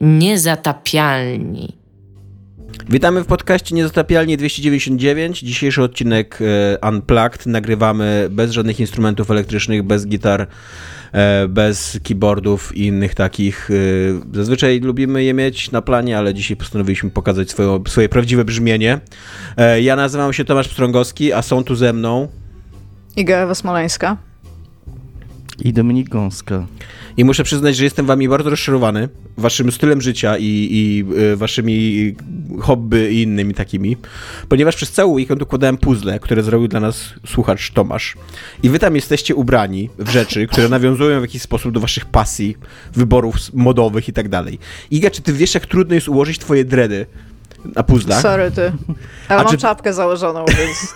Niezatapialni. Witamy w podcaście Niezatapialnie 299. Dzisiejszy odcinek e, Unplugged nagrywamy bez żadnych instrumentów elektrycznych, bez gitar, e, bez keyboardów i innych takich. E, zazwyczaj lubimy je mieć na planie, ale dzisiaj postanowiliśmy pokazać swoje, swoje prawdziwe brzmienie. Ja nazywam się Tomasz Pstrągowski, a są tu ze mną Iga Ewa Smoleńska i Dominik Gąska. I muszę przyznać, że jestem wami bardzo rozczarowany waszym stylem życia i, i y, waszymi hobby i innymi takimi, ponieważ przez cały weekend układałem puzzle, które zrobił dla nas słuchacz Tomasz. I wy tam jesteście ubrani w rzeczy, które nawiązują w jakiś sposób do waszych pasji, wyborów modowych i tak dalej. Iga, czy ty wiesz, jak trudno jest ułożyć twoje dredy na puzzlach. Sorry ty. Ale A mam czy... czapkę założoną, więc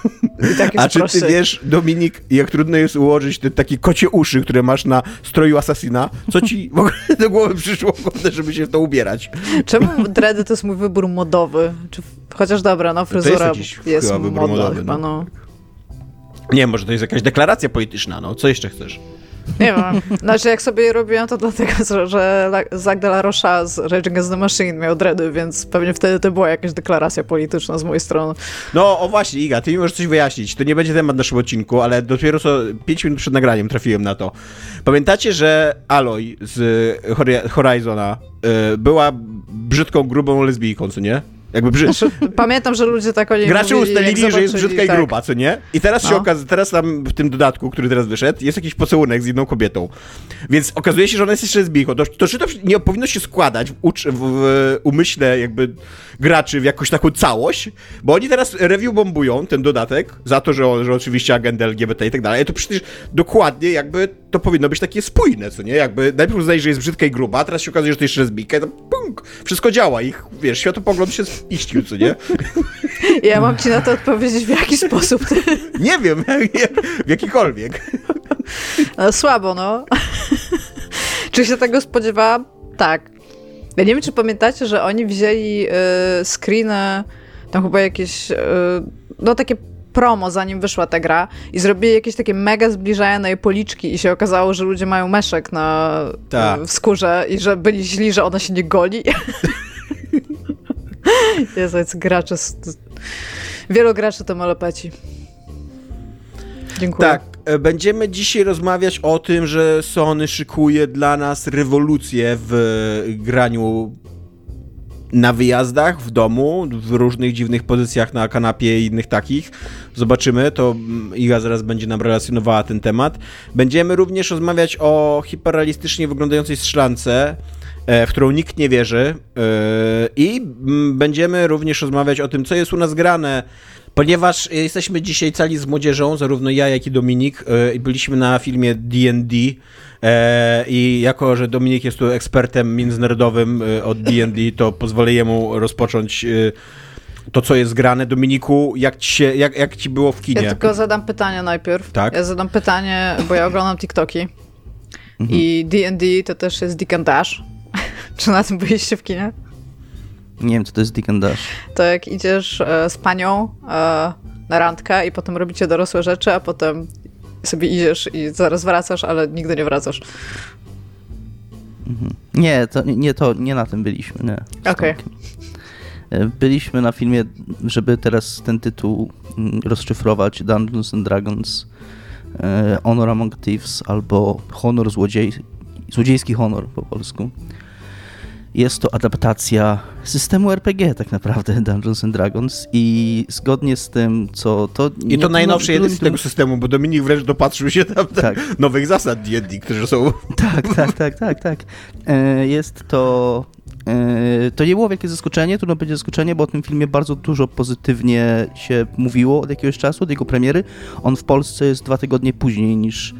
i tak jest A czy ty wiesz, Dominik, jak trudno jest ułożyć te takie kocie uszy, które masz na stroju Assassina? Co ci w ogóle do głowy przyszło, żeby się w to ubierać? Czemu dready to jest mój wybór modowy? Czy, chociaż dobra, no fryzura to jest, jest modna modowy, chyba, no. no. Nie, może to jest jakaś deklaracja polityczna, no. Co jeszcze chcesz? Nie wiem. Znaczy, jak sobie robiłem, to dlatego, że Zach de la Rocha z Rage Against the Machine miał dready, więc pewnie wtedy to była jakaś deklaracja polityczna z mojej strony. No, o właśnie, Iga, ty mi możesz coś wyjaśnić. To nie będzie temat naszego odcinku, ale dopiero co 5 minut przed nagraniem trafiłem na to. Pamiętacie, że Aloy z Horizona y, była brzydką, grubą lesbijką, co nie? Jakby brzyd... Znaczy, pamiętam, że ludzie tak o niej Gracze mówili, ustalili, że jest brzydka i tak. gruba, co nie? I teraz no. się okazuje, teraz tam w tym dodatku, który teraz wyszedł, jest jakiś pocałunek z jedną kobietą. Więc okazuje się, że ona jest jeszcze lesbijką. To, to czy to nie powinno się składać w, w, w umyśle jakby graczy w jakąś taką całość? Bo oni teraz review bombują ten dodatek za to, że, że oczywiście agenda LGBT i tak dalej. To przecież dokładnie jakby to powinno być takie spójne, co nie? Jakby najpierw uznali, że jest brzydka i gruba, a teraz się okazuje, że to jeszcze lesbijka i to punk, wszystko działa. Ich, wiesz, światopogląd się iścił, co nie? Ja mam ci na to odpowiedzieć w jaki sposób. Ty... Nie wiem, w jakikolwiek. No, słabo, no. Czy się tego spodziewałam? Tak. Ja nie wiem, czy pamiętacie, że oni wzięli y, tam chyba jakieś, y, no takie promo, zanim wyszła ta gra i zrobili jakieś takie mega zbliżane policzki i się okazało, że ludzie mają meszek na, Ta. w skórze i że byli źli, że ona się nie goli. Jezu, jest gracze. Wielu graczy to malopeci. Dziękuję. Tak, e, będziemy dzisiaj rozmawiać o tym, że Sony szykuje dla nas rewolucję w graniu na wyjazdach, w domu, w różnych dziwnych pozycjach na kanapie i innych takich. Zobaczymy, to Iga zaraz będzie nam relacjonowała ten temat. Będziemy również rozmawiać o hiperrealistycznie wyglądającej strzelance, E, w którą nikt nie wierzy. E, I będziemy również rozmawiać o tym, co jest u nas grane. Ponieważ jesteśmy dzisiaj cali z młodzieżą, zarówno ja, jak i Dominik, e, byliśmy na filmie D&D i jako, że Dominik jest tu ekspertem międzynarodowym od D&D, to pozwolę jemu rozpocząć to, co jest grane. Dominiku, jak ci, się, jak, jak ci było w kinie? Ja tylko zadam pytanie najpierw. Tak? Ja zadam pytanie, bo ja oglądam TikToki. Mhm. I D&D to też jest Dick and Dash. Czy na tym byliście w kinie? Nie wiem, co to jest Dick and Dash. To jak idziesz e, z panią e, na randkę i potem robicie dorosłe rzeczy, a potem sobie idziesz i zaraz wracasz, ale nigdy nie wracasz. Mhm. Nie, to nie, to nie na tym byliśmy, nie. Okej. Okay. E, byliśmy na filmie, żeby teraz ten tytuł mm, rozszyfrować, Dungeons and Dragons, Honor Among Thieves albo Honor Złodziej, Złodziejski Honor po polsku. Jest to adaptacja systemu RPG tak naprawdę Dungeons and Dragons i zgodnie z tym, co to... I to najnowsze no, edycje tego systemu, bo Dominik wręcz dopatrzył się tam tak. nowych zasad D&D, które są... Tak, tak, tak, tak, tak. E, jest to... E, to nie było wielkie zaskoczenie, trudno będzie zaskoczenie, bo o tym filmie bardzo dużo pozytywnie się mówiło od jakiegoś czasu, od jego premiery. On w Polsce jest dwa tygodnie później niż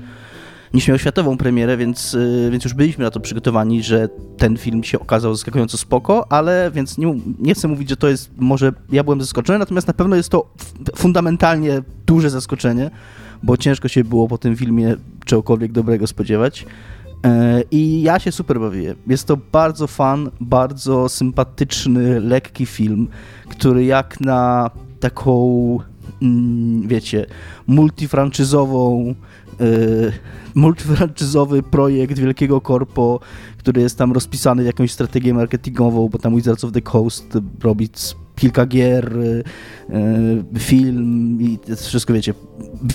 niż miał światową premierę, więc, y, więc już byliśmy na to przygotowani, że ten film się okazał zaskakująco spoko, ale więc nie, nie chcę mówić, że to jest, może ja byłem zaskoczony, natomiast na pewno jest to fundamentalnie duże zaskoczenie, bo ciężko się było po tym filmie czegokolwiek dobrego spodziewać. E, I ja się super bawię. Jest to bardzo fan, bardzo sympatyczny, lekki film, który jak na taką, mm, wiecie, multifranczyzową multifranczyzowy projekt wielkiego korpo, który jest tam rozpisany jakąś strategię marketingową, bo tam Wizards of the Coast robi kilka gier, y, y, film i wszystko, wiecie,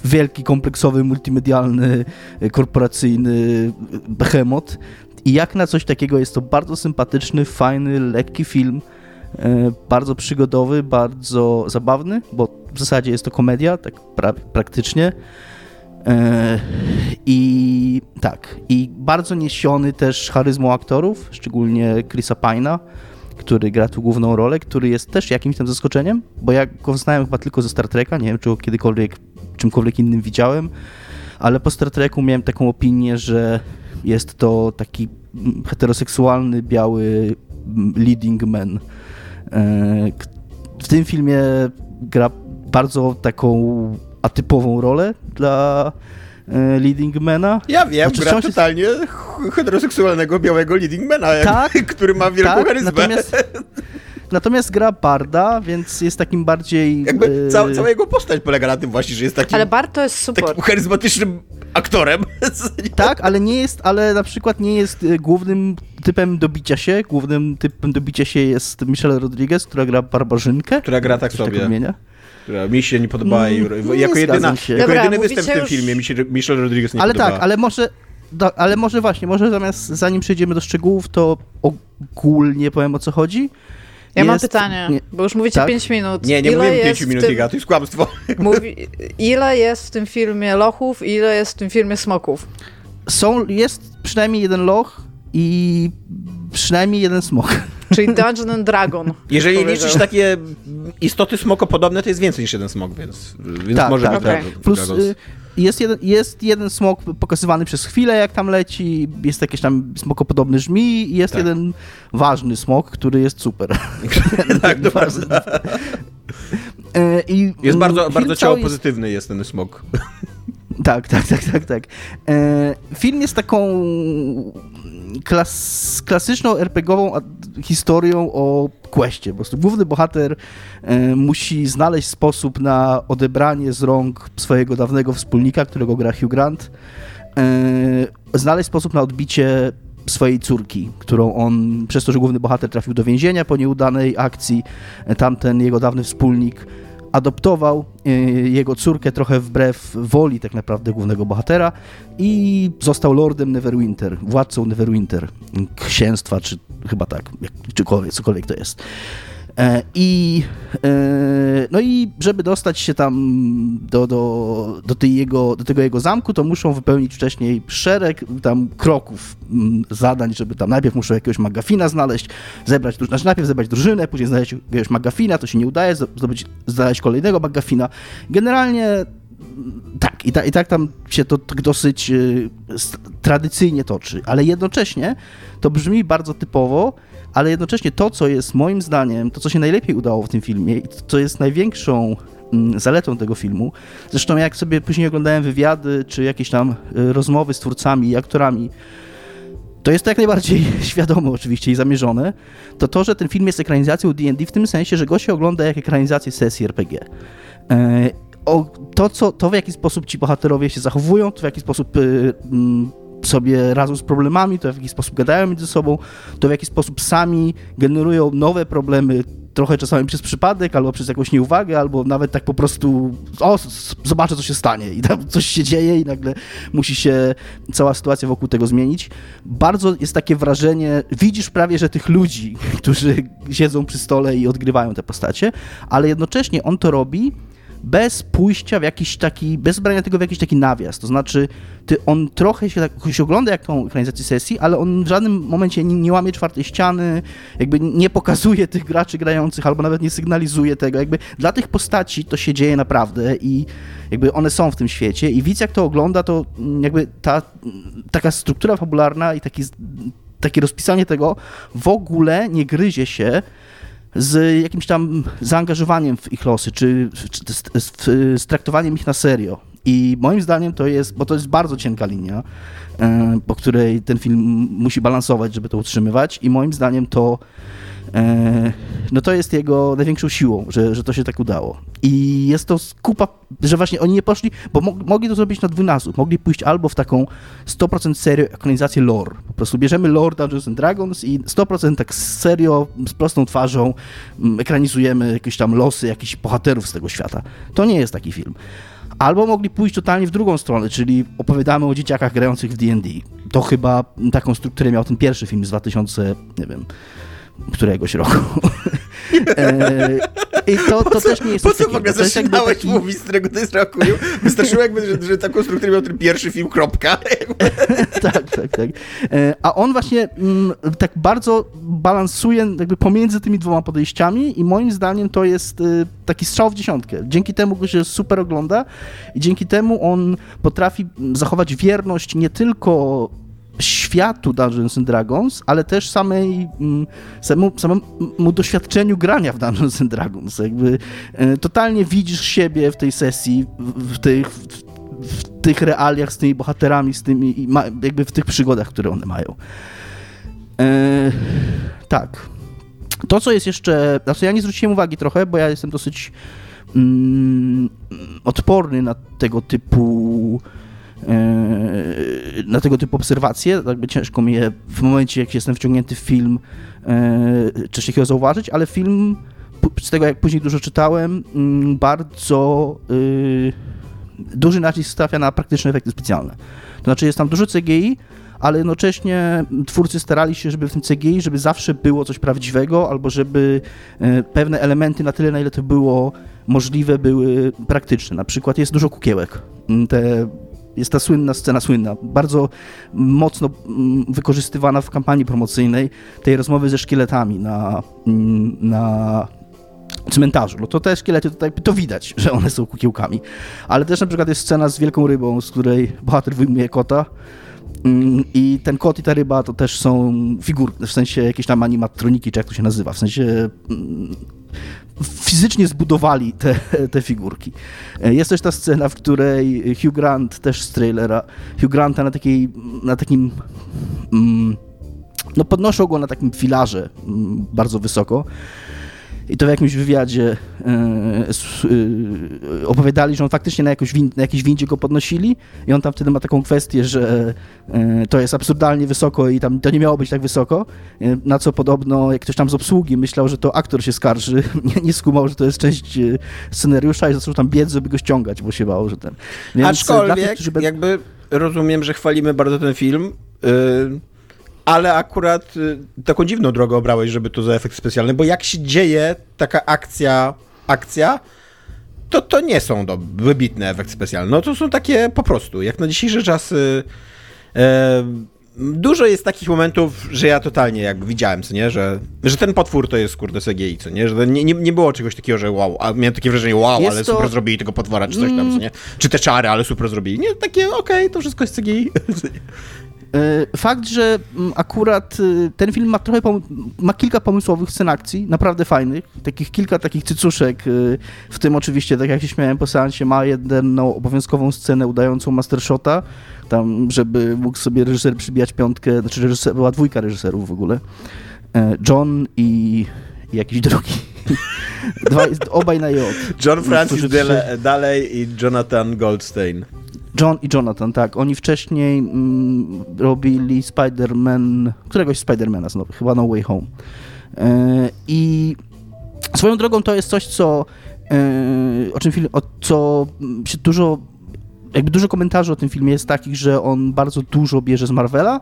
wielki, kompleksowy, multimedialny, y, korporacyjny behemoth. I jak na coś takiego jest to bardzo sympatyczny, fajny, lekki film, bardzo przygodowy, bardzo zabawny, bo w zasadzie jest to komedia, tak pra praktycznie. I tak, i bardzo niesiony też charyzmą aktorów, szczególnie Chrisa Pina który gra tu główną rolę, który jest też jakimś tam zaskoczeniem, bo ja go znałem chyba tylko ze Star Treka, nie wiem, czy go kiedykolwiek czymkolwiek innym widziałem, ale po Star Treku miałem taką opinię, że jest to taki heteroseksualny, biały leading man. E, w tym filmie gra bardzo taką atypową rolę dla E, leadingmana. Ja wiem, znaczy, gra totalnie heteroseksualnego białego leadingmana, tak, który ma wielką tak, charyzmę. Natomiast, natomiast gra Barda, więc jest takim bardziej... Jakby e, ca cała jego postać polega na tym właśnie, że jest takim... Ale Bard to jest super. Takim charyzmatycznym aktorem. Tak, ale nie jest, ale na przykład nie jest e, głównym typem do bicia się. Głównym typem do bicia się jest Michelle Rodriguez, która gra Barbarzynkę. Która gra tak sobie która mi się nie podobała. Mm, jako jedyna, się. jako Dobra, jedyny występ w tym już... filmie mi się Michelle Rodriguez nie ale podobała. Ale tak, ale może, do, ale może właśnie, może zamiast, zanim przejdziemy do szczegółów, to ogólnie powiem o co chodzi. Ja jest... mam pytanie, nie... bo już mówicie tak? 5 minut. Nie, nie mówię 5 minut, tym... to jest kłamstwo. Mówi... Ile jest w tym filmie lochów, ile jest w tym filmie smoków? Są, jest przynajmniej jeden loch i przynajmniej jeden smok. Czyli Dungeon and Dragon. Jeżeli liczysz takie istoty smokopodobne, to jest więcej niż jeden smok, więc, więc tak, może tak, być okay. Plus y, jest jeden, jest jeden smok pokazywany przez chwilę, jak tam leci, jest jakiś tam smokopodobny żmi i jest tak. jeden ważny smok, który jest super. tak, to e, I jest bardzo, bardzo ciało jest... pozytywny jest ten smok. Tak, tak, tak, tak, tak. E, film jest taką klas, klasyczną RPGową historią o questie. Po prostu główny bohater e, musi znaleźć sposób na odebranie z rąk swojego dawnego wspólnika, którego gra Hugh Grant, e, znaleźć sposób na odbicie swojej córki, którą on, przez to, że główny bohater trafił do więzienia po nieudanej akcji, tamten jego dawny wspólnik adoptował y, jego córkę trochę wbrew woli tak naprawdę głównego bohatera i został lordem Neverwinter, władcą Neverwinter, księstwa, czy chyba tak, czykolwiek, cokolwiek to jest. E, I, e, no i żeby dostać się tam do, do, do, tej jego, do tego jego zamku, to muszą wypełnić wcześniej szereg tam kroków, mm, zadań, żeby tam najpierw muszą jakiegoś magafina znaleźć, zebrać, znaczy najpierw zebrać drużynę, później znaleźć jakiegoś magafina, to się nie udaje, zdobyć, znaleźć kolejnego magafina. Generalnie tak, i, ta, i tak tam się to tak dosyć y, tradycyjnie toczy, ale jednocześnie to brzmi bardzo typowo, ale jednocześnie to, co jest moim zdaniem, to, co się najlepiej udało w tym filmie i co jest największą mm, zaletą tego filmu, zresztą jak sobie później oglądałem wywiady, czy jakieś tam y, rozmowy z twórcami i aktorami, to jest to jak najbardziej świadome oczywiście i zamierzone, to to, że ten film jest ekranizacją D&D w tym sensie, że go się ogląda jak ekranizację sesji RPG. E, o, to, co, to, w jaki sposób ci bohaterowie się zachowują, to w jaki sposób y, mm, sobie radzą z problemami, to w jaki sposób gadają między sobą, to w jaki sposób sami generują nowe problemy, trochę czasami przez przypadek, albo przez jakąś nieuwagę, albo nawet tak po prostu o, zobaczę, co się stanie i tam coś się dzieje i nagle musi się cała sytuacja wokół tego zmienić. Bardzo jest takie wrażenie, widzisz prawie, że tych ludzi, którzy siedzą przy stole i odgrywają te postacie, ale jednocześnie on to robi bez pójścia w jakiś taki, bez brania tego w jakiś taki nawias. To znaczy, ty, on trochę się, tak, się ogląda jak tą ekranizację sesji, ale on w żadnym momencie nie, nie łamie czwartej ściany, jakby nie pokazuje tych graczy grających, albo nawet nie sygnalizuje tego. Jakby dla tych postaci to się dzieje naprawdę i jakby one są w tym świecie i widz jak to ogląda, to jakby ta taka struktura fabularna i taki, takie rozpisanie tego w ogóle nie gryzie się z jakimś tam zaangażowaniem w ich losy, czy, czy z, z, z, traktowaniem ich na serio. I moim zdaniem to jest, bo to jest bardzo cienka linia, e, po której ten film musi balansować, żeby to utrzymywać i moim zdaniem to E, no to jest jego największą siłą, że, że to się tak udało. I jest to kupa, że właśnie oni nie poszli, bo mo mogli to zrobić na dwójnasób. Mogli pójść albo w taką 100% serio ekranizację lore. Po prostu bierzemy lore Dungeons and Dragons i 100% tak serio, z prostą twarzą mm, ekranizujemy jakieś tam losy jakichś bohaterów z tego świata. To nie jest taki film. Albo mogli pójść totalnie w drugą stronę, czyli opowiadamy o dzieciakach grających w D&D. To chyba taką strukturę miał ten pierwszy film z 2000, nie wiem, któregoś roku. e, I to, to co, też nie jest Po co w ogóle zaczynałeś taki... mówić, z którego to jest roku? Wystarczyło jakby, że, że taką strukturę miał ten pierwszy film, kropka. tak, tak, tak. E, a on właśnie m, mm, tak bardzo balansuje jakby pomiędzy tymi dwoma podejściami i moim zdaniem to jest y, taki strzał w dziesiątkę. Dzięki temu go się super ogląda i dzięki temu on potrafi zachować wierność nie tylko światu Dungeons and Dragons, ale też samej, mm, samemu, samemu doświadczeniu grania w Dungeons and Dragons. Jakby e, totalnie widzisz siebie w tej sesji, w, tych, w, w tych realiach z tymi bohaterami, z tymi, jakby w tych przygodach, które one mają. E, tak. To, co jest jeszcze, znaczy ja nie zwróciłem uwagi trochę, bo ja jestem dosyć mm, odporny na tego typu na tego typu obserwacje. Jakby ciężko mi je w momencie, jak jestem wciągnięty w film, e, coś takiego zauważyć, ale film, z tego jak później dużo czytałem, mm, bardzo y, duży nacisk stawia na praktyczne efekty specjalne. To znaczy jest tam dużo CGI, ale jednocześnie twórcy starali się, żeby w tym CGI, żeby zawsze było coś prawdziwego, albo żeby pewne elementy na tyle, na ile to było możliwe, były praktyczne. Na przykład jest dużo kukiełek. Te jest ta słynna scena, słynna, bardzo mocno mm, wykorzystywana w kampanii promocyjnej tej rozmowy ze szkieletami na, mm, na cmentarzu. No to te szkielety tutaj to widać, że one są kukiełkami. Ale też na przykład jest scena z wielką rybą, z której bohater wyjmuje kota. Mm, I ten kot i ta ryba to też są figury, w sensie jakieś tam animatroniki, czy jak to się nazywa, w sensie fizycznie zbudowali te, te figurki. E, jest też ta scena, w której Hugh Grant, też z trailera, Hugh Granta na, takiej, na takim... Mm, no podnoszą go na takim filarze mm, bardzo wysoko i to w jakimś wywiadzie e, opowiadali, że on faktycznie na, win, na jakiejś windzie go podnosili i on tam wtedy ma taką kwestię, że e, to jest absurdalnie wysoko i tam to nie miało być tak wysoko, na co podobno jak ktoś tam z obsługi myślał, że to aktor się skarży, nie, nie skumał, że to jest część scenariusza i zaczął tam biec, żeby go ściągać, bo się bał, że ten... Więc Aczkolwiek, tych, jakby rozumiem, że chwalimy bardzo ten film, yy ale akurat y, taką dziwną drogę obrałeś, żeby to za efekt specjalny, bo jak się dzieje taka akcja, akcja, to to nie są do, wybitne efekty specjalne. No to są takie po prostu, jak na dzisiejsze czasy. E, dużo jest takich momentów, że ja totalnie jakby widziałem, co nie, że, że ten potwór to jest kurde CGI, co nie, że nie, nie, nie było czegoś takiego, że wow, a miałem takie wrażenie, wow, jest ale to... super zrobili tego potwora, czy coś tam, co nie, czy te czary, ale super zrobili. Nie, takie okej, okay, to wszystko jest CGI. E, fakt, że mm, akurat e, ten film ma trochę ma kilka pomysłowych scen akcji, naprawdę fajnych, takich kilka takich cycuszek, e, w tym oczywiście, tak jak się śmiałem po seansie, ma jedną obowiązkową scenę udającą Mastershota, tam, żeby mógł sobie reżyser przybijać piątkę, znaczy reżyser, była dwójka reżyserów w ogóle, John i, jakiś drugi. Dwa, obaj na J. John Francis Dalej i Jonathan Goldstein. John i Jonathan, tak. Oni wcześniej mm, robili Spider-Man, któregoś Spidermana znowu, chyba No Way Home. E, I swoją drogą to jest coś, co e, o czym film, o co się dużo jakby dużo komentarzy o tym filmie jest takich, że on bardzo dużo bierze z Marvela,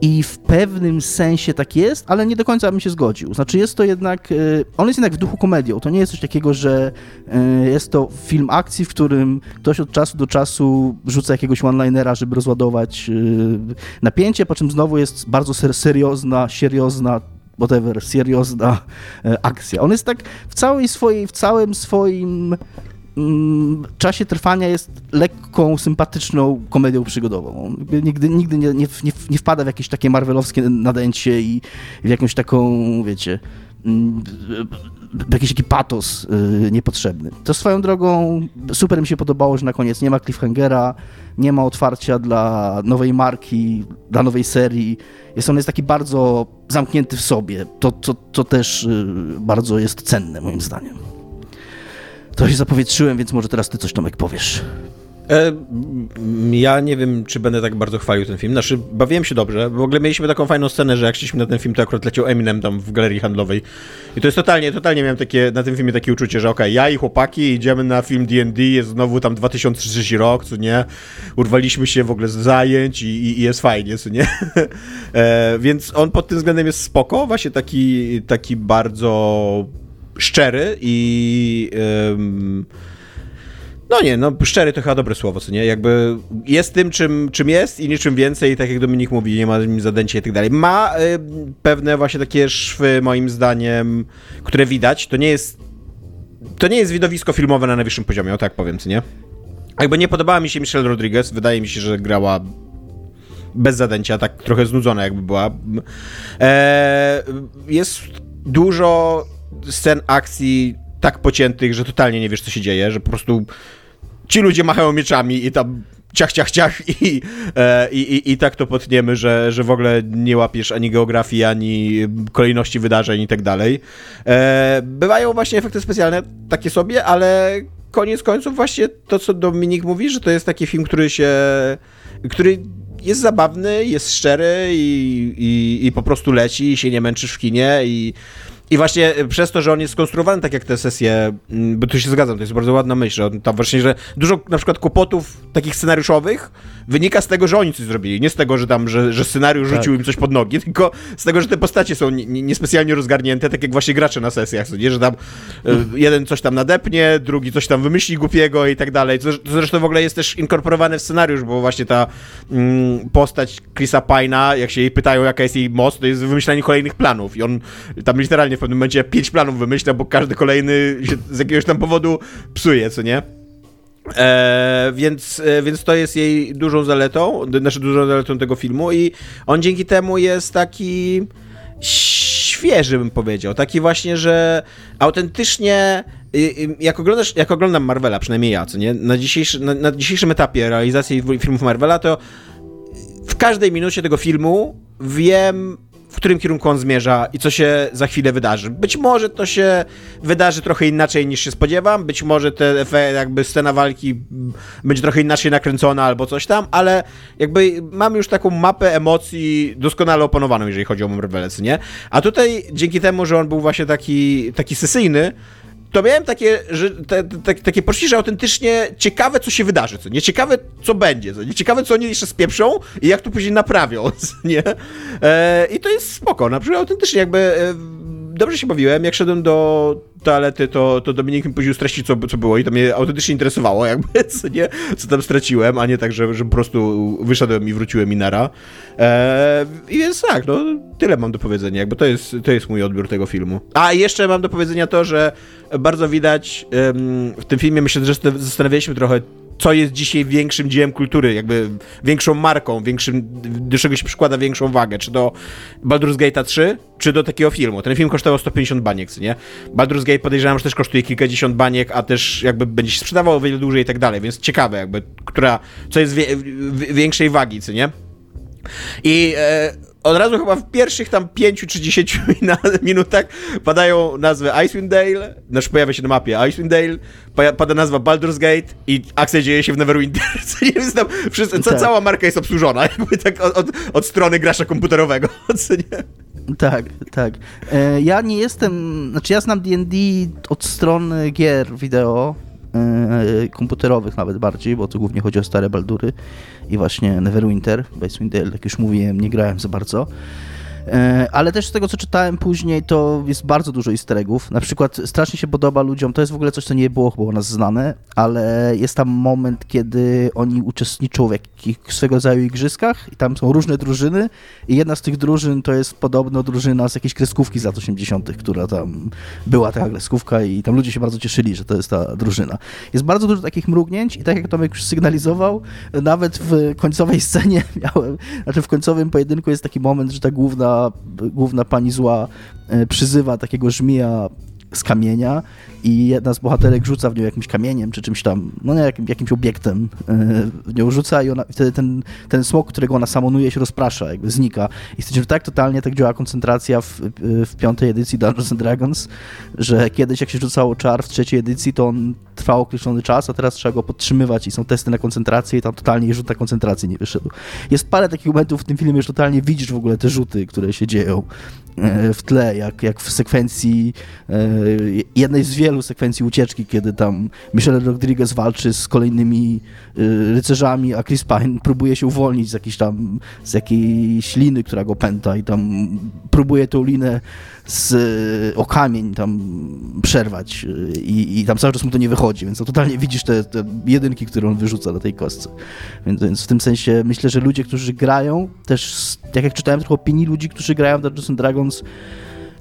i w pewnym sensie tak jest, ale nie do końca bym się zgodził. Znaczy jest to jednak, e, on jest jednak w duchu komedią. To nie jest coś takiego, że e, jest to film akcji, w którym ktoś od czasu do czasu rzuca jakiegoś one-linera, żeby rozładować e, napięcie, po czym znowu jest bardzo seriozna, seriozna whatever, seriozna akcja. On jest tak w całej swojej, w całym swoim czasie trwania jest lekką, sympatyczną komedią przygodową. Nigdy, nigdy nie, nie, nie, nie wpada w jakieś takie marvelowskie nadęcie i w jakąś taką, wiecie, mm, jakiś taki patos y, niepotrzebny. To swoją drogą super mi się podobało, że na koniec nie ma cliffhangera, nie ma otwarcia dla nowej marki, dla nowej serii. Jest on jest taki bardzo zamknięty w sobie. To, to, to też y, bardzo jest cenne moim zdaniem. Się zapowietrzyłem, więc może teraz ty coś Tomek powiesz. E, ja nie wiem, czy będę tak bardzo chwalił ten film. Znaczy, bawiłem się dobrze. W ogóle mieliśmy taką fajną scenę, że jak szliśmy na ten film, to akurat leciał Eminem tam w galerii handlowej. I to jest totalnie, totalnie miałem takie, na tym filmie takie uczucie, że okej, okay, ja i chłopaki idziemy na film D&D, jest znowu tam 2003 rok, co nie? Urwaliśmy się w ogóle z zajęć i, i, i jest fajnie, co nie? e, więc on pod tym względem jest spoko, właśnie taki, taki bardzo szczery i... No nie, no szczery to chyba dobre słowo, co nie? Jakby jest tym, czym, czym jest i niczym więcej, tak jak Dominik mówi, nie ma zadęcia i tak dalej. Ma y, pewne właśnie takie szwy, moim zdaniem, które widać. To nie jest to nie jest widowisko filmowe na najwyższym poziomie, o tak powiem, co nie? Jakby nie podobała mi się Michelle Rodriguez, wydaje mi się, że grała bez zadęcia, tak trochę znudzona jakby była. Jest dużo scen akcji tak pociętych, że totalnie nie wiesz, co się dzieje, że po prostu ci ludzie machają mieczami i tam ciach, ciach, ciach i, e, i, i, tak to potniemy, że, że w ogóle nie łapiesz ani geografii, ani kolejności wydarzeń i tak dalej. E, bywają właśnie efekty specjalne takie sobie, ale koniec końców właśnie to, co Dominik mówi, że to jest taki film, który się, który jest zabawny, jest szczery i, i, i po prostu leci i się nie męczysz w kinie i i właśnie przez to, że on jest skonstruowany tak jak te sesje, mm, bo tu się zgadzam, to jest bardzo ładna myśl, że tam właśnie, że dużo na przykład kłopotów takich scenariuszowych wynika z tego, że oni coś zrobili. Nie z tego, że tam, że, że scenariusz tak. rzucił im coś pod nogi, tylko z tego, że te postacie są niespecjalnie rozgarnięte, tak jak właśnie gracze na sesjach, nie? że tam e, jeden coś tam nadepnie, drugi coś tam wymyśli głupiego i tak dalej. Co, zresztą w ogóle jest też inkorporowane w scenariusz, bo właśnie ta mm, postać Chrisa Pine'a, jak się jej pytają, jaka jest jej moc, to jest wymyślanie kolejnych planów i on tam literalnie w pewnym momencie pięć planów wymyśla, bo każdy kolejny się z jakiegoś tam powodu psuje, co nie? E, więc, e, więc to jest jej dużą zaletą, znaczy dużą zaletą tego filmu i on dzięki temu jest taki świeży, bym powiedział. Taki właśnie, że autentycznie jak, oglądasz, jak oglądam Marvela, przynajmniej ja, co nie, na, dzisiejszy, na, na dzisiejszym etapie realizacji filmów Marvela, to w każdej minucie tego filmu wiem w którym kierunku on zmierza i co się za chwilę wydarzy. Być może to się wydarzy trochę inaczej niż się spodziewam, być może te jakby scena walki będzie trochę inaczej nakręcona albo coś tam, ale jakby mam już taką mapę emocji doskonale opanowaną, jeżeli chodzi o Marvelec, nie? A tutaj dzięki temu, że on był właśnie taki, taki sesyjny, to miałem takie, że, te, te, takie poczucie, że autentycznie ciekawe, co się wydarzy, co nie ciekawe, co będzie, co nie ciekawe, co oni jeszcze spieprzą i jak to później naprawią, nie? E, I to jest spoko, na przykład autentycznie jakby e, dobrze się bawiłem, jak szedłem do toalety, to, to Dominik mi później streścił, co, co było i to mnie autentycznie interesowało, jakby, co, nie, co tam straciłem, a nie tak, że, że po prostu wyszedłem i wróciłem i nara. Eee, I więc tak, no, tyle mam do powiedzenia, jakby to jest, to jest mój odbiór tego filmu. A jeszcze mam do powiedzenia to, że bardzo widać w tym filmie, myślę, że zastanawialiśmy trochę, co jest dzisiaj większym dziełem kultury, jakby większą marką, większym, do czego się przykłada większą wagę, czy do Baldur's Gate 3, czy do takiego filmu. Ten film kosztował 150 baniek, nie? Baldur's Gate podejrzewam, że też kosztuje kilkadziesiąt baniek, a też jakby będzie się sprzedawał wiele dłużej i tak dalej, więc ciekawe jakby, która, co jest wie, większej wagi, co nie? I e, od razu chyba w pierwszych tam 5 czy 10 minutach padają nazwy Icewind Dale, znaczy pojawia się na mapie Icewind Dale, pada nazwa Baldur's Gate i akcja dzieje się w Neverwinter. Co nie wiem, tam wszyscy, tak. cała marka jest obsłużona, jakby tak od, od, od strony gracza komputerowego, co nie? Tak, tak. E, ja nie jestem, znaczy ja znam D&D od strony gier wideo, komputerowych nawet bardziej, bo tu głównie chodzi o stare Baldury i właśnie Neverwinter, Icewind jak już mówiłem, nie grałem za bardzo. E, ale też z tego, co czytałem później, to jest bardzo dużo easter eggów. Na przykład strasznie się podoba ludziom, to jest w ogóle coś, co nie było chyba u nas znane, ale jest tam moment, kiedy oni uczestniczą w jakich swego rodzaju igrzyskach i tam są różne drużyny i jedna z tych drużyn to jest podobno drużyna z jakiejś kreskówki z lat 80., która tam była taka kreskówka i tam ludzie się bardzo cieszyli, że to jest ta drużyna. Jest bardzo dużo takich mrugnięć i tak jak Tomek już sygnalizował, nawet w końcowej scenie miałem, znaczy w końcowym pojedynku jest taki moment, że ta główna główna pani zła e, przyzywa takiego żmija z kamienia i jedna z bohaterek rzuca w nią jakimś kamieniem czy czymś tam, no nie, jakim, jakimś obiektem e, w nią rzuca i ona, wtedy ten, ten smok, którego ona samonuje się rozprasza, jakby znika. I że tak totalnie tak działa koncentracja w, w piątej edycji Dungeons and Dragons, że kiedyś jak się rzucało czar w trzeciej edycji, to on trwał określony czas, a teraz trzeba go podtrzymywać i są testy na koncentrację i tam totalnie rzut na koncentrację nie wyszedł. Jest parę takich momentów w tym filmie, że totalnie widzisz w ogóle te rzuty, które się dzieją w tle, jak, jak w sekwencji e, jednej z wielu sekwencji ucieczki, kiedy tam Michelle Rodriguez walczy z kolejnymi y, rycerzami, a Chris Pine próbuje się uwolnić z jakiejś tam, z jakiejś liny, która go pęta i tam próbuje tą linę z, o kamień tam przerwać i, i tam cały czas mu to nie wychodzi, więc to totalnie widzisz te, te jedynki, które on wyrzuca na tej kostce. Więc, więc w tym sensie myślę, że ludzie, którzy grają, też tak jak czytałem trochę opinii ludzi, którzy grają w Dungeons Dragons,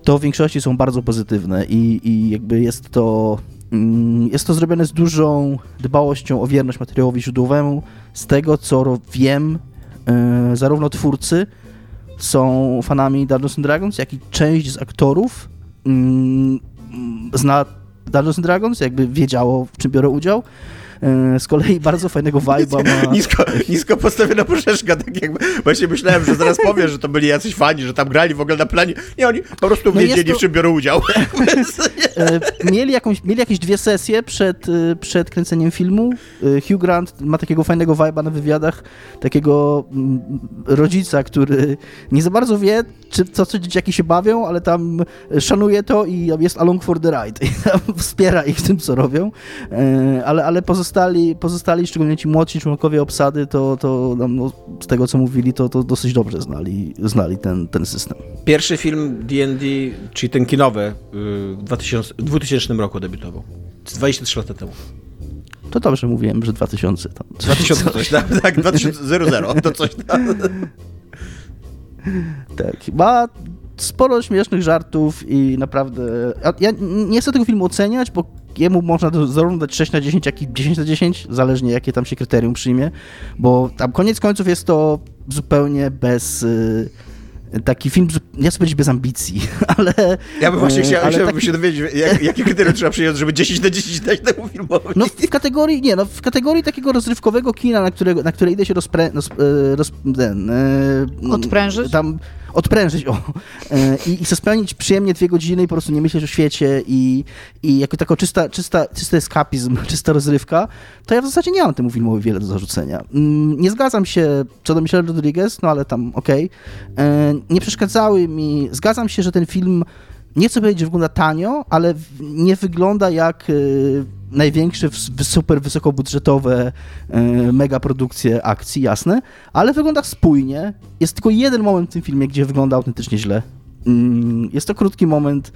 to w większości są bardzo pozytywne i, i jakby jest to mm, jest to zrobione z dużą dbałością o wierność materiałowi źródłowemu. Z tego, co wiem, e, zarówno twórcy są fanami Dungeons Dragons, jak i część z aktorów mm, zna Dungeons Dragons, jakby wiedziało, w czym biorą udział. E, z kolei bardzo fajnego vibe'a ma... Nisko, nisko postawiona poprzeczka, tak jakby właśnie myślałem, że zaraz powiesz, że to byli jacyś fani, że tam grali w ogóle na planie. Nie, oni po prostu no wiedzieli, to... w czym biorą udział. E, mieli, jakąś, mieli jakieś dwie sesje przed, e, przed kręceniem filmu. Hugh Grant ma takiego fajnego vibe'a na wywiadach, takiego mm, rodzica, który nie za bardzo wie, czy to, co dzieciaki się bawią, ale tam szanuje to i jest along for the ride. I wspiera ich w tym, co robią. Ale, ale pozostałe pozostali, pozostali, szczególnie ci młodsi członkowie obsady, to, to no, z tego co mówili, to, to dosyć dobrze znali, znali ten, ten system. Pierwszy film D&D, czyli ten kinowy, y, w 2000, 2000 roku debiutował. 23 lata temu. To dobrze mówiłem, że 2000. Tam. 2000 coś, tak, tak 2000, to coś tam. Tak, ma sporo śmiesznych żartów i naprawdę... Ja nie chcę tego filmu oceniać, bo jemu można zarówno dać 6 na 10, jak i 10 na 10, zależnie jakie tam się kryterium przyjmie, bo tam koniec końców jest to zupełnie bez... Y, taki film, nie chcę powiedzieć bez ambicji, ale... Ja bym właśnie chciał, chciałbym taki... się dowiedzieć, jak, jakie kryterium trzeba przyjąć, żeby 10 na 10 dać temu filmowi. No w kategorii, nie, no w kategorii takiego rozrywkowego kina, na, którego, na które idę się rozprę... Roz, roz, ten, e, Odprężyć? Tam odprężyć, o. E, I, i spełnić przyjemnie dwie godziny i po prostu nie myśleć o świecie i, i jako taka czysta, czysta, czysty eskapizm, czysta rozrywka, to ja w zasadzie nie mam temu filmowi wiele do zarzucenia. Mm, nie zgadzam się co do Michelle Rodriguez, no ale tam okej. Okay. Nie przeszkadzały mi, zgadzam się, że ten film nie chcę powiedzieć, że wygląda tanio, ale nie wygląda jak e, największe, super wysokobudżetowe e, mega produkcje akcji, jasne, ale wygląda spójnie. Jest tylko jeden moment w tym filmie, gdzie wygląda autentycznie źle. Mm, jest to krótki moment,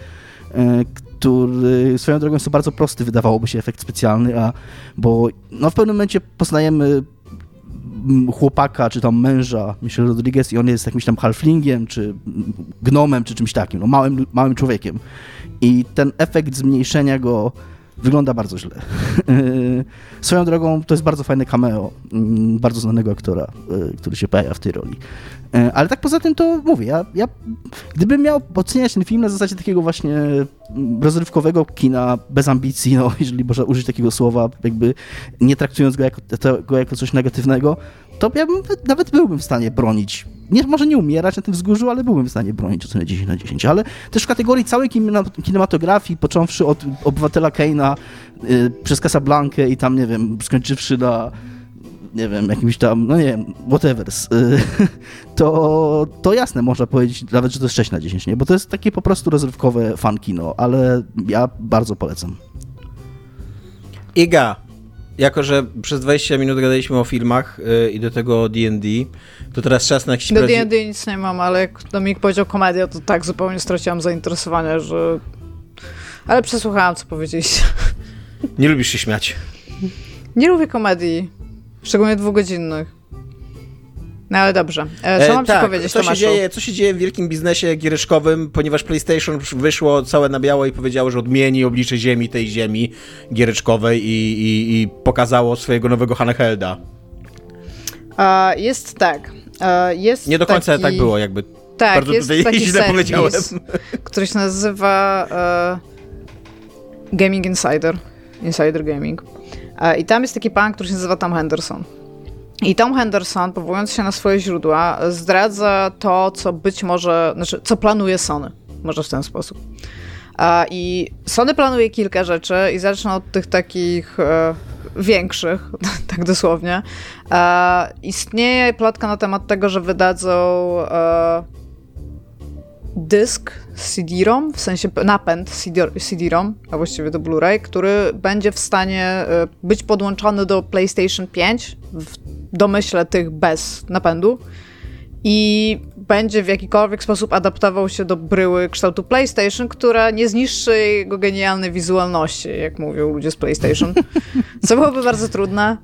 e, który swoją drogą jest to bardzo prosty, wydawałoby się, efekt specjalny, a bo no, w pewnym momencie poznajemy chłopaka, czy tam męża Michelle Rodriguez i on jest jakimś tam halflingiem, czy gnomem, czy czymś takim, no małym, małym człowiekiem. I ten efekt zmniejszenia go wygląda bardzo źle. Swoją drogą to jest bardzo fajne cameo mm, bardzo znanego aktora, y, który się pojawia w tej roli. Y, ale tak poza tym to mówię, ja, ja gdybym miał oceniać ten film na zasadzie takiego właśnie mm, rozrywkowego kina bez ambicji, no, jeżeli można użyć takiego słowa, jakby nie traktując go jako, jako coś negatywnego, to ja bym, nawet byłbym w stanie bronić. Nie, może nie umierać na tym wzgórzu, ale byłbym w stanie bronić ocenę 10 na 10. Ale też w kategorii całej kinematografii, począwszy od Obywatela Keina yy, przez Casablankę i tam, nie wiem, skończywszy na nie wiem, jakimś tam, no nie wiem, whatever, yy, to, to jasne, można powiedzieć nawet, że to jest 6 na 10, nie? Bo to jest takie po prostu rozrywkowe fan kino, ale ja bardzo polecam. Iga, jako że przez 20 minut gadaliśmy o filmach yy, i do tego o D&D, to teraz czas na jakiś... Do D&D nic nie mam, ale jak Dominik powiedział komedia, to tak zupełnie straciłam zainteresowanie, że... Ale przesłuchałam, co powiedzieliście. Nie lubisz się śmiać? Nie lubię komedii, szczególnie dwugodzinnych. No ale dobrze. E, co e, mam tak, ci powiedzieć, co się, dzieje, co się dzieje w wielkim biznesie giereczkowym, ponieważ PlayStation wyszło całe na biało i powiedziało, że odmieni oblicze ziemi tej ziemi giereczkowej i, i, i pokazało swojego nowego Handhelda. jest tak. jest Nie do końca taki... tak było, jakby Tak, Bardzo jest tutaj taki źle powiedziałem. który się nazywa e, Gaming Insider. Insider Gaming. E, I tam jest taki pan, który się nazywa Tom Henderson. I Tom Henderson, powołując się na swoje źródła, zdradza to, co być może, znaczy, co planuje Sony. Może w ten sposób. I Sony planuje kilka rzeczy i zacznę od tych takich e, większych, tak dosłownie. Istnieje plotka na temat tego, że wydadzą e, dysk CD-ROM, w sensie napęd CD- CD-ROM, a właściwie do Blu-ray, który będzie w stanie e, być podłączony do PlayStation 5 w domyśle tych bez napędu i będzie w jakikolwiek sposób adaptował się do bryły kształtu PlayStation, która nie zniszczy jego genialnej wizualności, jak mówią ludzie z PlayStation. Co byłoby bardzo trudne.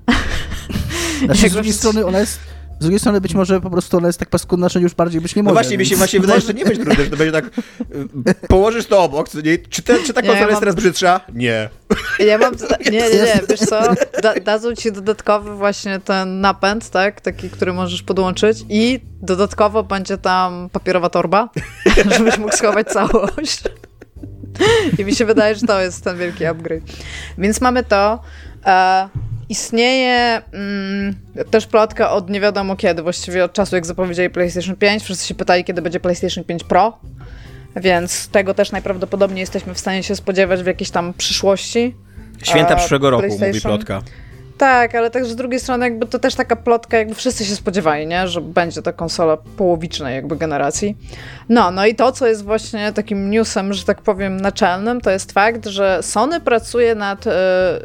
Znaczy, z drugiej strony ona jest... Z drugiej strony być może po prostu ona jest tak paskudna, że już bardziej być nie No może. właśnie, mi się właśnie wydaje, że to nie będzie trudne, że to będzie tak, y, położysz to obok, co nie? Czy, te, czy ta Ja konsola mam- jest teraz brzydsza? Nie. Ja mam. Nie, nie, nie, wiesz co? Da, dadzą ci dodatkowy właśnie ten napęd, tak? Taki, który możesz podłączyć, i dodatkowo będzie tam papierowa torba, żebyś mógł schować całość. I mi się wydaje, że to jest ten wielki upgrade. Więc mamy to. E, istnieje mm, też plotka od nie wiadomo kiedy, właściwie od czasu, jak zapowiedzieli PlayStation 5. Wszyscy się pytali, kiedy będzie PlayStation 5 Pro. Więc tego też najprawdopodobniej jesteśmy w stanie się spodziewać w jakiejś tam przyszłości. Święta A, przyszłego roku, mówi plotka. Tak, ale też z drugiej strony jakby to też taka plotka, jakby wszyscy się spodziewali, nie? Że będzie ta konsola połowicznej jakby generacji. No, no i to, co jest właśnie takim newsem, że tak powiem, naczelnym, to jest fakt, że Sony pracuje nad e, e,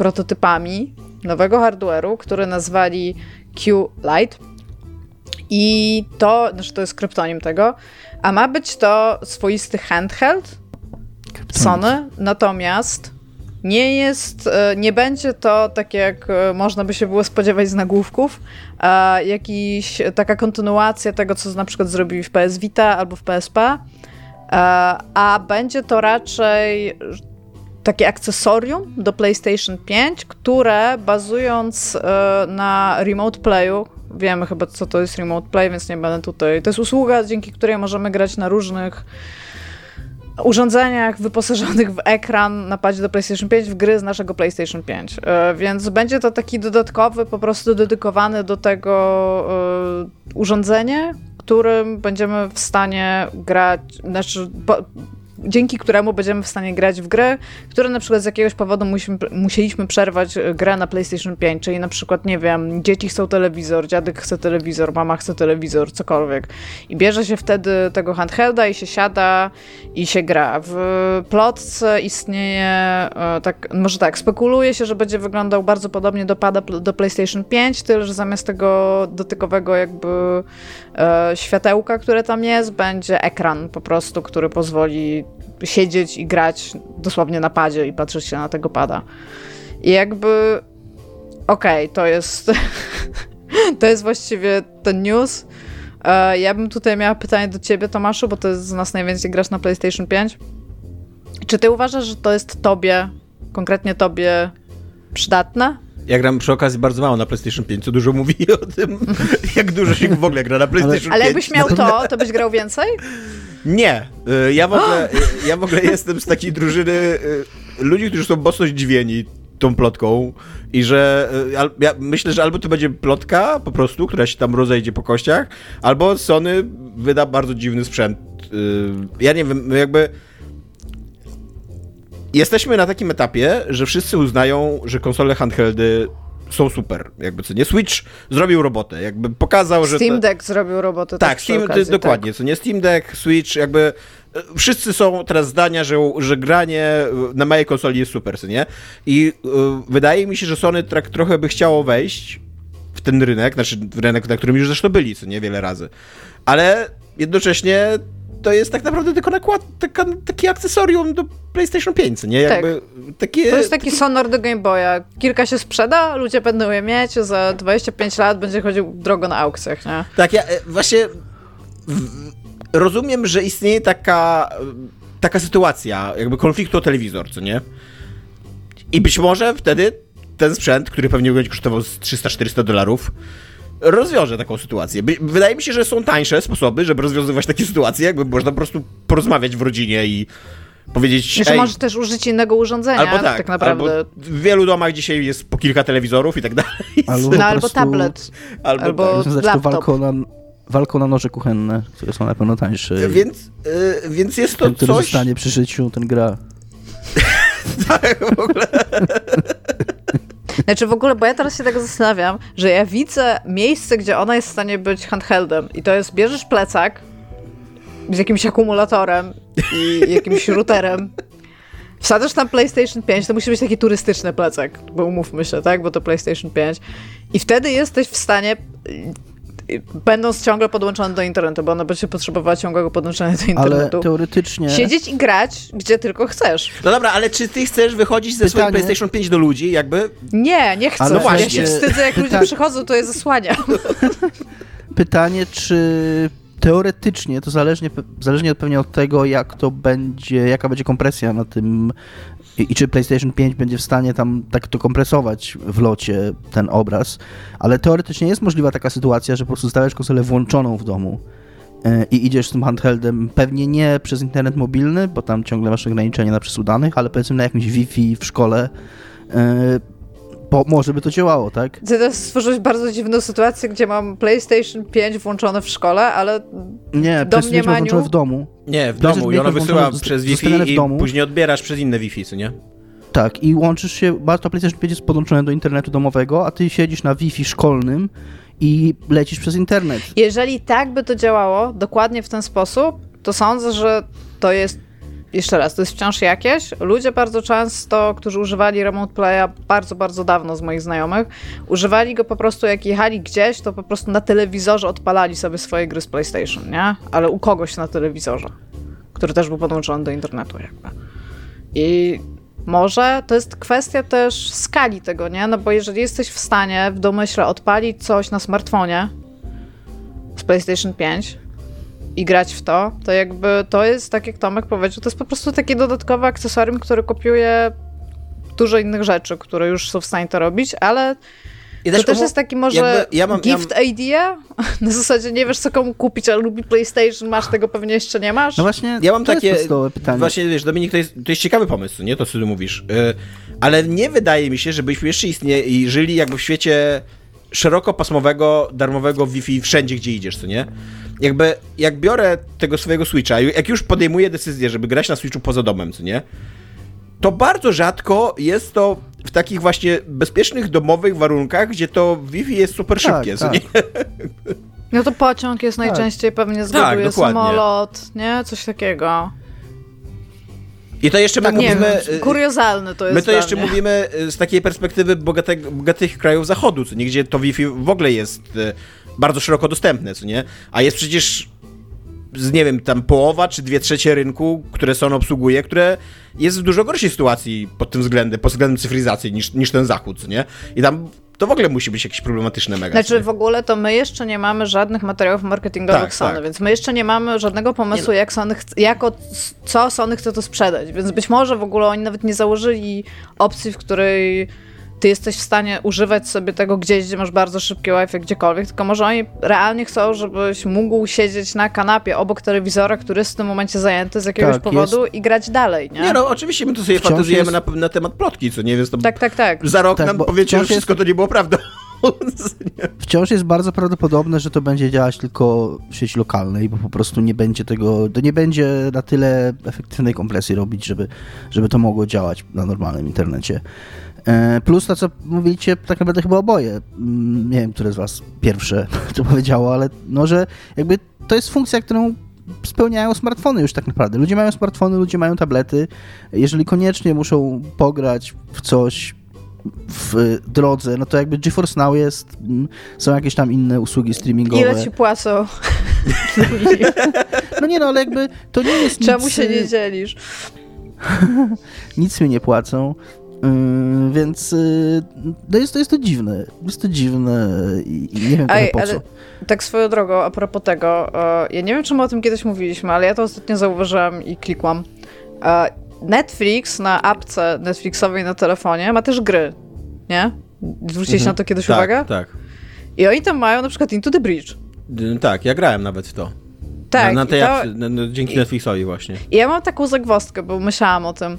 prototypami nowego hardware'u, który nazwali Q-Lite. I to, znaczy to jest kryptonim tego, a ma być to swoisty handheld, Sony, natomiast nie jest, e, nie będzie to tak jak e, można by się było spodziewać z nagłówków, e, jakiś, taka kontynuacja tego, co na przykład zrobili w PS Vita albo w PSP, a będzie to raczej takie akcesorium do PlayStation 5, które bazując e, na Remote Playu, wiemy chyba co to jest Remote Play, więc nie będę tutaj. To jest usługa, dzięki której możemy grać na różnych urządzeniach wyposażonych w ekran na padzie do PlayStation 5 w gry z naszego PlayStation 5. E, Więc będzie to taki dodatkowy, po prostu dedykowany do tego e, urządzenie, którym będziemy w stanie grać, znaczy dzięki któremu będziemy w stanie grać w gry, które na przykład z jakiegoś powodu musieliśmy przerwać e, grę na PlayStation 5, czyli na przykład, nie wiem, dzieci chcą telewizor, dziadek chce telewizor, mama chce telewizor, cokolwiek. I bierze się wtedy tego handhelda i się siada i się gra. W plotce istnieje, e, tak, może tak, spekuluje się, że będzie wyglądał bardzo podobnie do pada do PlayStation 5, tyle że zamiast tego dotykowego jakby światełka, które tam jest, będzie ekran po prostu, który pozwoli siedzieć i grać dosłownie na padzie i patrzeć się na tego pada. I jakby okej, to jest to jest właściwie ten news. E, Ja bym tutaj miała pytanie do ciebie, Tomaszu, bo to jest z nas najwięcej grasz na PlayStation 5. Czy ty uważasz, że to jest tobie, konkretnie tobie, przydatne? Ja gram przy okazji bardzo mało na PlayStation 5, co dużo mówi o tym, jak dużo się w ogóle gra na PlayStation 5. Ale jakbyś miał to, to byś grał więcej? Nie, y, ja w ogóle, y, ja w ogóle jestem z takiej drużyny y, ludzi, którzy są mocno zdziwieni tą plotką i że ja myślę, że albo to będzie plotka po prostu, która się tam rozejdzie po kościach, albo Sony wyda bardzo dziwny sprzęt. Ja nie wiem, jakby jesteśmy na takim etapie, że wszyscy uznają, że konsole handheldy są super. Jakby co nie, Switch zrobił robotę, jakby pokazał, że... Steam Deck zrobił robotę. tak, przy Steam, okazji, dokładnie, co nie Steam Deck, Switch, jakby e, wszyscy są teraz zdania, że, że granie na mojej konsoli jest super, co nie? I e, wydaje mi się, że Sony tak trochę by chciało wejść w ten rynek, znaczy w rynek, na którym już zresztą byli, co nie, wiele razy. Ale jednocześnie to jest tak naprawdę tylko nakład, taka, taki akcesorium do PlayStation 5, co nie? Jakby takie... To jest taki sonor do Game Boya. Kilka się sprzeda, ludzie będą je mieć, za 25 lat będzie chodził drogo na aukcjach, nie? Tak, ja e, właśnie w, rozumiem, że istnieje taka, e, taka sytuacja, jakby konfliktu o telewizor, co nie? I być może wtedy ten sprzęt, który pewnie będzie kosztował z 300-400 dolarów, rozwiąże taką sytuację. Wydaje mi się, że są tańsze sposoby, żeby rozwiązywać takie sytuacje, jakby można po prostu porozmawiać w rodzinie i powiedzieć, ej, możesz też użyć innego urządzenia, albo tak, tak naprawdę. albo w wielu domach dzisiaj jest po kilka telewizorów i tak dalej. Albo no albo tablet. Albo albo- tak. Laptop. walką na, walką na noże kuchenne, które są na pewno tańsze. Więc, y, więc jest to ten, który coś... zostanie przy życiu, ten gra. Tak, w ogóle. Znaczy w ogóle, bo ja teraz się tego zastanawiam, że ja widzę miejsce, gdzie ona jest w stanie być handheldem i to jest, bierzesz plecak z jakimś akumulatorem i jakimś routerem, wsadzasz tam PlayStation 5, to musi być taki turystyczny plecak, bo umówmy się, tak, bo to PlayStation 5 i wtedy jesteś w stanie będąc ciągle podłączony do internetu, bo ona będzie potrzebowała ciągłego podłączenia do Ale internetu. teoretycznie... Siedzieć i grać, gdzie tylko chcesz. No dobra, ale czy ty chcesz wychodzić ze Pytanie- PlayStation 5 do ludzi, jakby? Nie, nie chcę. Ale ja właśnie- się wstydzę, jak ludzie Pyta- przychodzą, to je zasłania. Pytanie, czy teoretycznie, to zależnie, zależnie pewnie od tego, jak to będzie, jaka będzie kompresja na tym i, i czy PlayStation 5 będzie w stanie tam tak to kompresować w locie ten obraz, ale teoretycznie jest możliwa taka sytuacja, że po prostu zostawiasz konsolę włączoną w domu e, i idziesz z tym handheldem, pewnie nie przez internet mobilny, bo tam ciągle masz ograniczenia na przesył danych, ale powiedzmy na jakimś Wi-Fi w szkole, e, bo może by to działało, tak? Ty teraz stworzyłeś bardzo dziwną sytuację, gdzie mam PlayStation 5 włączone w szkole, ale Nie, Do PlayStation 5 masz mniemaniu- włączone w domu. Nie, w PlayStation domu i ono 5 wysyła włączone przez Wi-Fi w i domu. później odbierasz przez inne Wi-Fi, co nie? Tak, i łączysz się, to PlayStation 5 jest podłączone do internetu domowego, a ty siedzisz na Wi-Fi szkolnym i lecisz przez internet. jeżeli tak by to działało, dokładnie w ten sposób, to sądzę, że to jest, jeszcze raz, to jest wciąż jakieś. Ludzie bardzo często, którzy używali Remote Playa bardzo, bardzo dawno z moich znajomych, używali go po prostu jak jechali gdzieś, to po prostu na telewizorze odpalali sobie swoje gry z PlayStation, nie? Ale u kogoś na telewizorze, który też był podłączony do internetu jakby. I może to jest kwestia też skali tego, nie? No bo jeżeli jesteś w stanie w domyśle odpalić coś na smartfonie z PlayStation 5 i grać w to, to jakby to jest, tak jak Tomek powiedział, to jest po prostu takie dodatkowe akcesorium, które kopiuje dużo innych rzeczy, które już są w stanie to robić, ale I to też jest taki może ja mam- ja gift idea? Na zasadzie nie wiesz, co komu kupić, ale lubi PlayStation, masz tego pewnie jeszcze nie masz? No właśnie, Ja mam to takie. pytanie. Właśnie wiesz, Dominik, to jest, to jest ciekawy pomysł, nie? To, co ty mówisz. Y, ale nie wydaje mi się, żebyśmy jeszcze istnieli i żyli jakby w świecie szerokopasmowego, darmowego Wi-Fi wszędzie, gdzie idziesz, co nie? Jakby, jak biorę tego swojego Switcha, jak już podejmuję decyzję, żeby grać na Switchu poza domem, co nie? To bardzo rzadko jest to w takich właśnie bezpiecznych, domowych warunkach, gdzie to Wi-Fi jest super Tak, szybkie, co tak. nie? No to pociąg jest najczęściej pewnie zgaduje, Tak, dokładnie. samolot, nie? Coś takiego. I to jeszcze my Tak, nie mówimy... wiem, y, kuriozalne to jest My to jeszcze mnie. mówimy y, z takiej perspektywy bogatego, bogatych krajów zachodu, co nie, gdzie to Wi-Fi w ogóle jest y, bardzo szeroko dostępne, co nie? A jest przecież z nie wiem, tam połowa czy dwie trzecie rynku, które Sony obsługuje, które jest w dużo gorszej sytuacji pod tym względem, pod względem cyfryzacji niż, niż ten zachód, nie? I tam to w ogóle musi być jakieś problematyczne mega. Znaczy w ogóle to my jeszcze nie mamy żadnych materiałów marketingowych Tak, Sony, tak. więc my jeszcze nie mamy żadnego pomysłu, jak Sony chce, jako, co Sony chce to sprzedać. Więc być może w ogóle oni nawet nie założyli opcji, w której ty jesteś w stanie używać sobie tego gdzieś, gdzie masz bardzo szybkie Wi-Fi, gdziekolwiek, tylko może oni realnie chcą, żebyś mógł siedzieć na kanapie obok telewizora, który jest w tym momencie zajęty z jakiegoś Tak, powodu i grać dalej, nie? Nie no, oczywiście my tu sobie Wciąż jest- na, na temat plotki, co nie? Więc to Tak, tak, tak. za rok Tak, nam powiecie, że wciąż jest- wszystko to nie było prawdą. Wciąż jest bardzo prawdopodobne, że to będzie działać tylko w sieci lokalnej, bo po prostu nie będzie tego, to nie będzie na tyle efektywnej kompresji robić, żeby, żeby to mogło działać na normalnym internecie. E, Plus to, co mówicie, tak naprawdę chyba oboje. Mm, Nie wiem, które z was pierwsze to powiedziało, ale no, że jakby to jest funkcja, którą spełniają smartfony już tak naprawdę. Ludzie mają smartfony, ludzie mają tablety. Jeżeli koniecznie muszą pograć w coś w drodze, no to jakby GeForce Now jest, mm, są jakieś tam inne usługi streamingowe. Ile ci płacą? No nie no, ale jakby to nie jest Czemu nic, się nie dzielisz? nic mi nie płacą. Yy, więc yy, no jest, to jest to dziwne. Jest to dziwne i, i nie wiem Ej, po co. ale tak swoją drogą, a propos tego, e, ja nie wiem, czy my o tym kiedyś mówiliśmy, ale ja to ostatnio zauważyłam i klikłam. E, Netflix na apce Netflixowej na telefonie ma też gry, nie? Zwróciliście na to kiedyś tak, uwagę? Tak. I oni tam mają na przykład Into the Bridge. Tak, ja grałem nawet w to. Tak, Na, na tej to- apce- na, na, dzięki Netflixowi właśnie. I ja mam taką zagwozdkę, bo myślałam o tym.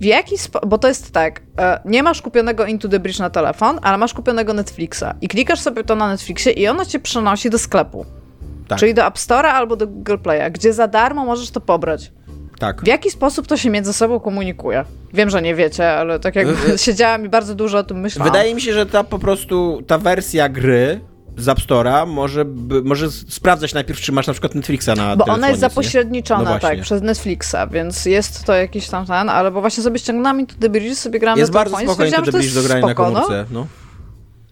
W jaki sposób, bo to jest tak, e, nie masz kupionego Into the Bridge na telefon, ale masz kupionego Netflixa i klikasz sobie to na Netflixie i ono cię przenosi do sklepu. Tak, Czyli do App Store'a albo do Google Play'a, gdzie za darmo możesz to pobrać. tak. W jaki sposób to się między sobą komunikuje? Wiem, że nie wiecie, ale tak jakby Y- y- siedziałam i bardzo dużo o tym myślałam. Wydaje mi się, że ta po prostu, ta wersja gry z App Store'a może, może sprawdzać najpierw, czy masz na przykład Netflixa na Bo telefonie, ona jest zapośredniczona, No tak, przez Netflixa, więc jest to jakiś tam ten, ale bo właśnie sobie ściągnęłam Into the Bridge, sobie grałam Jest na bardzo telefonie, spokojnie stwierdziłam, to że to Bridge do jest grania na spoko, no. komórce. No.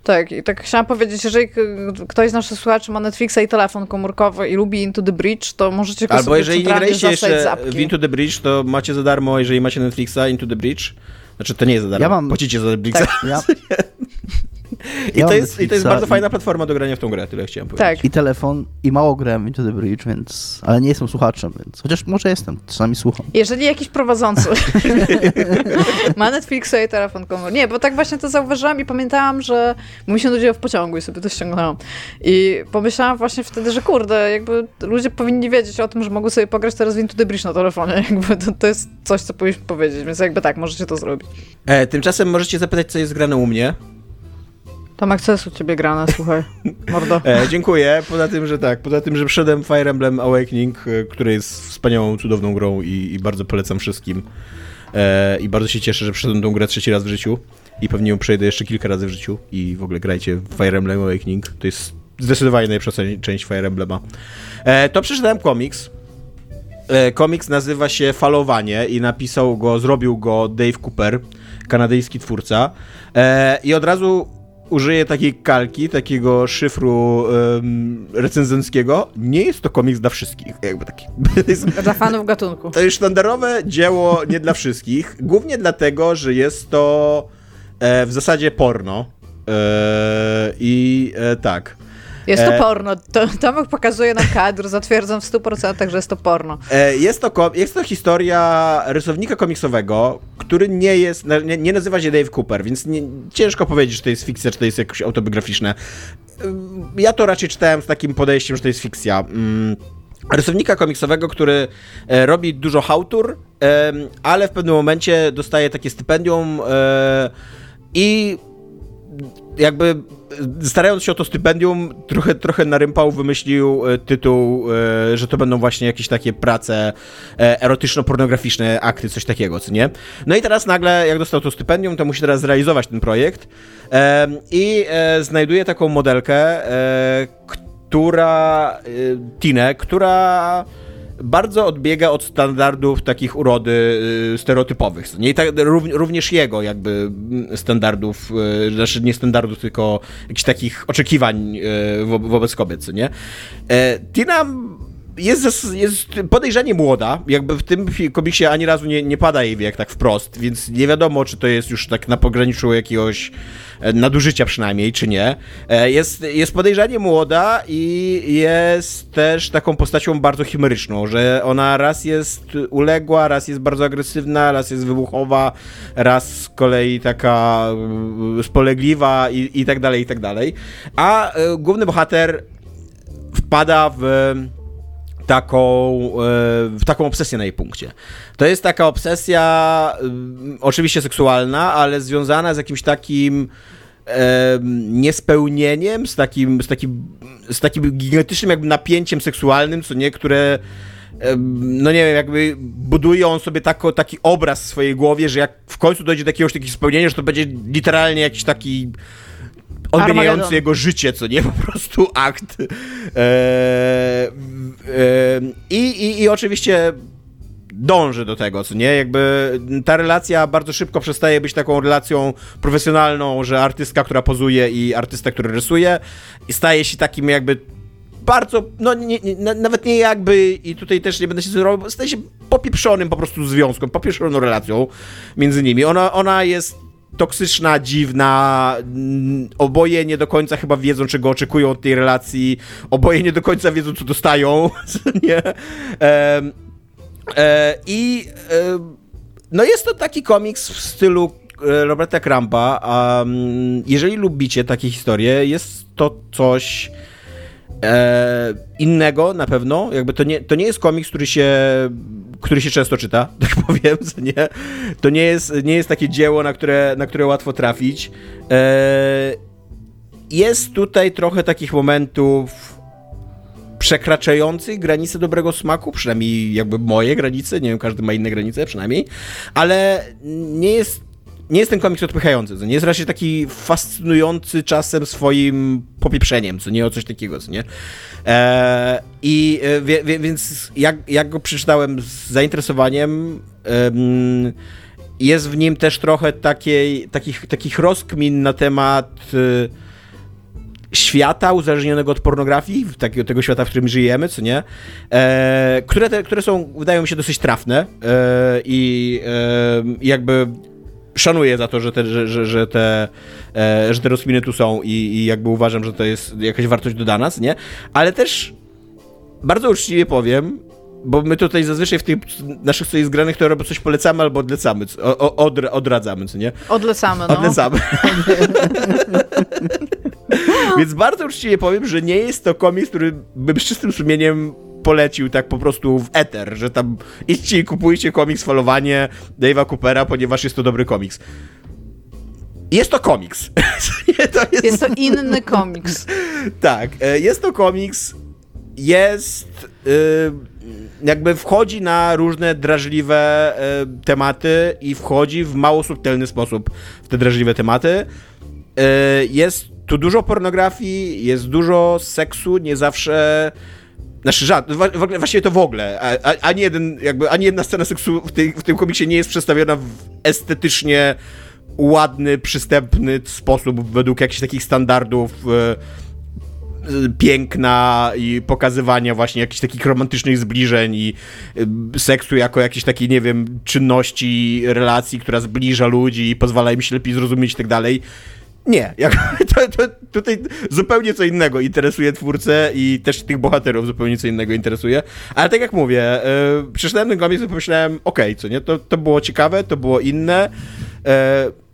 Tak, i tak chciałam powiedzieć, jeżeli ktoś z naszych słuchaczy ma Netflixa i telefon komórkowy i lubi Into the Bridge, to możecie go Albo sobie jeżeli nie graliście jeszcze w Into the Bridge, to macie za darmo, jeżeli macie Netflixa, Into the Bridge. Znaczy, to nie jest za darmo, Ja mam- płacicie za Netflixa. Tak. Ja, I, Ja to jest, I to jest bardzo i- fajna platforma do grania w tą grę, tyle chciałem powiedzieć. Tak. I telefon, i mało grałem w Into the Bridge, więc... Ale nie jestem słuchaczem, więc... Chociaż może jestem, czasami słucham. Jeżeli jakiś prowadzący ma Netflixa i telefon komórkowy. Nie, bo tak właśnie to zauważyłam i pamiętałam, że bo mi się nudziło w pociągu i sobie to ściągnęłam. I pomyślałam właśnie wtedy, że kurde, jakby ludzie powinni wiedzieć o tym, że mogą sobie pograć teraz w Into the Bridge na telefonie. Jakby to, to jest coś, co powinniśmy powiedzieć, więc jakby tak, możecie to zrobić. E, tymczasem możecie zapytać, co jest grane u mnie. Tomek, co jest u ciebie grane, słuchaj, mordo. E, dziękuję. Poza tym, że tak, poza tym, że przyszedłem Fire Emblem Awakening, e, który jest wspaniałą, cudowną grą i, i bardzo polecam wszystkim. E, I bardzo się cieszę, że przyszedłem tą grę trzeci raz w życiu i pewnie ją przejdę jeszcze kilka razy w życiu i w ogóle grajcie w Fire Emblem Awakening. To jest zdecydowanie najlepsza część Fire Emblema. E, to przeczytałem komiks. E, komiks nazywa się Falowanie i napisał go, zrobił go Dave Cooper, kanadyjski twórca. E, I od razu użyję takiej kalki, takiego szyfru em, recenzenckiego. Nie jest to komiks dla wszystkich. Jakby taki. Jest, Dla fanów gatunku. to jest sztandarowe dzieło nie dla wszystkich. Głównie dlatego, że jest to e, w zasadzie porno. E, I e, tak. Jest to E, porno. To, Tomek pokazuje nam kadr, zatwierdzam w 100%, że jest to porno. E, Jest to, ko- jest to historia rysownika komiksowego, który nie jest, nie, nie nazywa się Dave Cooper, więc nie, ciężko powiedzieć, czy to jest fikcja, czy to jest jakoś autobiograficzne. Ym, Ja to raczej czytałem z takim podejściem, że to jest fikcja. Ym, Rysownika komiksowego, który e, robi dużo hałtur, em, ale w pewnym momencie dostaje takie stypendium e, i jakby starając się o to stypendium, trochę, trochę narympał, wymyślił e, tytuł, e, że to będą właśnie jakieś takie prace e, erotyczno-pornograficzne, akty, coś takiego, co nie? No i teraz nagle, jak dostał to stypendium, to musi teraz zrealizować ten projekt i znajduje taką modelkę, która, Tinę, która bardzo odbiega od standardów takich urody y, stereotypowych. Nie tak, rów- również jego jakby mm, standardów, y, znaczy nie standardów, tylko jakichś takich oczekiwań y, wo wobec kobiet, nie? E, Tina jest, jest podejrzanie młoda, jakby w tym komiksie ani razu nie, nie pada jej wiek tak wprost, więc nie wiadomo, czy to jest już tak na pograniczu jakiegoś nadużycia przynajmniej, czy nie. E, Jest, jest podejrzanie młoda i jest też taką postacią bardzo chimeryczną, że ona raz jest uległa, raz jest bardzo agresywna, raz jest wybuchowa, raz z kolei taka e, spolegliwa i, i tak dalej, i tak dalej. A e, główny bohater wpada w taką, e, taką obsesję na jej punkcie. To jest taka obsesja ym, oczywiście seksualna, ale związana z jakimś takim em, niespełnieniem, z takim, z takim, z takim gigantycznym jakby napięciem seksualnym, co nie, które em, no nie wiem, jakby buduje on sobie tako, taki obraz w swojej głowie, że jak w końcu dojdzie do jakiegoś takiego spełnienia, że to będzie literalnie jakiś taki odmieniający jego życie, co nie, po prostu akt. Eee, eee, i, i, I oczywiście dąży do tego, co nie, jakby ta relacja bardzo szybko przestaje być taką relacją profesjonalną, że artystka, która pozuje i artysta, który rysuje staje się takim jakby bardzo, no nie, nie, na- nawet nie jakby, i tutaj też nie będę się bo staje się popieprzonym po prostu związkiem, popieprzoną relacją między nimi. Ona, ona jest toksyczna, dziwna, mm, oboje nie do końca chyba wiedzą, czego oczekują od tej relacji, oboje nie do końca wiedzą, co dostają, nie? Em, e, I e, no jest to taki komiks w stylu e, Roberta Krampa, um, jeżeli lubicie takie historie, jest to coś e, innego na pewno. Jakby to nie, to nie jest komiks, który się, który się często czyta, tak powiem, nie. To nie jest, nie jest takie dzieło, na które, na które łatwo trafić. E, jest tutaj trochę takich momentów przekraczających granice dobrego smaku, przynajmniej jakby moje granice, nie wiem, każdy ma inne granice przynajmniej, ale nie jest nie jest ten komiks odpychający, co nie jest raczej taki fascynujący czasem swoim popieprzeniem, co nie o coś takiego, co nie. E, I e, wie, więc jak, jak go przeczytałem z zainteresowaniem, jest w nim też trochę takiej, takich, takich rozkmin na temat e, świata uzależnionego od pornografii, takiego tego świata, w którym żyjemy, co nie, e, które, te, które są, wydają mi się, dosyć trafne e, i jakby szanuję za to, że te, że, że, że te, e, że te rozkminy tu są i, i jakby uważam, że to jest jakaś wartość dodana, nie? Ale też bardzo uczciwie powiem, bo my tutaj zazwyczaj w tych naszych sobie zgranych to albo coś polecamy, albo odlecamy, o, od, odradzamy, co nie? Odlecamy, no. Odlecamy. Więc bardzo uczciwie powiem, że nie jest to komiks, który bym z czystym sumieniem polecił tak po prostu w eter, że tam idźcie i kupujcie komiks Falowanie Dave'a Coopera, ponieważ jest to dobry komiks. Jest to komiks. to jest... jest to inny komiks. tak, e, jest to komiks, jest y, jakby wchodzi na różne drażliwe y, tematy i wchodzi w mało subtelny sposób w te drażliwe tematy. Y, jest tu dużo pornografii, jest dużo seksu, nie zawsze znaczy żart, właściwie to w ogóle. A, a, ani, jeden, jakby, ani jedna scena seksu w, tej, w tym komiksie nie jest przedstawiona w estetycznie ładny, przystępny sposób, według jakichś takich standardów e, piękna i pokazywania właśnie jakichś takich romantycznych zbliżeń i e, seksu jako jakiejś takiej, nie wiem, czynności, relacji, która zbliża ludzi i pozwala im się lepiej zrozumieć i tak dalej. Nie, jak, to, to, tutaj zupełnie co innego interesuje twórcę i też tych bohaterów zupełnie co innego interesuje. Ale tak jak mówię, yy, przeczytałem ten komiks i pomyślałem, okej, okay, co nie, to, to było ciekawe, to było inne. Yy,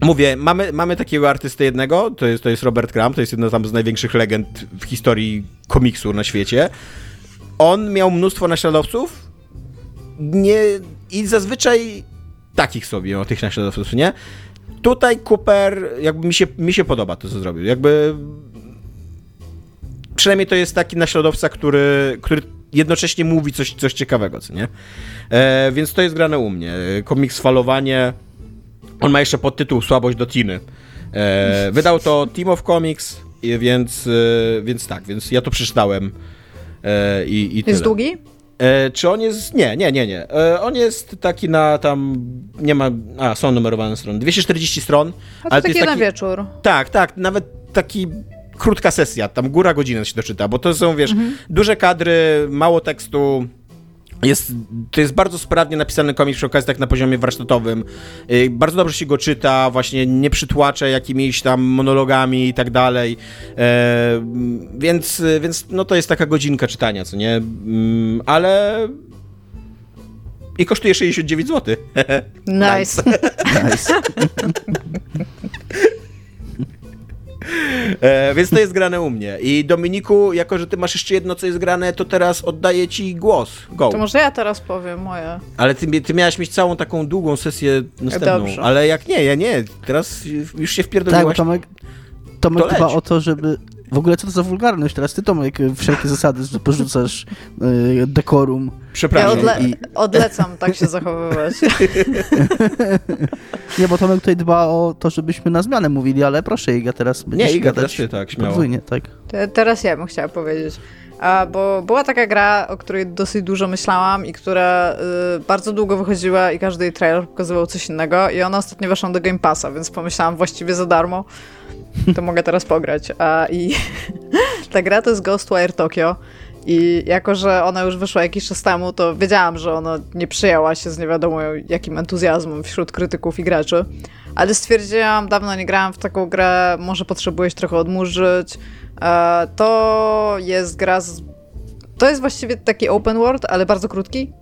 Mówię, mamy, mamy takiego artystę jednego, to jest, to jest Robert Crumb, to jest jedna tam z największych legend w historii komiksu na świecie. On miał mnóstwo naśladowców nie, i zazwyczaj takich sobie, o tych naśladowców, nie? Tutaj Cooper, jakby mi się, mi się podoba to, co zrobił. Jakby przynajmniej to jest taki naśladowca, który, który jednocześnie mówi coś, coś ciekawego, co nie? E, więc to jest grane u mnie. Komiks Falowanie. On ma jeszcze podtytuł Słabość do Tiny. E, wydał to Team of Comics, więc, e, więc tak, więc ja to przeczytałem. E, i, i jest długi? E, czy on jest. Nie, nie, nie, nie. E, on jest taki na tam. Nie ma. A, są numerowane strony. 240 stron. A to ale taki to jest taki, na wieczór. Tak, tak. Nawet taki. Krótka sesja, tam góra godziny się doczyta, bo to są, wiesz, mhm. duże kadry, mało tekstu, jest, to jest bardzo sprawnie napisany komiks przy okazji tak na poziomie warsztatowym. Y, bardzo dobrze się go czyta, właśnie nie przytłacza jakimiś tam monologami i tak dalej. E, więc, więc no to jest taka godzinka czytania, co nie? Mm, ale i kosztuje 69 zł. Nice. nice. E, więc to jest grane u mnie. I Dominiku, jako że ty masz jeszcze jedno, co jest grane, to teraz oddaję ci głos. Go. To może ja teraz powiem moje. Ale ty, ty miałaś mieć całą taką długą sesję następną. Dobrze. Ale jak nie, ja nie. Teraz już się wpierdoliłaś. Tak, Tomek, Tomek to dba o to, żeby w ogóle co to za wulgarność? Teraz ty, Tomek, wszelkie zasady porzucasz, yy, dekorum. Przepraszam. Ja odle i... odlecam tak się zachowywać. nie, bo Tomek tutaj dba o to, żebyśmy na zmianę mówili, ale proszę Iga, teraz Nie, Iga, teraz ty, tak, śmiało. Podwójnie, tak. Te, teraz ja bym chciała powiedzieć. A, bo była taka gra, o której dosyć dużo myślałam i która y, bardzo długo wychodziła i każdy jej trailer pokazywał coś innego i ona ostatnio weszła do Game Passa, więc pomyślałam właściwie za darmo, to mogę teraz pograć. A, I ta gra to jest Ghostwire Tokyo. I jako, że ona już wyszła jakiś czas temu, to wiedziałam, że ona nie przyjęła się z nie wiadomo jakim entuzjazmem wśród krytyków i graczy. Ale stwierdziłam, dawno nie grałam w taką grę, może potrzebujesz trochę odmurzyć. E, to jest gra z... To jest właściwie taki open world, ale bardzo krótki.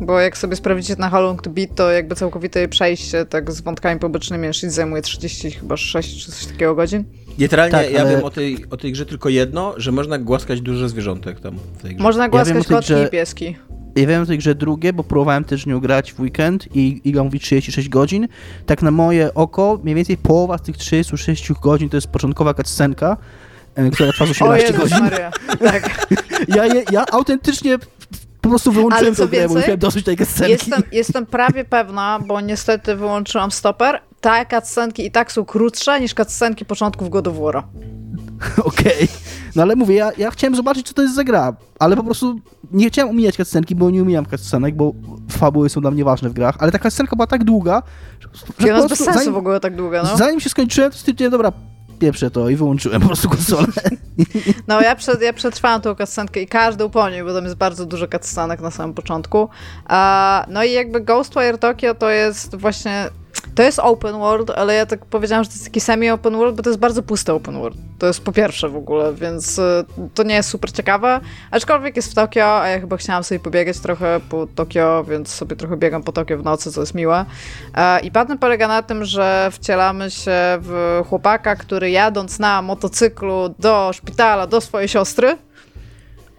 Bo jak sobie sprawdzicie na How Long to Beat, to jakby całkowite przejście tak z wątkami pobocznymi jeszcze zajmuje 30 chyba 6 czy coś takiego godzin. Literalnie Tak, ja ale- wiem o tej, o tej grze tylko jedno, że można głaskać dużo zwierzątek tam w tej grze. Można głaskać tej kotki grze- i pieski. Ja wiem o tej grze drugie, bo próbowałem też nią grać w weekend i Iga mówi 36 godzin. Tak na moje oko, mniej więcej połowa z tych 36 godzin to jest początkowa cutscenka, e, która trwa z O 18 Jezus godzin. Maria. Tak. Ja, je, ja autentycznie po prostu wyłączyłem tę grę, bo miałem dosyć tej cutscenki. Jestem, jestem prawie pewna, bo niestety wyłączyłam stoper. Te cutscenki i tak są krótsze niż cutscenki początków God of War'a. Okej. No ale mówię, ja, ja chciałem zobaczyć, co to jest za gra, ale po prostu nie chciałem omijać cutscenki, bo nie umijam cutscenek, bo fabuły są dla mnie ważne w grach, ale ta cutscenka była tak długa, że, po bez sensu zanim, w ogóle tak długo, no. zanim się skończyłem, to stwierdziłem, dobra, pieprzę to i wyłączyłem po prostu konsolę. No ja, przed, ja przetrwałam tą cutscenkę i każdą po niej, bo tam jest bardzo dużo cutscenek na samym początku. No i jakby Ghostwire Tokyo to jest właśnie... To jest open world, ale ja tak powiedziałam, że to jest taki semi-open world, bo to jest bardzo pusty open world. To jest po pierwsze w ogóle, więc y, to nie jest super ciekawe. Aczkolwiek jest w Tokio, a ja chyba chciałam sobie pobiegać trochę po Tokio, więc sobie trochę biegam po Tokio w nocy, co jest miłe. E, I patent polega na tym, że wcielamy się w chłopaka, który jadąc na motocyklu do szpitala, do swojej siostry,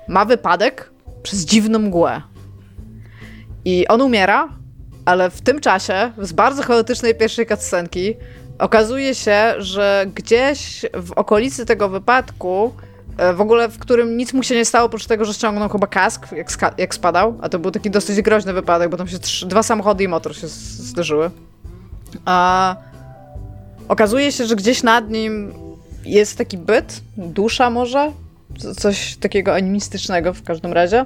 ma wypadek przez dziwną mgłę. I on umiera, ale w tym czasie, z bardzo chaotycznej pierwszej cutscenki, okazuje się, że gdzieś w okolicy tego wypadku, e, w ogóle w którym nic mu się nie stało, oprócz tego, że ściągnął chyba kask, jak, jak spadał, a to był taki dosyć groźny wypadek, bo tam się dwa samochody i motor się zderzyły. A okazuje się, że gdzieś nad nim jest taki byt, dusza może, coś takiego animistycznego w każdym razie.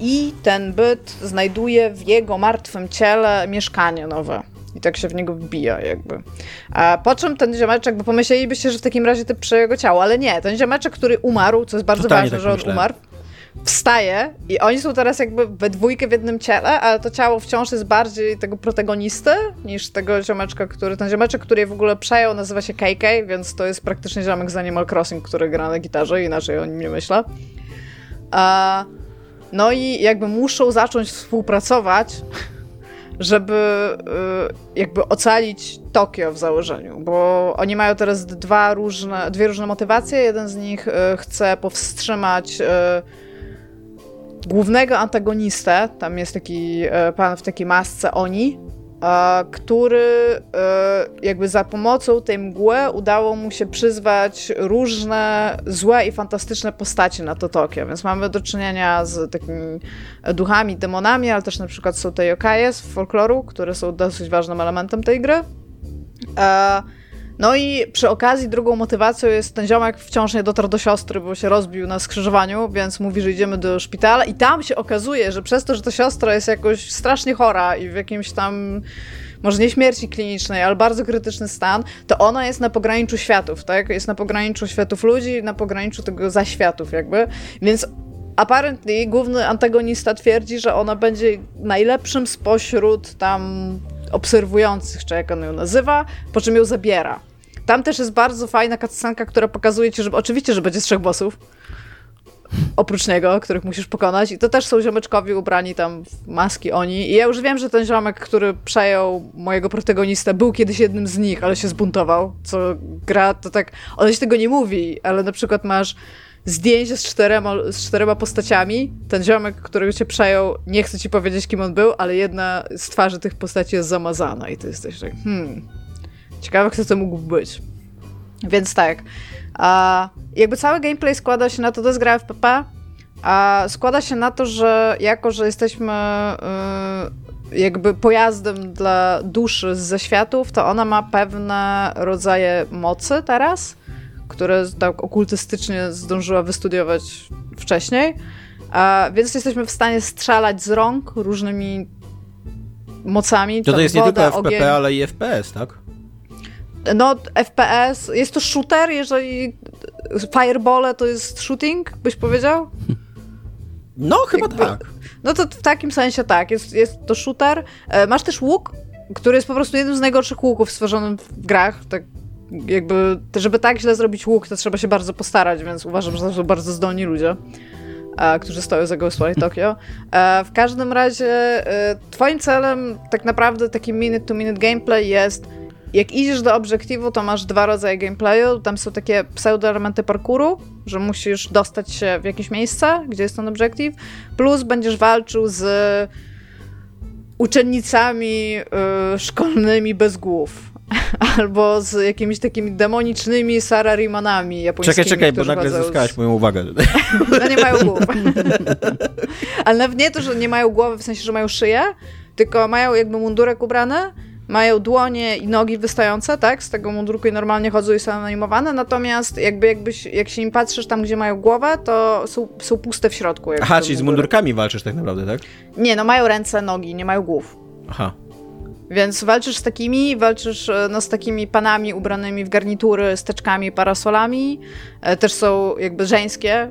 I ten byt znajduje w jego martwym ciele mieszkanie nowe. I tak się w niego wbija jakby. A po czym ten ziomeczek, bo pomyślelibyście, że w takim razie typ przejął jego ciało, ale nie. Ten ziomeczek, który umarł, co jest bardzo Totalnie ważne, tak że on umarł, wstaje i oni są teraz jakby we dwójkę w jednym ciele, ale to ciało wciąż jest bardziej tego protagonisty niż tego ziomeczka, który, ten ziomeczek, który je w ogóle przejął, nazywa się KK, więc to jest praktycznie ziomek z Animal Crossing, który gra na gitarze, inaczej o nim nie myślę. A, no i jakby muszą zacząć współpracować, żeby y, jakby ocalić Tokio w założeniu, bo oni mają teraz dwa różne, dwie różne motywacje. Jeden z nich y, chce powstrzymać y, głównego antagonistę, tam jest taki e, pan w takiej masce Oni, e, który e, jakby za pomocą tej mgły udało mu się przyzwać różne złe i fantastyczne postacie na to Tokio, więc mamy do czynienia z takimi duchami, demonami, ale też na przykład są te yokaje z folkloru, które są dosyć ważnym elementem tej gry. No i przy okazji drugą motywacją jest ten ziomek wciąż nie dotarł do siostry, bo się rozbił na skrzyżowaniu, więc mówi, że idziemy do szpitala i tam się okazuje, że przez to, że ta siostra jest jakoś strasznie chora i w jakimś tam może nie śmierci klinicznej, ale bardzo krytyczny stan, to ona jest na pograniczu światów, tak? Jest na pograniczu światów ludzi, na pograniczu tego zaświatów jakby, więc apparently główny antagonista twierdzi, że ona będzie najlepszym spośród tam obserwujących, czy jak on ją nazywa, po czym ją zabiera. Tam też jest bardzo fajna cutscenka, która pokazuje ci, że oczywiście, że będzie trzech bossów, oprócz niego, których musisz pokonać. I to też są ziomeczkowi ubrani tam w maski oni. I ja już wiem, że ten ziomek, który przejął mojego protagonistę był kiedyś jednym z nich, ale się zbuntował, co gra to tak, on się tego nie mówi, ale na przykład masz zdjęcie z czterema, z czterema postaciami. Ten ziomek, którego cię przejął, nie chcę ci powiedzieć, kim on był, ale jedna z twarzy tych postaci jest zamazana i ty jesteś tak, hmm, ciekawe, kto to mógł być. Więc tak, a jakby cały gameplay składa się na to, to jest gra FPP, a składa się na to, że jako, że jesteśmy y, jakby pojazdem dla duszy z zaświatów, to ona ma pewne rodzaje mocy teraz, które tak okultystycznie zdążyła wystudiować wcześniej. A, więc jesteśmy w stanie strzelać z rąk różnymi mocami. To to tam jest nie woda, tylko FPP, ogień. ale i FPS, tak? No, FPS, jest to shooter, jeżeli fireball to jest shooting, byś powiedział? No, chyba Jakby- tak. No to w takim sensie tak, jest, jest to shooter. E, Masz też łuk, który jest po prostu jednym z najgorszych łuków stworzonym w grach. Tak jakby, żeby tak źle zrobić łuk, to trzeba się bardzo postarać, więc uważam, że to są bardzo zdolni ludzie. e, którzy stoją za Ghostwire Tokyo. E, w każdym razie e, twoim celem tak naprawdę taki minute-to-minute gameplay jest jak idziesz do obiektywu, to masz dwa rodzaje gameplayu. Tam są takie pseudo-elementy parkouru, że musisz dostać się w jakieś miejsce, gdzie jest ten obiektyw, plus będziesz walczył z uczennicami y, szkolnymi bez głów. Albo z jakimiś takimi demonicznymi sararimanami japońskimi. Czekaj, czekaj, bo nagle zyskałeś z... moją uwagę. No nie mają głów. Ale nawet nie to, że nie mają głowy, w sensie, że mają szyję, tylko mają jakby mundurek ubrany, mają dłonie i nogi wystające, tak, z tego mundurku i normalnie chodzą i są animowane, natomiast jakby jakbyś, jak się im patrzysz tam, gdzie mają głowę, to są, są puste w środku. Aha, czyli z mundurkami walczysz tak naprawdę, tak? Nie, no mają ręce, nogi, nie mają głów. Aha. Więc walczysz z takimi, walczysz e, no, z takimi panami ubranymi w garnitury, z teczkami, parasolami. E, też są jakby żeńskie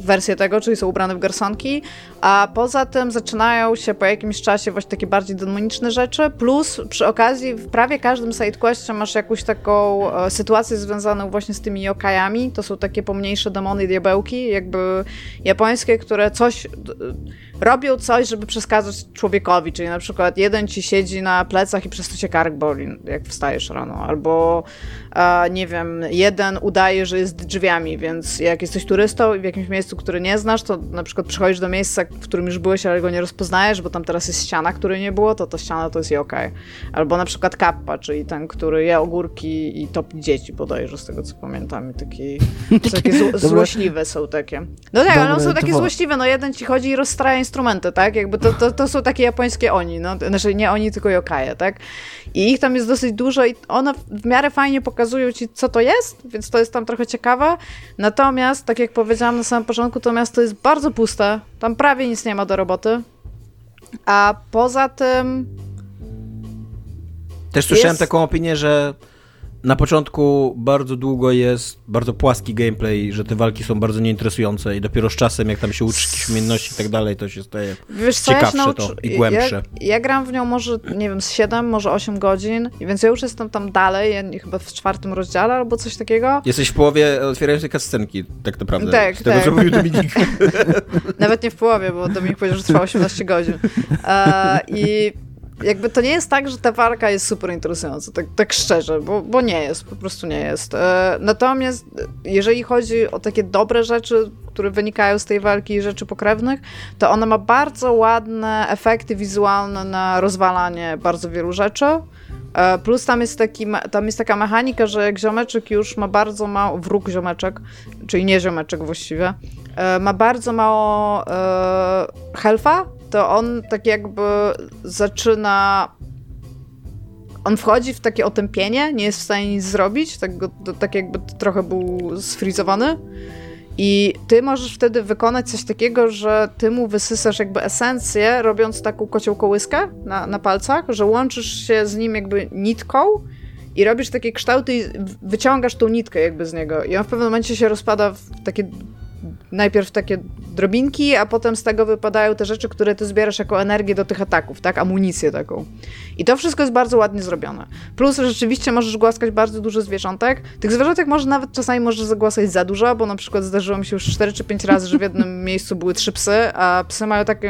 wersje tego, czyli są ubrane w garsonki, a poza tym zaczynają się po jakimś czasie właśnie takie bardziej demoniczne rzeczy, plus przy okazji w prawie każdym sidequestie masz jakąś taką e, sytuację związaną właśnie z tymi yokajami, to są takie pomniejsze demony i diabełki, jakby japońskie, które coś robią coś, żeby przeskazać człowiekowi, czyli na przykład jeden ci siedzi na plecach i przez to cię kark boli, jak wstajesz rano, albo e, nie wiem, jeden udaje, że jest drzwiami, więc jak jesteś turystą i w jakimś miejscu, które nie znasz, to na przykład przychodzisz do miejsca, w którym już byłeś, ale go nie rozpoznajesz, bo tam teraz jest ściana, której nie było, to ta ściana to jest yokai. Albo na przykład kappa, czyli ten, który je ogórki i topi dzieci bodajże, z tego co pamiętam. I taki, takie złośliwe są takie. No tak, ale one są takie złośliwe, no jeden ci chodzi i rozstraja instrumenty, tak? Jakby to, to, to są takie japońskie oni, no. Znaczy nie oni, tylko yokaje, tak? I ich tam jest dosyć dużo i one w miarę fajnie pokazują ci, co to jest, więc to jest tam trochę ciekawe. Natomiast, tak jak powiedziałam na samym początku, to miasto jest bardzo puste. Tam prawie nic nie ma do roboty. A poza tym... Też słyszałem jest... taką opinię, że na początku bardzo długo jest bardzo płaski gameplay, że te walki są bardzo nieinteresujące i dopiero z czasem, jak tam się uczysz jakichś umiejętności i tak dalej, to się staje Wiesz, ciekawsze ja to i głębsze. Ja, ja, gram w nią może, nie wiem, z 7, może 8 godzin, więc ja już jestem tam dalej, ja chyba w czwartym rozdziale albo coś takiego. Jesteś w połowie otwierającej kascenki, tak naprawdę. Tak, z tego, tak. co mówił Dominik. Nawet nie w połowie, bo Dominik powiedział, że trwa 18 godzin. Uh, I jakby to nie jest tak, że ta walka jest super interesująca, tak, tak szczerze, bo, bo nie jest, po prostu nie jest. E, natomiast jeżeli chodzi o takie dobre rzeczy, które wynikają z tej walki i rzeczy pokrewnych, to ona ma bardzo ładne efekty wizualne na rozwalanie bardzo wielu rzeczy. E, plus tam jest, taki, tam jest taka mechanika, że jak ziomeczek już ma bardzo mało, wróg ziomeczek, czyli nie ziomeczek właściwie, e, ma bardzo mało helfa, to on tak jakby zaczyna. On wchodzi w takie otępienie, nie jest w stanie nic zrobić, tak, tak jakby trochę był sfrizowany. I ty możesz wtedy wykonać coś takiego, że ty mu wysysasz jakby esencję, robiąc taką kocioł kołyskę na, na palcach, że łączysz się z nim jakby nitką i robisz takie kształty i wyciągasz tą nitkę jakby z niego. I on w pewnym momencie się rozpada w takie najpierw takie drobinki, a potem z tego wypadają te rzeczy, które ty zbierasz jako energię do tych ataków, tak? Amunicję taką. I to wszystko jest bardzo ładnie zrobione. Plus rzeczywiście możesz głaskać bardzo dużo zwierzątek. Tych zwierzątek może nawet czasami możesz zagłaskać za dużo, bo na przykład zdarzyło mi się już 4 czy 5 razy, że w jednym miejscu były trzy psy, a psy mają taki,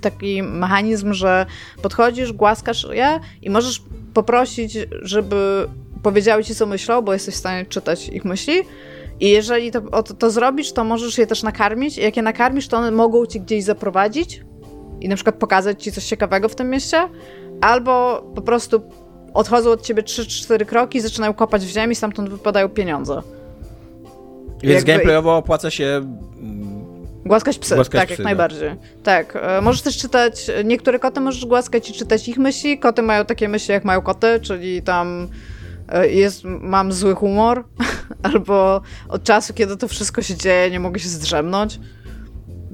taki mechanizm, że podchodzisz, głaskasz je i możesz poprosić, żeby powiedziały ci, co myślą, bo jesteś w stanie czytać ich myśli i jeżeli to, to, to, zrobisz, to możesz je też nakarmić. I jak je nakarmisz, to one mogą ci gdzieś zaprowadzić i na przykład pokazać ci coś ciekawego w tym mieście, albo po prostu odchodzą od ciebie 3-4 kroki zaczynają kopać w ziemi, stamtąd wypadają pieniądze. Więc Jakby... gameplayowo opłaca się mm, Głaskać psy, głaskać tak, psy, jak tak. najbardziej. Tak, e, możesz też czytać, niektóre koty możesz głaskać i czytać ich myśli. Koty mają takie myśli, jak mają koty, czyli tam jest, mam zły humor, albo od czasu, kiedy to wszystko się dzieje, nie mogę się zdrzemnąć.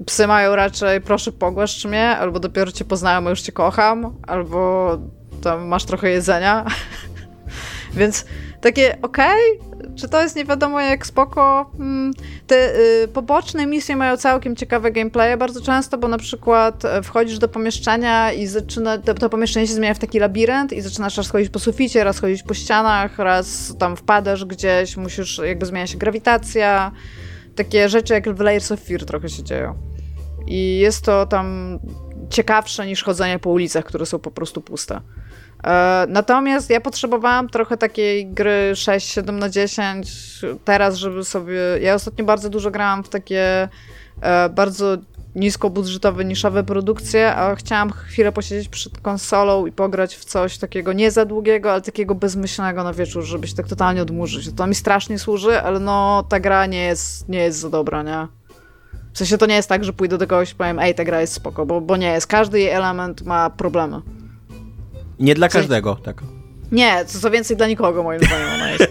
Psy mają raczej proszę pogłaszcz mnie, albo dopiero cię poznałem, a już cię kocham, albo tam masz trochę jedzenia. Więc takie okej, okay, czy to jest nie wiadomo jak spoko. Hmm, te y, poboczne misje mają całkiem ciekawe gameplaye bardzo często, bo na przykład e, wchodzisz do pomieszczenia i zaczyna, to, to pomieszczenie się zmienia w taki labirynt i zaczynasz raz chodzić po suficie, raz chodzić po ścianach, raz tam wpadasz gdzieś, musisz, jakby zmienia się grawitacja takie rzeczy jak w Layers of Fear trochę się dzieją. I jest to tam ciekawsze niż chodzenie po ulicach, które są po prostu puste. E, natomiast ja potrzebowałam trochę takiej gry 6-7 na 10 teraz, żeby sobie. Ja ostatnio bardzo dużo grałam w takie e, bardzo niskobudżetowe, niszowe produkcje, a chciałam chwilę posiedzieć przed konsolą i pograć w coś takiego nie za długiego, ale takiego bezmyślnego na wieczór, żeby się tak totalnie odmurzyć. To mi strasznie służy, ale no ta gra nie jest, nie jest za dobra, nie? W sensie to nie jest tak, że pójdę do kogoś i powiem, ej, ta gra jest spoko, bo, bo nie jest. Każdy jej element ma problemy. Nie dla każdego, tak. Nie, co, co więcej dla nikogo, moim zdaniem ona jest.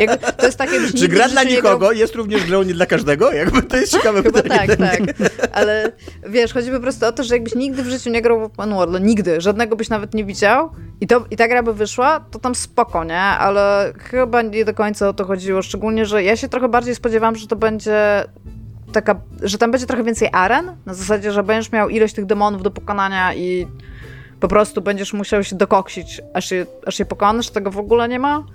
Jakby, to jest takie, Czy gra dla nikogo grał... jest również grą nie dla każdego? Jakby to jest ciekawe Chyba pytanie. tak, tak. Ale wiesz, chodzi po prostu o to, że jakbyś nigdy w życiu nie grał w Open World, no nigdy, żadnego byś nawet nie widział i, to, i ta gra by wyszła, to tam spoko, nie? Ale chyba nie do końca o to chodziło, szczególnie, że ja się trochę bardziej spodziewałam, że to będzie taka, że tam będzie trochę więcej aren, na zasadzie, że będziesz miał ilość tych demonów do pokonania i po prostu będziesz musiał się dokoksić, aż je, aż je pokonasz, tego w ogóle nie ma.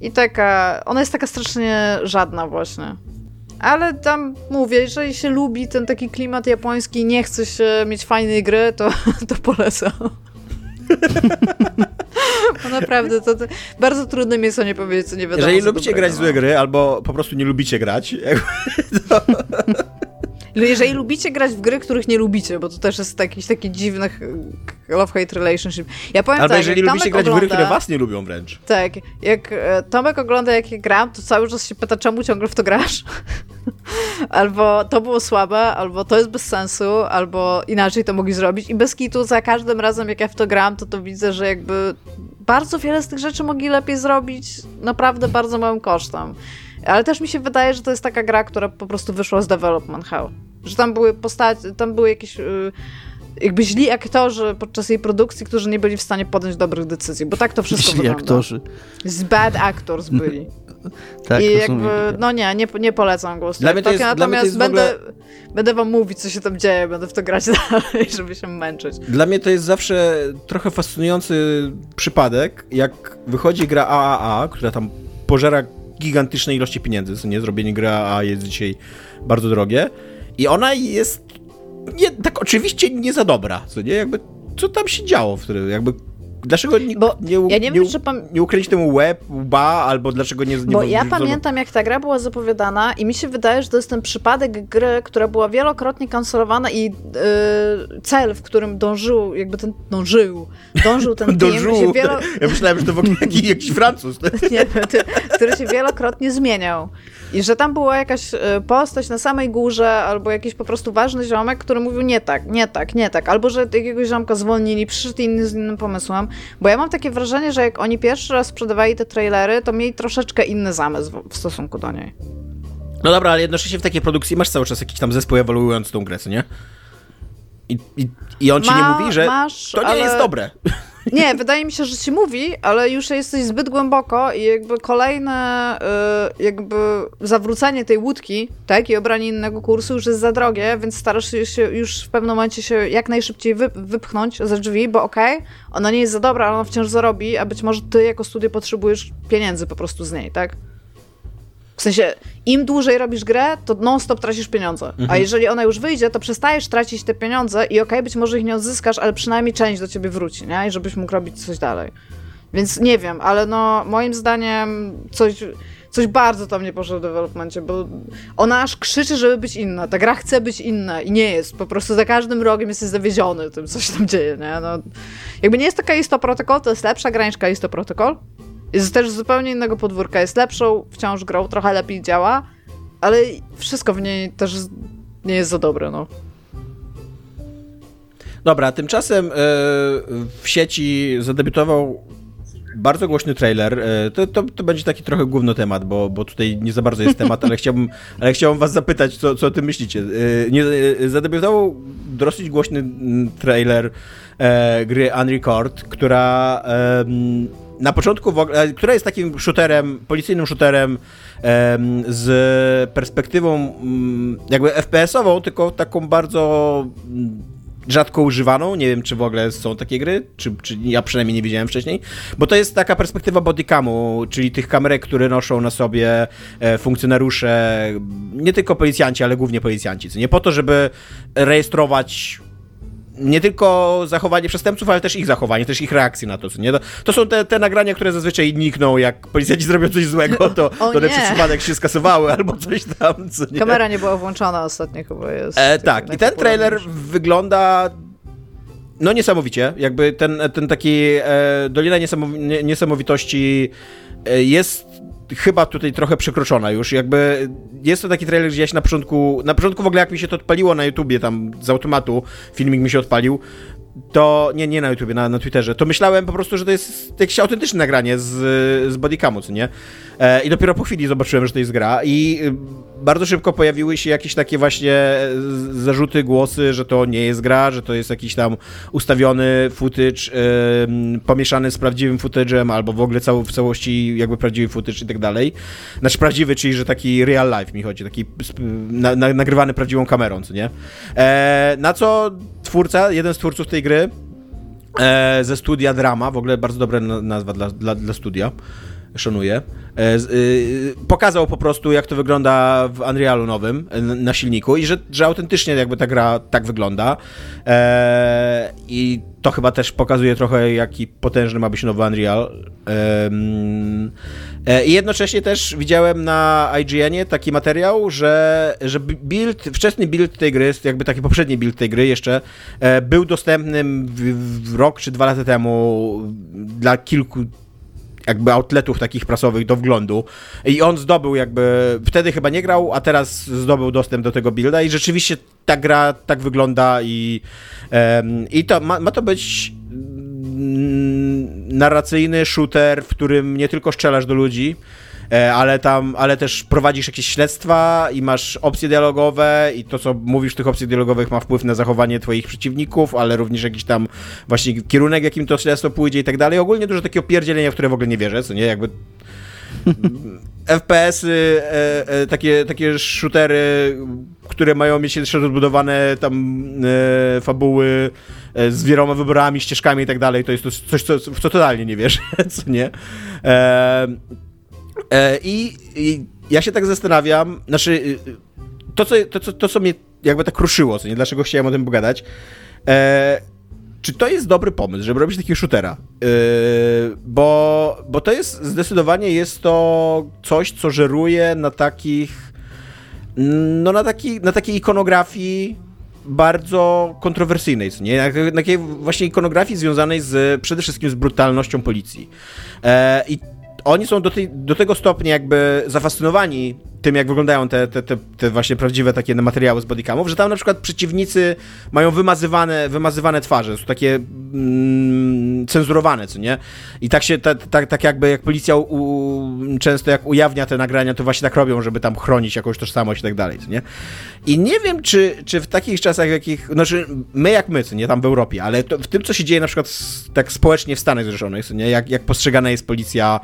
I taka, ona jest taka strasznie żadna właśnie. Ale tam mówię, jeżeli się lubi ten taki klimat japoński i nie chce się mieć fajnej gry, to, to polecam. Bo naprawdę, to, to, bardzo trudno mi jest o nie powiedzieć, co nie wiadomo. Jeżeli lubicie grać no. złe gry, albo po prostu nie lubicie grać, to... Jeżeli lubicie grać w gry, których nie lubicie, bo to też jest jakiś taki dziwny love-hate relationship. Ja powiem Albo tak, jeżeli lubicie grać ogląda, w gry, które was nie lubią wręcz. Tak. Jak e, Tomek ogląda, jak ja gram, to cały czas się pyta, czemu ciągle w to grasz? albo to było słabe, albo to jest bez sensu, albo inaczej to mogli zrobić. I bez kitu za każdym razem, jak ja w to gram, to to widzę, że jakby bardzo wiele z tych rzeczy mogli lepiej zrobić naprawdę bardzo małym kosztem. Ale też mi się wydaje, że to jest taka gra, która po prostu wyszła z Development Hell. Że tam były postacie, tam były jakieś yy, jakby źli aktorzy podczas jej produkcji, którzy nie byli w stanie podjąć dobrych decyzji, bo tak to wszystko źli wygląda. aktorzy. Z bad actors byli. tak, I jakby, no nie, nie, nie polecam głosu. Dla mnie to jest, natomiast jest będę, ogóle... będę wam mówić, co się tam dzieje, będę w to grać dalej, żeby się męczyć. Dla mnie to jest zawsze trochę fascynujący przypadek, jak wychodzi gra AAA, która tam pożera gigantycznej ilości pieniędzy, co nie, zrobienie gry AAA jest dzisiaj bardzo drogie. I ona jest nie, tak oczywiście nie za dobra, co nie, jakby co tam się działo, wtedy, jakby Dlaczego nie, Bo nie, ja nie, wiem, pam... nie ukryć temu łeb, łba, albo dlaczego nie... nie Bo ja pamiętam, jak ta gra była zapowiadana i mi się wydaje, że to jest ten przypadek gry, która była wielokrotnie kancelowana i yy, cel, w którym dążył, jakby ten... dążył, dążył ten dążył. Się wielo... Ja myślałem, że to w ogóle jakiś, jakiś Francuz. nie, który się wielokrotnie zmieniał. I że tam była jakaś e, postać na samej górze, albo jakiś po prostu ważny ziomek, który mówił nie tak, nie tak, nie tak. Albo że jakiegoś ziomka zwolnili, przyszedł inny z innym pomysłem. Bo ja mam takie wrażenie, że jak oni pierwszy raz sprzedawali te trailery, to mieli troszeczkę inny zamysł w, stosunku do niej. No dobra, ale jednocześnie w takiej produkcji masz cały czas jakiś tam zespół ewoluujący tą grę, co nie? I, i, i on ci Ma, nie mówi, że masz, to nie ale... jest dobre. Nie, wydaje mi się, że ci mówi, ale już jesteś zbyt głęboko i jakby kolejne y, jakby zawrócenie tej łódki, tak, i obranie innego kursu już jest za drogie, więc starasz się już w pewnym momencie się jak najszybciej wy, wypchnąć ze drzwi, bo okej, okay, ona nie jest za dobra, ale ona wciąż zarobi, a być może ty jako studio potrzebujesz pieniędzy po prostu z niej, tak? W sensie, im dłużej robisz grę, to non-stop tracisz pieniądze. Mhm. A jeżeli ona już wyjdzie, to przestajesz tracić te pieniądze i okej, okay, być może ich nie odzyskasz, ale przynajmniej część do ciebie wróci, nie? I żebyś mógł robić coś dalej. Więc nie wiem, ale no, moim zdaniem coś, coś bardzo tam nie poszło w developmencie, bo ona aż krzyczy, żeby być inna. Ta gra chce być inna i nie jest. Po prostu za każdym rogiem jesteś zawiedziony tym, co się tam dzieje, nie? No, jakby nie jest taka Isto Protocol, to jest lepsza gra niż Isto Protocol, jest też zupełnie innego podwórka. Jest lepszą wciąż grą, trochę lepiej działa, ale wszystko w niej też nie jest za dobre, no. Dobra, tymczasem e, w sieci zadebiutował bardzo głośny trailer. E, to, to, to, będzie taki trochę główny temat, bo, bo tutaj nie za bardzo jest temat, ale chciałbym, ale chciałbym was zapytać, co, co o tym myślicie. E, nie, zadebiutował dosyć głośny trailer gry Unrecord, która na początku, w ogóle, która jest takim shooterem, policyjnym shooterem z perspektywą mm, jakby FPS-ową, tylko taką bardzo mm, rzadko używaną. Nie wiem, czy w ogóle są takie gry, czy, czy ja przynajmniej nie widziałem wcześniej. Bo to jest taka perspektywa bodycamu, czyli tych kamerek, które noszą na sobie e, funkcjonariusze, nie tylko policjanci, ale głównie policjanci. Nie po to, żeby rejestrować nie tylko zachowanie przestępców, ale też ich zachowanie, też ich reakcje na to, nie? To, są te, te nagrania, które zazwyczaj nikną, jak policjanci zrobią coś złego, to, O to przez przypadek się skasowały albo coś tam, co nie? Kamera nie była włączona ostatnio chyba jest. E, tak, i ten trailer wygląda no niesamowicie, jakby ten, ten taki e, Dolina Niesamowi nie- Niesamowitości e, jest chyba tutaj trochę przekroczona już, jakby jest to taki trailer, gdzie ja się na początku, na początku w ogóle jak mi się to odpaliło na YouTubie, tam z automatu filmik mi się odpalił, to, nie, nie na YouTubie, na, na Twitterze, to myślałem po prostu, że to jest jakieś autentyczne nagranie z, z Bodycamu, co nie? E, I dopiero po chwili zobaczyłem, że to jest gra i y, bardzo szybko pojawiły się jakieś takie właśnie e, zarzuty, głosy, że to nie jest gra, że to jest jakiś tam ustawiony footage ym, pomieszany z prawdziwym footage'em, albo w ogóle cały, w całości jakby prawdziwy footage i tak dalej. Znaczy prawdziwy, czyli że taki real life mi chodzi, taki na, na, nagrywany prawdziwą kamerą, co nie? E, na co twórca, jeden z twórców tej gry, e, ze studia Drama, w ogóle bardzo dobra na- nazwa dla, dla, dla studia, szanuję, e, y, pokazał po prostu, jak to wygląda w Unrealu nowym, e, na silniku i że, że autentycznie jakby ta gra tak wygląda e, i to chyba też pokazuje trochę, jaki potężny ma być nowy Unreal. I jednocześnie też widziałem na IGN-ie taki materiał, że, że build, wczesny build tej gry, jakby taki poprzedni build tej gry jeszcze, był dostępny w, w rok czy dwa lata temu dla kilku jakby outletów takich prasowych do wglądu. I on zdobył jakby, wtedy chyba nie grał, a teraz zdobył dostęp do tego builda i rzeczywiście ta gra tak wygląda i, em, i to ma, ma to być mm, narracyjny shooter, w którym nie tylko strzelasz do ludzi, ale tam, ale też prowadzisz jakieś śledztwa i masz opcje dialogowe i to, co mówisz w tych opcjach dialogowych ma wpływ na zachowanie twoich przeciwników, ale również jakiś tam właśnie kierunek, jakim to śledztwo pójdzie i tak dalej. Ogólnie dużo takiego pierdzielenia, w które w ogóle nie wierzę, co nie, jakby FPS-y, e, e, takie, takie shootery, które mają mieć jeszcze rozbudowane tam e, fabuły e, z wieloma wyborami, ścieżkami i tak dalej, to jest to coś, co, w co totalnie nie wierzę, co nie? E, e, i, I ja się tak zastanawiam, znaczy y, to, co, to, co, to, co mnie jakby tak ruszyło, co nie, dlaczego chciałem o tym pogadać, e, czy to jest dobry pomysł, żeby robić takiego shootera? Yy, bo, bo to jest zdecydowanie jest to coś, co żeruje na takich no na, taki, na takiej ikonografii bardzo kontrowersyjnej, nie? Na takiej właśnie ikonografii związanej z, przede wszystkim z brutalnością policji. E, I oni są do, tej, do tego stopnia jakby zafascynowani tym, jak wyglądają te, te, te, te właśnie prawdziwe takie materiały z bodycamów, że tam na przykład przeciwnicy mają wymazywane, wymazywane twarze, są takie mm, cenzurowane, co nie? I tak się, tak, tak, jakby jak policja u, często jak ujawnia te nagrania, to właśnie tak robią, żeby tam chronić jakąś tożsamość i tak dalej, co nie? I nie wiem, czy, czy w takich czasach, jakich, znaczy my jak my, co nie, tam w Europie, ale to, w tym, co się dzieje na przykład s- tak społecznie w Stanach Zjednoczonych, co nie, jak, jak postrzegana jest policja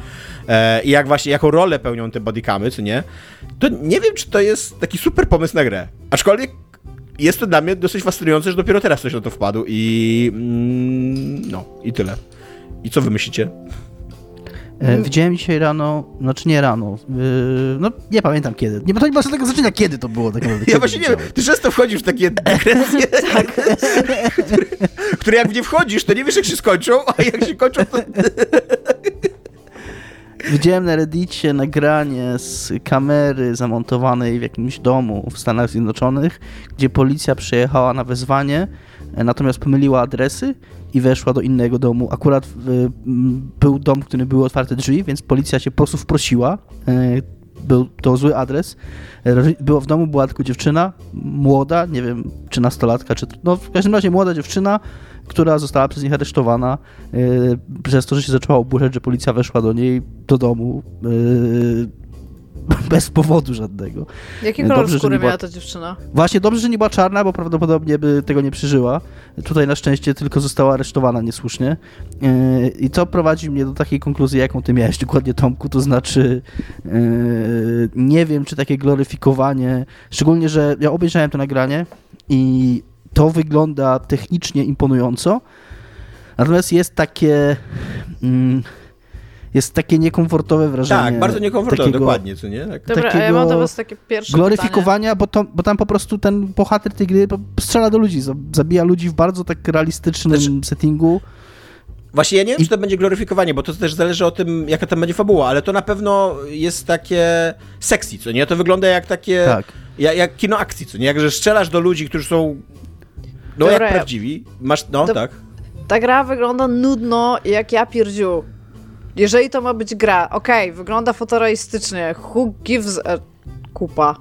e, i jak właśnie, jaką rolę pełnią te bodycamy, co nie, to nie wiem, czy to jest taki super pomysł na grę. Aczkolwiek jest to dla mnie dosyć fascynujące, że dopiero teraz ktoś na to wpadł i mm, no, i tyle. I co wy myślicie? E, widziałem dzisiaj rano, znaczy nie rano, yy, no nie pamiętam kiedy. Nie, bo to nie ma tego znaczenia, kiedy to było tak naprawdę. Ja właśnie nie wiem, ty często wchodzisz w takie dygresje, które, które jak w nie wchodzisz, to nie wiesz jak się skończą, a jak się kończą, to... Widziałem na Reddicie nagranie z kamery zamontowanej w jakimś domu w Stanach Zjednoczonych, gdzie policja przyjechała na wezwanie, e, natomiast pomyliła adresy i weszła do innego domu. Akurat był dom, w którym były otwarte drzwi, więc policja się po prostu wprosiła. E, Był to zły adres. E, Było w domu, była tylko dziewczyna, młoda, nie wiem, czy nastolatka, czy. No, w każdym razie młoda dziewczyna, która została przez nich aresztowana yy, przez to, że się zaczęła oburzać, że policja weszła do niej do domu yy, bez powodu żadnego. Jaki Dobrze, kolor że skóry była- miała ta dziewczyna? Właśnie dobrze, że nie była czarna, bo prawdopodobnie by tego nie przeżyła. Tutaj na szczęście tylko została aresztowana niesłusznie. Yy, I co prowadzi mnie do takiej konkluzji, jaką ty miałeś dokładnie, Tomku, to znaczy yy, nie wiem, czy takie gloryfikowanie, szczególnie, że ja obejrzałem to nagranie i to wygląda technicznie imponująco, natomiast jest takie... Mm, jest takie niekomfortowe wrażenie. Tak, bardzo niekomfortowe, takiego, dokładnie, co nie? Tak. Dobra, a ja mam do was takie pierwsze Gloryfikowania, bo, to, bo tam po prostu ten bohater tej gry strzela do ludzi, zabija ludzi w bardzo tak realistycznym znaczy, settingu. Właśnie ja nie wiem, I... czy to będzie gloryfikowanie, bo to też zależy o tym, jaka tam będzie fabuła, ale to na pewno jest takie sexy, co nie? To wygląda jak takie, tak. jak, jak kino akcji, co nie? Jak, że strzelasz do ludzi, którzy są, no Dobra, jak prawdziwi. Masz, no, to, tak. Ta gra wygląda nudno jak ja pierdziu. Jeżeli to ma być gra, okej, okay, wygląda fotorealistycznie, who gives a kupa.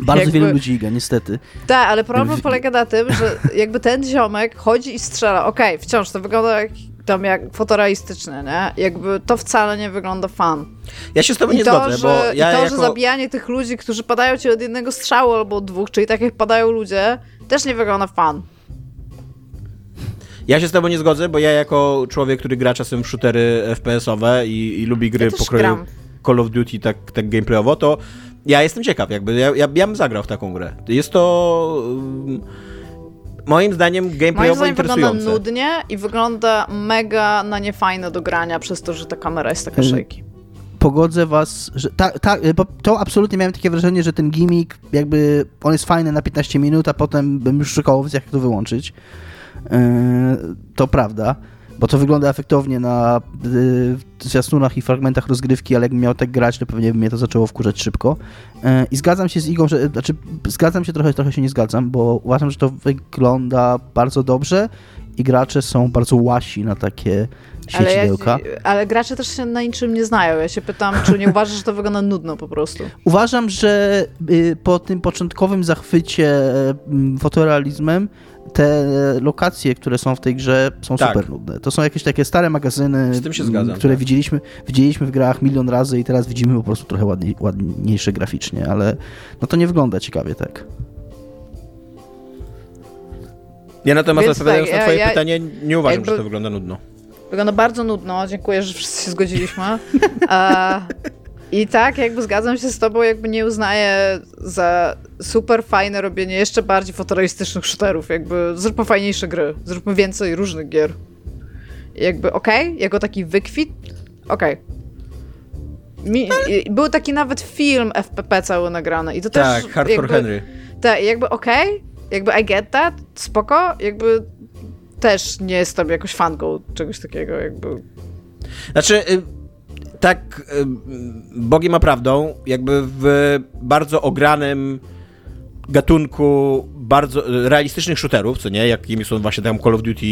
Bardzo jakby... wielu ludzi iga, niestety. Tak, ale problem polega na tym, że jakby ten ziomek chodzi i strzela. Okej, okay, wciąż to wygląda jak, tam jak fotorealistyczne, nie? Jakby to wcale nie wygląda fan. Ja się z tobą I nie to, zgodzę, że, bo ja I to, jako... że zabijanie tych ludzi, którzy padają ci od jednego strzału albo od dwóch, czyli tak jak padają ludzie, też nie wygląda fan. Ja się z tobą nie zgodzę, bo ja jako człowiek, który gra czasem w shootery FPS-owe i, i lubi gry ja pokroju gram. Call of Duty tak, tak gameplayowo, to ja jestem ciekaw, jakby ja, ja, ja bym zagrał w taką grę. Jest to um, moim zdaniem gameplayowo moim zdaniem interesujące. wygląda nudnie i wygląda mega na niefajne do grania przez to, że ta kamera jest taka shaky pogodzę was, że ta, ta, to absolutnie miałem takie wrażenie, że ten gimmick jakby on jest fajny na 15 minut, a potem bym już szukał opcji, jak to wyłączyć. E, to prawda, bo to wygląda efektownie na e, zwiastunach i fragmentach rozgrywki, ale jakbym miał tak grać, to pewnie by mnie to zaczęło wkurzać szybko. E, I zgadzam się z Igą, że, znaczy zgadzam się trochę, trochę się nie zgadzam, bo uważam, że to wygląda bardzo dobrze i gracze są bardzo łasi na takie świecidełka. Ale, ja, ale gracze też się na niczym nie znają. Ja się pytam, czy nie uważasz, że to wygląda nudno po prostu? Uważam, że y, po tym początkowym zachwycie fotorealizmem te lokacje, które są w tej grze są tak. super nudne. To są jakieś takie stare magazyny, zgadzam, które tak. widzieliśmy, widzieliśmy w grach milion razy i teraz widzimy po prostu trochę ładniej, ładniejsze graficznie, ale no to nie wygląda ciekawie tak. Ja natomiast Więc odpowiadając tak, na twoje ja, pytanie, nie uważam, jakby... że to wygląda nudno. Wygląda bardzo nudno, dziękuję, że wszyscy się zgodziliśmy. I tak, jakby zgadzam się z tobą, jakby nie uznaję za super fajne robienie jeszcze bardziej fotorealistycznych shooterów. Jakby zróbmy fajniejsze gry, zróbmy więcej różnych gier. Jakby okej, okay, jako taki wykwit, okej. Okay. Był taki nawet film FPP cały nagrany i to tak, też... Tak, Hardcore Henry. Tak, jakby okej, okay, jakby I get that, spoko, jakby też nie jestem jakoś fanką czegoś takiego, jakby... Znaczy, y, tak Bogiem ma prawdą, jakby w bardzo ogranym gatunku bardzo realistycznych shooterów, co nie, jakimi są właśnie tam Call of Duty,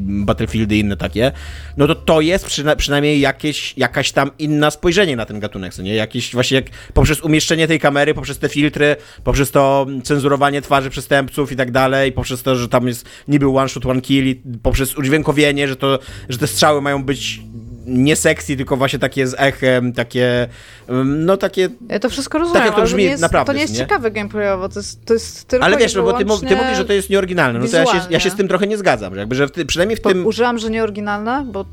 Battlefield i inne takie, no to to jest przyna przynajmniej jakieś, jakaś tam inna spojrzenie na ten gatunek, co nie, jakieś właśnie jak, poprzez umieszczenie tej kamery, poprzez te filtry, poprzez to cenzurowanie twarzy przestępców i tak dalej, poprzez to, że tam jest niby one shot, one kill, poprzez udźwiękowienie, że to, że te strzały mają być nie sexy, tylko właśnie takie z echem, takie, no takie... Ja to wszystko rozumiem, tak to brzmi, jest, naprawdę, to nie jest nie? ciekawe gameplayowo, to jest, to jest tylko Ale wiesz, bo ty, ty mówisz, że to jest nieoryginalne, no to ja się, ja się z tym trochę nie zgadzam, że jakby, że w przynajmniej w tym... Użyłam, że nieoryginalne, bo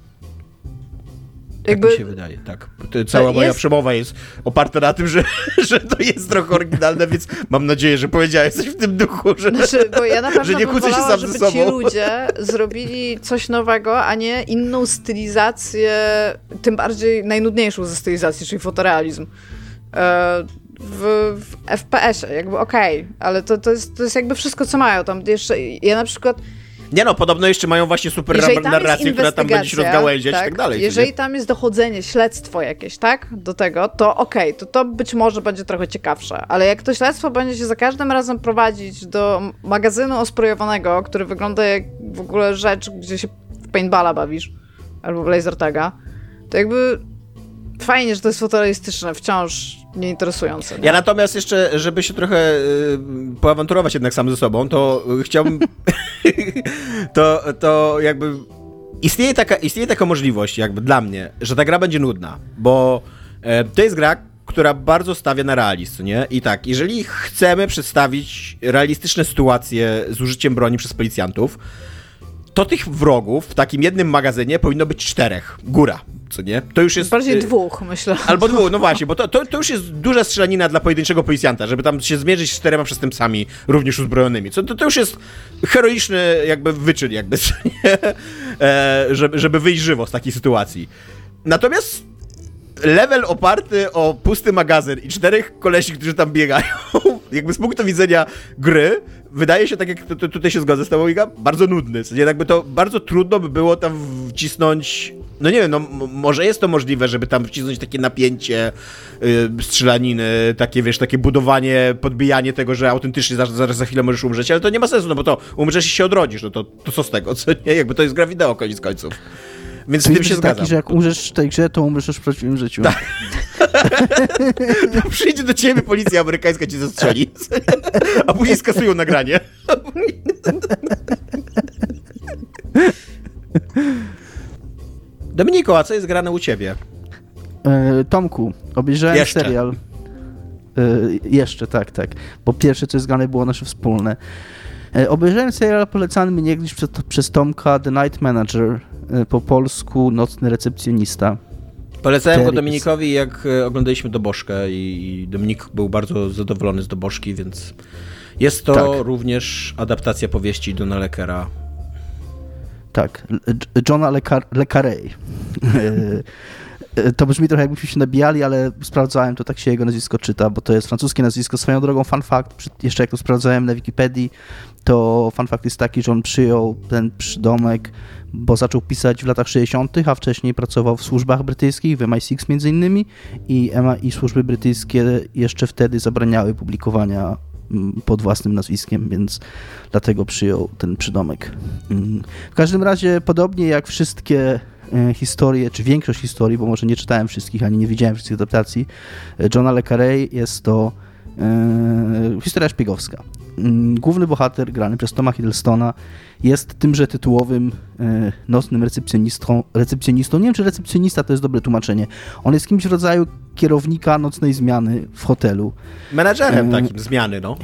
jakby... Tak mi się wydaje, tak. Cała jest... moja przemowa jest oparta na tym, że, że to jest trochę oryginalne, więc mam nadzieję, że powiedziałeś coś w tym duchu, że, znaczy, bo ja na że nie kłócę się sam żeby ze sobą. ci ludzie zrobili coś nowego, a nie inną stylizację, tym bardziej najnudniejszą ze stylizacji, czyli fotorealizm. E, w, w FPS-ie, jakby okej, okay, ale to, to, jest, to jest jakby wszystko, co mają tam. Jeszcze, ja na przykład nie no, podobno jeszcze mają właśnie super narrację, która tam będzie się rozgałęziać tak, i tak dalej. Jeżeli tam jest dochodzenie, śledztwo jakieś, tak, do tego, to okej, okay, to to być może będzie trochę ciekawsze, ale jak to śledztwo będzie się za każdym razem prowadzić do magazynu osprojowanego, który wygląda jak w ogóle rzecz, gdzie się w paintballa bawisz, albo w laser taga, to jakby fajnie, że to jest fotorealistyczne, wciąż nieinteresujące. Nie? Ja natomiast jeszcze, żeby się trochę y, poawanturować jednak sam ze sobą, to chciałbym to, to jakby istnieje taka, istnieje taka możliwość jakby dla mnie, że ta gra będzie nudna, bo e, to jest gra, która bardzo stawia na realizm, nie? I tak, jeżeli chcemy przedstawić realistyczne sytuacje z użyciem broni przez policjantów, to tych wrogów w takim jednym magazynie powinno być czterech. Góra, co nie? To już jest... Bardziej y, dwóch, myślę. Albo dwóch, no właśnie, bo to, to, to już jest duża strzelanina dla pojedynczego policjanta, żeby tam się zmierzyć z czterema przestępcami, również uzbrojonymi. Co, to, to już jest heroiczny jakby wyczyn, jakby? E, żeby, żeby wyjść żywo z takiej sytuacji. Natomiast level oparty o pusty magazyn i czterech kolesi, którzy tam biegają, jakby z punktu widzenia gry, wydaje się, tak jak tu- tu- tutaj się zgodzę z tobą, Iga, bardzo nudny. Jakby to bardzo trudno by było tam wcisnąć, no nie wiem, no może jest to możliwe, żeby tam wcisnąć takie napięcie, yy, strzelaniny, takie wiesz, takie budowanie, podbijanie tego, że autentycznie zaraz, zaraz za chwilę możesz umrzeć, ale to nie ma sensu, no bo to umrzesz i się odrodzisz, no to, to co z tego, co nie? Jakby to jest gra wideo koniec końców. Więc z tym się zgadzam. taki, że jak umrzesz w tej grze, to umrzesz w prawdziwym życiu. Tak. Przyjdzie do ciebie policja amerykańska cię zastrzeli. A później skasują nagranie. Dominiko, a co jest grane u ciebie? E, Tomku, obejrzałem Jeszcze. serial. E, jeszcze, tak, tak. Bo pierwsze, co jest grane, było nasze wspólne. E, obejrzałem serial polecany mi niegdyś przez, przez Tomka The Night Manager, e, po polsku Nocny Recepcjonista. Polecałem go. Dominikowi, jak e, oglądaliśmy Doboszkę i Dominik był bardzo zadowolony z Doboszki, więc jest to Tak. również adaptacja powieści Dona Lekera. Tak, Johna Le, Car- E, To brzmi trochę jakbyśmy się nabijali, ale sprawdzałem, to tak się jego nazwisko czyta, bo to jest francuskie nazwisko. Swoją drogą, fun fact, jeszcze jak to sprawdzałem na Wikipedii, to fun fact jest taki, że on przyjął ten przydomek, bo zaczął pisać w latach 60., a wcześniej pracował w służbach brytyjskich, w MI6 między innymi i, MI i służby brytyjskie jeszcze wtedy zabraniały publikowania mm, pod własnym nazwiskiem, więc dlatego przyjął ten przydomek. Mm. W każdym razie, podobnie jak wszystkie e, historie, czy większość historii, bo może nie czytałem wszystkich, ani nie widziałem wszystkich adaptacji, e, Johna Le Carré jest to e, historia szpiegowska. Mm, Główny bohater, grany przez Toma Hiddlestona, jest tymże tytułowym e, nocnym recepcjonistą, recepcjonistą. Nie wiem, czy recepcjonista to jest dobre tłumaczenie. On jest kimś w rodzaju kierownika nocnej zmiany w hotelu. Menadżerem Mm. takim zmiany, no.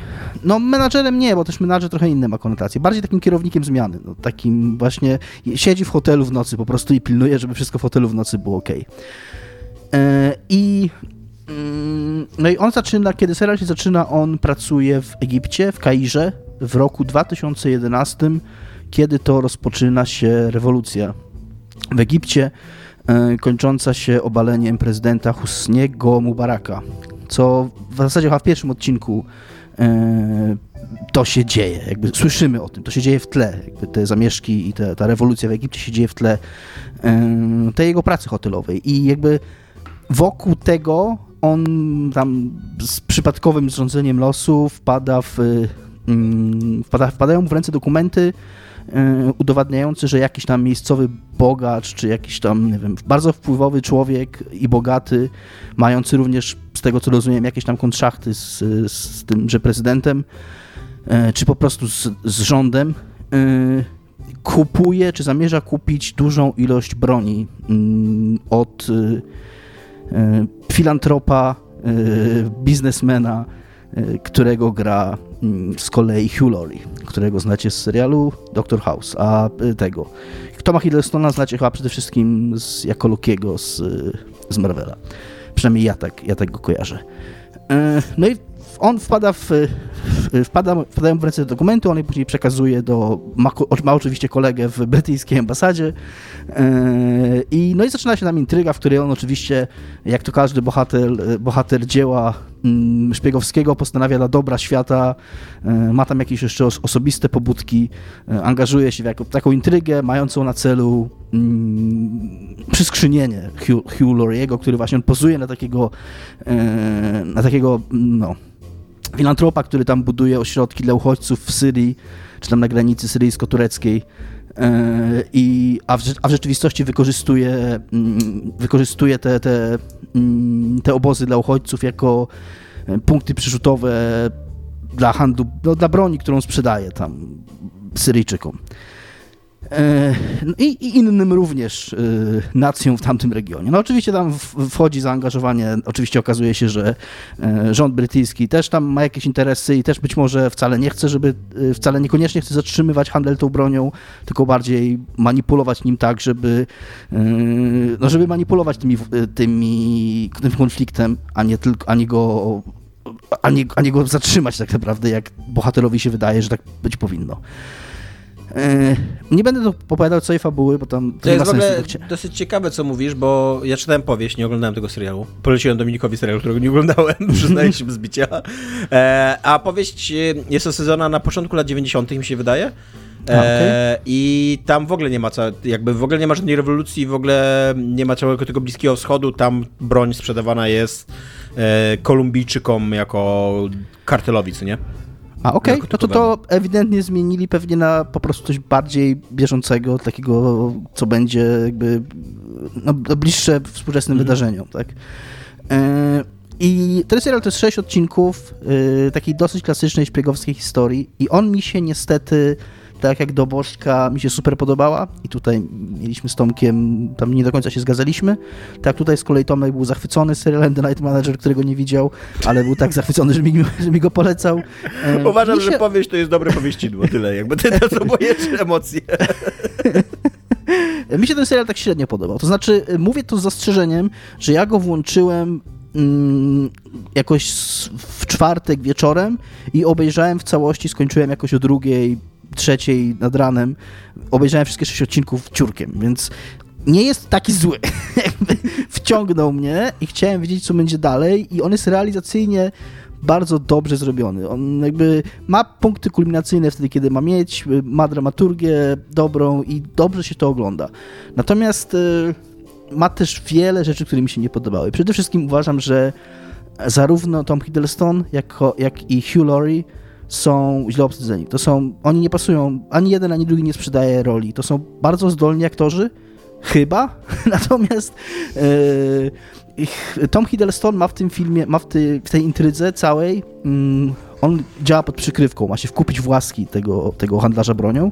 No, menadżerem nie, bo też menadżer trochę inne ma konotacje. Bardziej takim kierownikiem zmiany. No, takim właśnie siedzi w hotelu w nocy po prostu i pilnuje, żeby wszystko w hotelu w nocy było ok. I mm, no i on zaczyna, kiedy serial się zaczyna, on pracuje w Egipcie, w Kairze w roku 2011, kiedy to rozpoczyna się rewolucja. W Egipcie, e, kończąca się obaleniem prezydenta Husniego Mubaraka, co w zasadzie chyba w pierwszym odcinku e, to się dzieje, jakby słyszymy o tym, to się dzieje w tle, jakby te zamieszki i te, ta rewolucja w Egipcie się dzieje w tle e, tej jego pracy hotelowej. I jakby wokół tego on tam z przypadkowym zrządzeniem losu wpada w, mm, wpada, wpadają mu w ręce dokumenty e, udowadniające, że jakiś tam miejscowy bogacz, czy jakiś tam, nie wiem, bardzo wpływowy człowiek i bogaty, mający również, z tego co rozumiem, jakieś tam kontraszachty z, z tymże prezydentem, e, czy po prostu z, z rządem, e, kupuje, czy zamierza kupić dużą ilość broni mm, od filantropa, e, biznesmena, e, którego gra mm, z kolei Hugh Laurie, którego znacie z serialu Doctor House, a e, tego Toma Hiddlestona znacie chyba przede wszystkim z, jako Lokiego z, e, z Marvela. Przynajmniej ja tak, ja tak go kojarzę. E, No i on wpada w, wpada, wpadają w ręce dokumenty, on je później przekazuje do, ma, ma oczywiście kolegę w brytyjskiej ambasadzie. E, i no i zaczyna się tam intryga, w której on oczywiście, jak to każdy bohater, bohater dzieła mm, szpiegowskiego, postanawia dla dobra świata, e, ma tam jakieś jeszcze os- osobiste pobudki, angażuje się w taką intrygę mającą na celu mm, przyskrzynienie Hugh, Hugh Lauriego, który właśnie on pozuje na takiego, na takiego, no, filantropa, który tam buduje ośrodki dla uchodźców w Syrii, czy tam na granicy syryjsko-tureckiej. E, I, a, w, a w rzeczywistości wykorzystuje, mm, wykorzystuje te, te, mm, te obozy dla uchodźców jako e, punkty przyrzutowe dla handlu, no, dla broni, którą sprzedaje tam Syryjczykom. E, no I, I, innym również y, nacjom w tamtym regionie. No oczywiście tam wchodzi zaangażowanie, oczywiście okazuje się, że y, rząd brytyjski też tam ma jakieś interesy i też być może wcale nie chce, żeby, wcale niekoniecznie chce zatrzymywać handel tą bronią, tylko bardziej manipulować nim tak, żeby, no żeby manipulować tymi, tymi, tym konfliktem, a nie, tylko, a go a nie, a nie go zatrzymać tak naprawdę, jak bohaterowi się wydaje, że tak być powinno. E, nie będę tu opowiadał całej fabuły, bo tam to, to jest w ogóle dosyć ciekawe, co mówisz, bo ja czytałem powieść, nie oglądałem tego serialu. Poleciłem Dominikowi serialu, którego nie oglądałem, przyznaję się bez bicia. E, a powieść e, jest osadzona na początku lat 90., mi się wydaje. Okay. I tam w ogóle nie ma co, jakby w ogóle nie ma żadnej rewolucji, w ogóle nie ma całego tego Bliskiego Wschodu, tam broń sprzedawana jest Kolumbijczykom jako kartelowi, co nie? A okej, okay. no to to ewidentnie zmienili pewnie na po prostu coś bardziej bieżącego, takiego, co będzie jakby no, bliższe współczesnym mm. wydarzeniom, tak? E, I ten serial to jest sześć odcinków e, takiej dosyć klasycznej szpiegowskiej historii i on mi się niestety tak jak do Bożka mi się super podobała i tutaj mieliśmy z Tomkiem, tam nie do końca się zgadzaliśmy, tak tutaj z kolei Tomek był zachwycony serialem The Night Manager, którego nie widział, ale był tak zachwycony, że mi, że mi go polecał. Uważam, się... że powieść to jest dobre powieścidło, tyle, jakby ty to co emocje. mi się ten serial tak średnio podobał, to znaczy mówię to z zastrzeżeniem, że ja go włączyłem mm, jakoś w czwartek wieczorem i obejrzałem w całości, skończyłem jakoś o drugiej, trzeciej nad ranem obejrzałem wszystkie sześć odcinków ciurkiem, więc nie jest taki zły. Wciągnął mnie i chciałem wiedzieć, co będzie dalej i on jest realizacyjnie bardzo dobrze zrobiony. On jakby ma punkty kulminacyjne wtedy, kiedy ma mieć, ma dramaturgię dobrą i dobrze się to ogląda. Natomiast y, ma też wiele rzeczy, które mi się nie podobały. Przede wszystkim uważam, że zarówno Tom Hiddleston, jak, jak i Hugh Laurie są źle obsadzeni. To są, oni nie pasują, ani jeden, ani drugi nie sprzedaje roli. To są bardzo zdolni aktorzy, chyba, natomiast yy, Tom Hiddleston ma w tym filmie, ma w, ty, w tej intrydze całej, yy, on działa pod przykrywką, ma się wkupić w łaski tego, tego handlarza bronią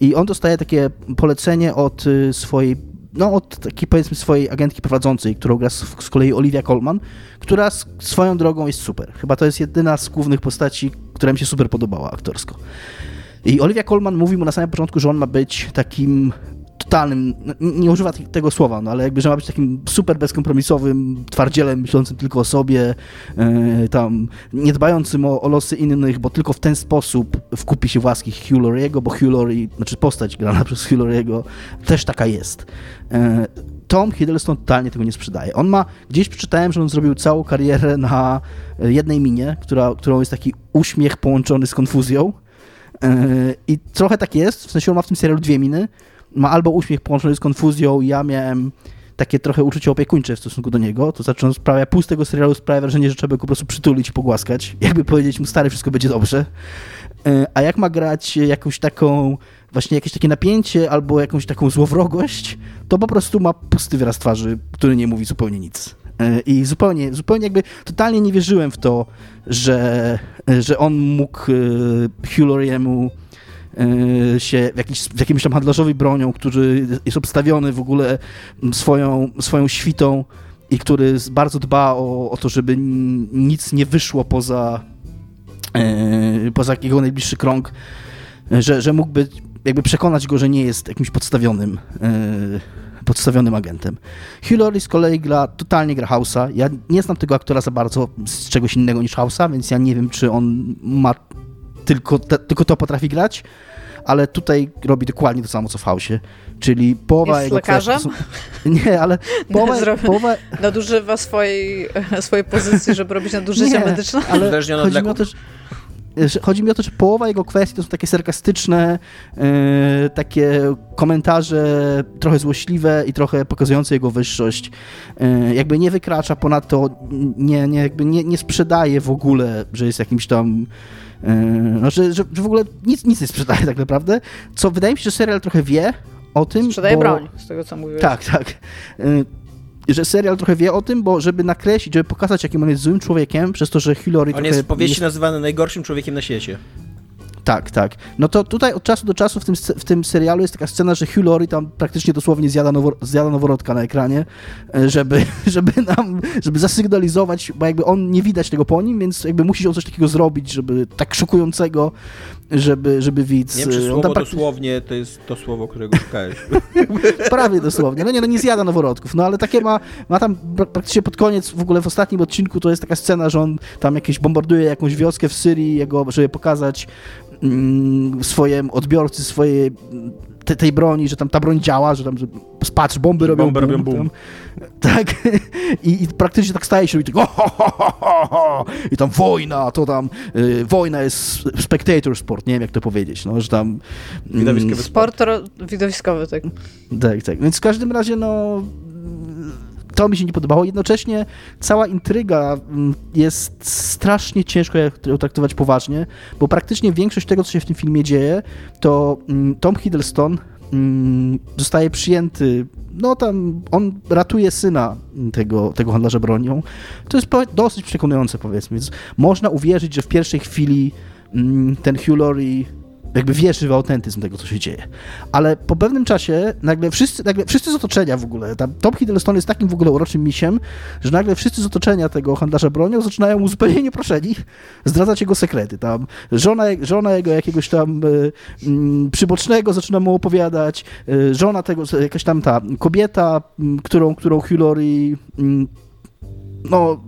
i on dostaje takie polecenie od y, swojej no, od takiej powiedzmy swojej agentki prowadzącej, którą gra z, z kolei Olivia Colman, która swoją drogą jest super. Chyba to jest jedyna z głównych postaci, która mi się super podobała aktorsko. I Olivia Colman mówi mu na samym początku, że on ma być takim totalnym, no, nie używa tego słowa, no ale jakby, że ma być takim super bezkompromisowym twardzielem myślącym tylko o sobie, yy, tam nie dbającym o, o, losy innych, bo tylko w ten sposób wkupi się w łaski Hugh bo Hugh Laurie, znaczy postać grana przez Hugh też taka jest. Yy, Tom Hiddleston totalnie tego nie sprzedaje. On ma, gdzieś przeczytałem, że on zrobił całą karierę na jednej minie, która, którą jest taki uśmiech połączony z konfuzją. Yy, I trochę tak jest, w sensie on ma w tym serialu dwie miny ma albo uśmiech połączony z konfuzją, ja miałem takie trochę uczucie opiekuńcze w stosunku do niego, to znaczy on sprawia, pół z tego serialu sprawia wrażenie, że trzeba go po prostu przytulić i pogłaskać, jakby powiedzieć mu, stary, wszystko będzie dobrze. E, a jak ma grać jakąś taką, właśnie jakieś takie napięcie albo jakąś taką złowrogość, to po prostu ma pusty wyraz twarzy, który nie mówi zupełnie nic. E, I zupełnie, zupełnie jakby totalnie nie wierzyłem w to, że, że on mógł e, Hugh Lauriemu E, się w, jakiś, w jakimś tam handlarzowi bronią, który jest obstawiony w ogóle swoją, swoją świtą i który bardzo dba o, o to, żeby nic nie wyszło poza, e, poza jego najbliższy krąg, że, że mógłby jakby przekonać go, że nie jest jakimś podstawionym e, podstawionym agentem. Laurie z kolei gra, totalnie gra House'a. Ja nie znam tego aktora za bardzo z czegoś innego niż House'a, więc ja nie wiem, czy on ma tylko, te, tylko to potrafi grać, ale tutaj robi dokładnie to samo, co w Hausie, czyli połowa Jest jego lekarzem? Są... Nie, ale połowa... połowa... Nadużywa swojej, swojej pozycji, żeby robić nadużycia nie, medyczne? ale chodzi mi o to, że Chodzi mi o to, że połowa jego kwestii to są takie sarkastyczne, yy, takie komentarze trochę złośliwe i trochę pokazujące jego wyższość. Yy, jakby nie wykracza ponad to, nie, nie, jakby nie, nie sprzedaje w ogóle, że jest jakimś tam no, że, że, że w ogóle nic, nic nie sprzedaje tak naprawdę, co wydaje mi się, że serial trochę wie o tym. Sprzedaje bo... broń, z tego co mówiłeś. Tak, tak. Że serial trochę wie o tym, bo żeby nakreślić, żeby pokazać, jakim on jest złym człowiekiem, przez to, że Hillary On jest w powieści jest... nazywany najgorszym człowiekiem na świecie. Tak, tak. No to tutaj od czasu do czasu w tym, w tym serialu jest taka scena, że Hugh Laurie tam praktycznie dosłownie zjada, nowo, zjada noworodka na ekranie, e, żeby, żeby nam, żeby zasygnalizować, bo jakby on nie widać tego po nim, więc jakby musi się coś takiego zrobić, żeby tak szokującego, żeby, żeby widz... Nie wiem, czy e, słowo praktycznie- dosłownie to jest to słowo, którego szukałeś. Prawie dosłownie. No nie, no nie zjada noworodków, no ale takie ma, ma tam pra- praktycznie pod koniec, w ogóle w ostatnim odcinku to jest taka scena, że on tam jakieś bombarduje jakąś wioskę w Syrii, jego, żeby pokazać mm, swoim odbiorcy swojej te, tej broni, że tam ta broń działa, że tam że patrz, bomby robią Bomby robią bum. bum. Tam, tak. I, I praktycznie tak staje się robi tak ho, ho, ho, ho, ho, ho. i tam wojna, to tam y, wojna jest spectator sport, nie wiem jak to powiedzieć, no, że tam mm, Widowiskowy Sport ro- widowiskowy, tak. tak, tak. Więc w każdym razie, no. To mi się nie podobało. Jednocześnie cała intryga mm, jest strasznie ciężko ją traktować poważnie, bo praktycznie większość tego, co się w tym filmie dzieje, to mm, Tom Hiddleston mm, zostaje przyjęty. No tam on ratuje syna tego, tego handlarza bronią. To jest dosyć przekonujące, powiedzmy. Więc można uwierzyć, że w pierwszej chwili ten Hugh Laurie jakby wierzy w autentyzm tego, co się dzieje. Ale po pewnym czasie nagle wszyscy, nagle wszyscy z otoczenia w ogóle, tam Tom Hiddleston jest takim w ogóle uroczym misiem, że nagle wszyscy z otoczenia tego handlarza bronią zaczynają mu zupełnie nieproszeni zdradzać jego sekrety. Tam żona, żona jego jakiegoś tam y, przybocznego zaczyna mu opowiadać, y, żona tego, jakaś tam ta kobieta, mm, którą, którą mm, no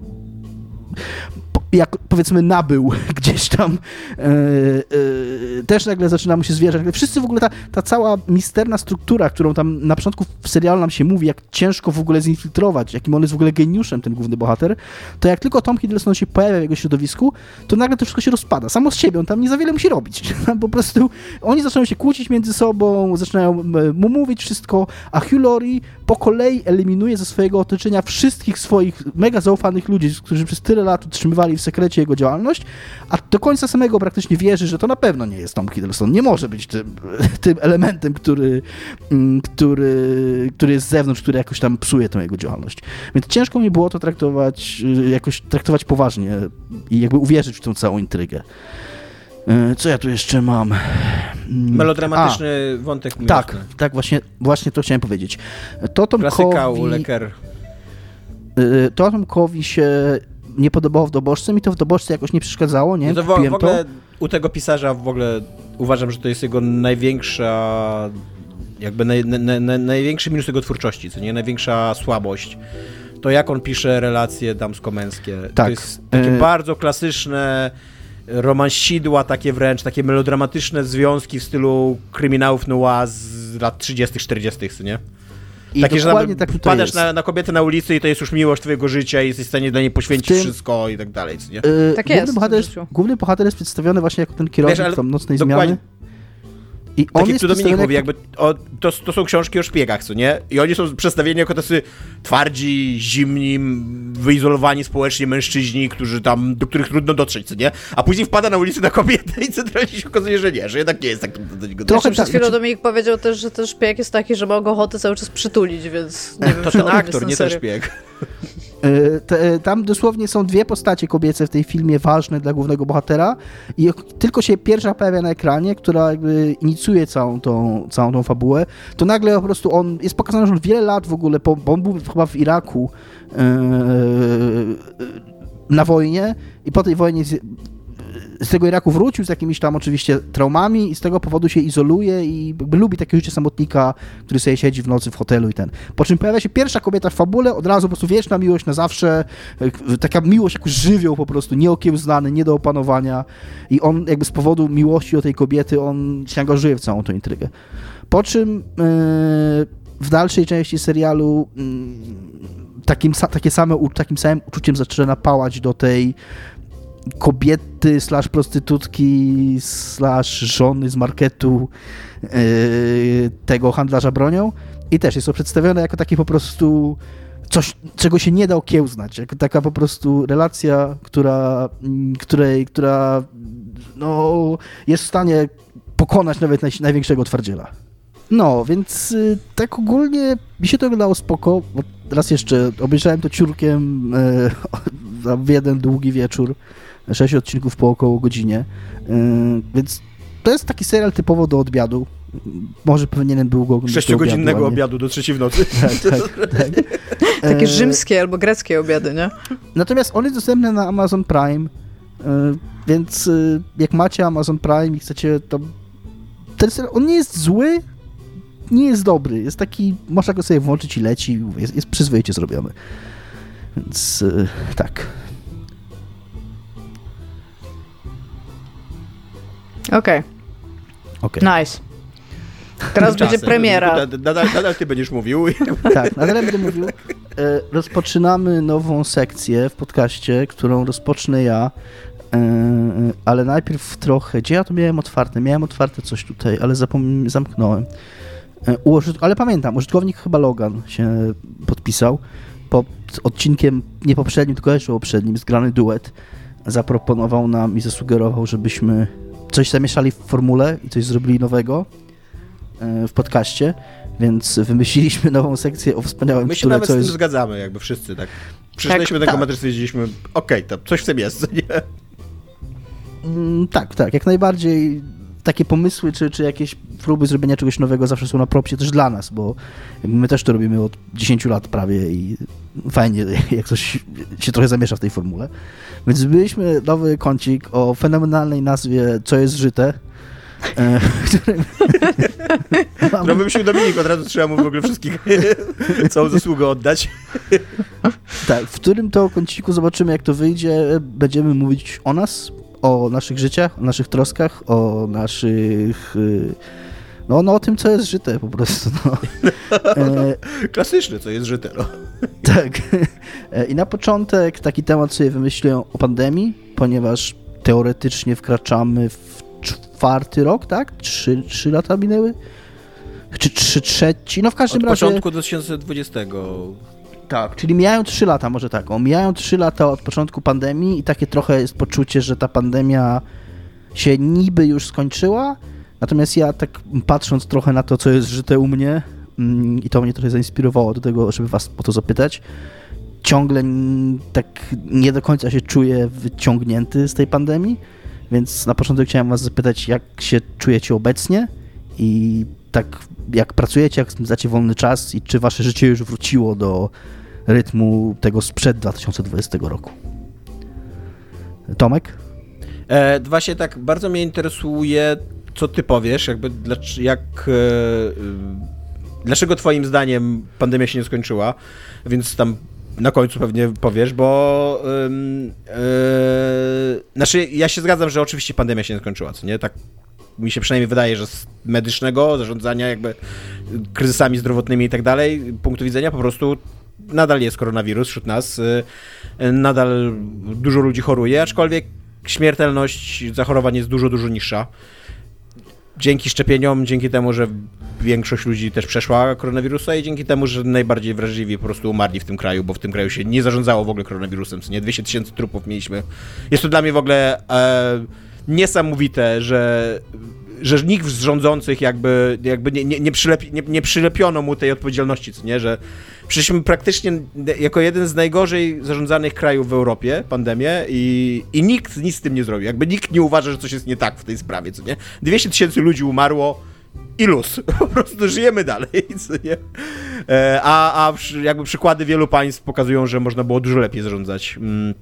jak powiedzmy nabył gdzieś tam, e, e, też nagle zaczyna mu się zwierzać. Wszyscy w ogóle, ta, ta cała misterna struktura, którą tam na początku w serialu nam się mówi, jak ciężko w ogóle zinfiltrować, jakim on jest w ogóle geniuszem, ten główny bohater, to jak tylko Tom Hiddleston się pojawia w jego środowisku, to nagle to wszystko się rozpada. Samo z siebie, on tam nie za wiele musi robić. Po prostu oni zaczynają się kłócić między sobą, zaczynają e, mu mówić wszystko, a Hugh Laurie po kolei eliminuje ze swojego otoczenia wszystkich swoich mega zaufanych ludzi, którzy przez tyle lat utrzymywali w sekrecie jego działalność, a do końca samego praktycznie wierzy, że to na pewno nie jest Tom Hiddleston. Nie może być tym, tym elementem, który, mm, który, który jest z zewnątrz, który jakoś tam psuje tę jego działalność. Więc ciężko mi było to traktować, y, jakoś traktować poważnie i jakby uwierzyć w tę całą intrygę. Y, Co ja tu jeszcze mam? Mm, Melodramatyczny wątek a, miłosny. Tak, tak, właśnie, właśnie to chciałem powiedzieć. To Klasyka Tomkowi, Leker. y, to Tomkowi się nie podobało w Dobożce, mi to w Dobożce jakoś nie przeszkadzało, nie? No to w, w ogóle u tego pisarza w ogóle uważam, że to jest jego największa jakby naj, naj, naj, największy minus jego twórczości, co nie? Największa słabość. To jak on pisze relacje damsko-męskie. To Tak. jest takie E- bardzo klasyczne romansidła, takie wręcz, takie melodramatyczne związki w stylu kryminałów noir z lat 30 40 co nie? I Takie, że tam tak jest. na, na kobietę na ulicy i to jest już miłość twojego życia i jesteś w stanie dla niej poświęcić tym- wszystko i tak dalej, nie? Y, Tak główny jest Bohater jest, główny bohater jest przedstawiony właśnie jako ten kierownik Wiesz, ale tam nocnej zmiany. I on Tak jak jest tu Dominik przedstawiony mówi, jako- jakby o, to, to są książki o szpiegach, co nie? I oni są przedstawieni jako tacy twardzi, zimni, wyizolowani społecznie mężczyźni, którzy tam, do których trudno dotrzeć, co nie? A później wpada na ulicy na kobietę i centralnie się okazuje, że nie, że jednak nie jest tak trudno do niego Trochę dotrzeć. Przed tak, chwilą znaczy- Dominik powiedział też, że ten szpieg jest taki, że ma go ochotę cały czas przytulić, więc nie wiem, To czy ten aktor, nie ten szpieg. Y, te, tam dosłownie są dwie postacie kobiece w tej filmie ważne dla głównego bohatera i tylko się pierwsza pojawia na ekranie, która jakby inicjuje całą tą, całą tą fabułę, to nagle po prostu on, jest pokazane, że on wiele lat w ogóle, bo on był chyba w Iraku yy, na wojnie i po tej wojnie z, tego Iraku wrócił z jakimiś tam oczywiście traumami i z tego powodu się izoluje i lubi takie życie samotnika, który sobie siedzi w nocy w hotelu i ten. Po czym pojawia się pierwsza kobieta w fabule, od razu po prostu wieczna miłość na zawsze, e, taka miłość jak żywioł po prostu, nieokiełznany, nie do opanowania i on jakby z powodu miłości do tej kobiety, on się angażuje w całą tą intrygę. Po czym e, w dalszej części serialu mm, takim, takie same, takim samym uczuciem zaczyna pałać do tej kobiety slash prostytutki slash żony z marketu yy, tego handlarza bronią i też jest to przedstawione jako takie po prostu coś, czego się nie da okiełznać, jako taka po prostu relacja, która, mm, której, która no, jest w stanie pokonać nawet naj, największego twardziela. No, więc y, tak ogólnie mi się to wyglądało spoko. Bo raz jeszcze obejrzałem to ciurkiem y, w jeden długi wieczór, sześć odcinków po około godzinie, y, więc to jest taki serial typowo do odbiadu. Może powinienem był go oglądać Sześciogodzinnego obiadu, obiadu do trzeciej w nocy. Tak, tak, tak. Takie E, rzymskie albo greckie obiady, nie? Natomiast on jest dostępny na Amazon Prime, e, więc jak macie Amazon Prime i chcecie to... Ten serial, on nie jest zły, nie jest dobry. Jest taki, można go sobie włączyć i leci, jest, jest przyzwoicie zrobiony. Więc tak. Okej, Okej. nice. Teraz będzie premiera. Nadal, nadal, nadal ty będziesz mówił. Tak, na tyle będę mówił. E, rozpoczynamy nową sekcję w podcaście, którą rozpocznę ja. E, ale najpierw trochę. Gdzie ja to miałem otwarte? Miałem otwarte coś tutaj, ale zapom- zamknąłem. E, użyt- ale pamiętam, użytkownik chyba Logan się podpisał. Pod odcinkiem, nie poprzednim, tylko jeszcze poprzednim, zgrany duet, zaproponował nam i zasugerował, żebyśmy coś zamieszali w formule i coś zrobili nowego e, w podcaście. Więc wymyśliliśmy nową sekcję o wspaniałym My się nawet co z tym jest. zgadzamy, jakby wszyscy tak. Przeczytaliśmy Tak, tego tak. tak. stwierdziliśmy, okej, to coś w tym jest, nie? Mm, tak, tak, jak najbardziej takie pomysły, czy, czy jakieś próby zrobienia czegoś nowego zawsze są na propsie też dla nas, bo my też to robimy od 10 lat prawie i fajnie, jak coś się trochę zamiesza w tej formule. Więc zbyliśmy nowy kącik o fenomenalnej nazwie Co jest żyte, e, którym mamy- No wymyślił Dominik, od razu trzeba mu w ogóle wszystkich całą zasługę oddać. Tak, w którym to kąciku zobaczymy, jak to wyjdzie. Będziemy mówić o nas, o naszych życiach, o naszych troskach, o naszych. y, No, no o tym, co jest żyte po prostu. No. E, Klasyczne, co jest żyte, no. tak. E, I na początek taki temat sobie wymyśliłem o pandemii, ponieważ teoretycznie wkraczamy w czwarty rok, tak? Trzy, trzy lata minęły? Czy trzy trzeci? No w każdym Od razie. początku 2020. Tak, czyli mijają 3 lata, może tak. O, mijają 3 lata od początku pandemii i takie trochę jest poczucie, że ta pandemia się niby już skończyła. Natomiast ja tak patrząc trochę na to, co jest żyte u mnie, mm, i to mnie trochę zainspirowało do tego, żeby was o to zapytać, ciągle tak nie do końca się czuję wyciągnięty z tej pandemii, więc na początek chciałem was zapytać, jak się czujecie obecnie i tak jak pracujecie, jak spędzacie wolny czas i czy wasze życie już wróciło do rytmu tego sprzed 2020 roku. Tomek? E, się tak bardzo mnie interesuje, co ty powiesz, jakby jak, e, y, dlaczego twoim zdaniem pandemia się nie skończyła, więc tam na końcu pewnie powiesz, bo e, znaczy ja się zgadzam, że oczywiście pandemia się nie skończyła, co nie? Tak mi się przynajmniej wydaje, że z medycznego, zarządzania jakby kryzysami zdrowotnymi i tak dalej, punktu widzenia po prostu nadal jest koronawirus wśród nas, y, nadal dużo ludzi choruje, aczkolwiek śmiertelność zachorowań jest dużo, dużo niższa. Dzięki szczepieniom, dzięki temu, że większość ludzi też przeszła koronawirusa i dzięki temu, że najbardziej wrażliwi po prostu umarli w tym kraju, bo w tym kraju się nie zarządzało w ogóle koronawirusem, co nie 200 tysięcy trupów mieliśmy. Jest to dla mnie w ogóle e, niesamowite, że że nikt z rządzących jakby, jakby nie, nie, nie, przylepi, nie, nie przylepiono mu tej odpowiedzialności, co nie, że przeszliśmy praktycznie jako jeden z najgorzej zarządzanych krajów w Europie pandemię i, i nikt nic z tym nie zrobił. Jakby nikt nie uważa, że coś jest nie tak w tej sprawie, co nie? 200 tysięcy ludzi umarło i luz. Po prostu żyjemy dalej, co nie? E, A, a jakby przykłady wielu państw pokazują, że można było dużo lepiej zarządzać. Mm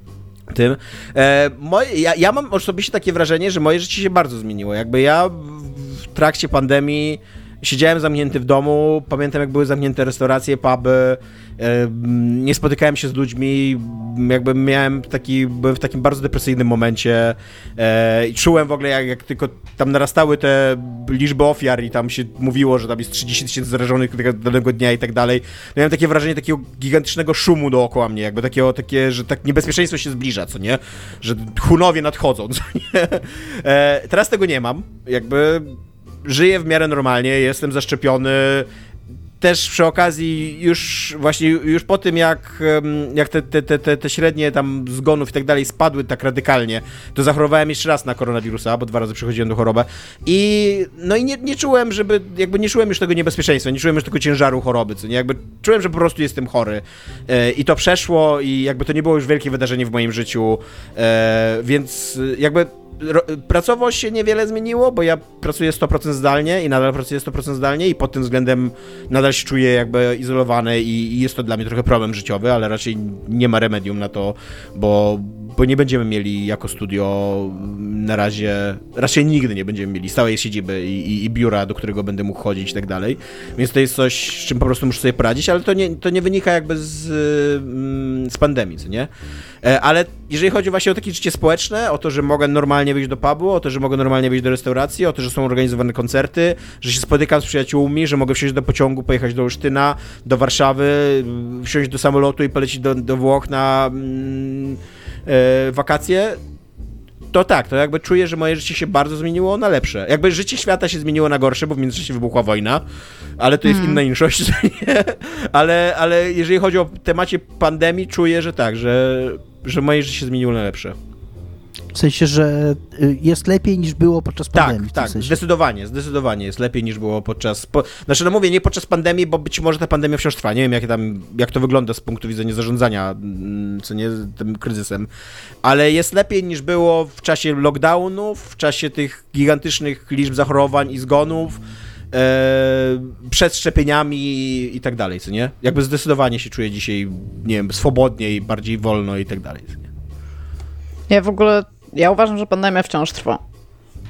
tym. E, moje, ja, ja mam osobiście takie wrażenie, że moje życie się bardzo zmieniło. Jakby ja w trakcie pandemii siedziałem zamknięty w domu, pamiętam jak były zamknięte restauracje, puby, nie spotykałem się z ludźmi, jakby miałem taki, byłem w takim bardzo depresyjnym momencie e, i czułem w ogóle jak, jak tylko tam narastały te liczby ofiar i tam się mówiło, że tam jest 30 tysięcy zarażonych danego dnia i tak dalej. Miałem takie wrażenie takiego gigantycznego szumu dookoła mnie, jakby takiego, takie, że tak niebezpieczeństwo się zbliża, co nie? Że Hunowie nadchodzą, co nie? E, teraz tego nie mam, jakby żyję w miarę normalnie, jestem zaszczepiony. Też przy okazji już właśnie już po tym jak, jak te, te, te, te, średnie tam zgonów i tak dalej spadły tak radykalnie, to zachorowałem jeszcze raz na koronawirusa, bo dwa razy przechodziłem do choroby i no i nie, nie czułem, żeby jakby nie czułem już tego niebezpieczeństwa, nie czułem już tego ciężaru choroby, co nie, jakby czułem, że po prostu jestem chory. E, i to przeszło i jakby to nie było już wielkie wydarzenie w moim życiu, e, więc jakby pracowo się niewiele zmieniło, bo ja pracuję 100% zdalnie i nadal pracuję 100% zdalnie i pod tym względem nadal się czuję jakby izolowany i, i jest to dla mnie trochę problem życiowy, ale raczej nie ma remedium na to, bo, bo nie będziemy mieli jako studio na razie, raczej nigdy nie będziemy mieli stałej siedziby i, i, i, biura, do którego będę mógł chodzić i tak dalej. Więc to jest coś, z czym po prostu muszę sobie poradzić, ale to nie, to nie wynika jakby z, mm, z pandemii, co nie? E, ale jeżeli chodzi właśnie o takie życie społeczne, o to, że mogę normalnie wyjść do pubu, o to, że mogę normalnie wyjść do restauracji, o to, że są organizowane koncerty, że się spotykam z przyjaciółmi, że mogę wsiąść do pociągu, pojechać do Olsztyna, do Warszawy, wsiąść do samolotu i polecieć do, do Włoch na mm, wakacje, to tak, to jakby czuję, że moje życie się bardzo zmieniło na lepsze. Jakby życie świata się zmieniło na gorsze, bo w międzyczasie wybuchła wojna, ale to jest hmm. inna inszość, nie? Ale, ale jeżeli chodzi o temacie pandemii, czuję, że tak, że, że moje życie się zmieniło na lepsze. W sensie, że y, jest lepiej niż było podczas tak, pandemii. Tak, tak, zdecydowanie, zdecydowanie jest lepiej niż było podczas. Po, znaczy, no mówię, nie podczas pandemii, bo być może ta pandemia wciąż trwa. Nie wiem, jak, tam, jak to wygląda z punktu widzenia zarządzania, mm, co nie, tym kryzysem. Ale jest lepiej niż było w czasie lockdownów, w czasie tych gigantycznych liczb zachorowań i zgonów. E, przed szczepieniami i tak dalej, co nie? Jakby zdecydowanie się czuję dzisiaj, nie wiem, swobodniej, bardziej wolno i tak dalej, co nie? Ja w ogóle ja uważam, że pandemia wciąż trwa.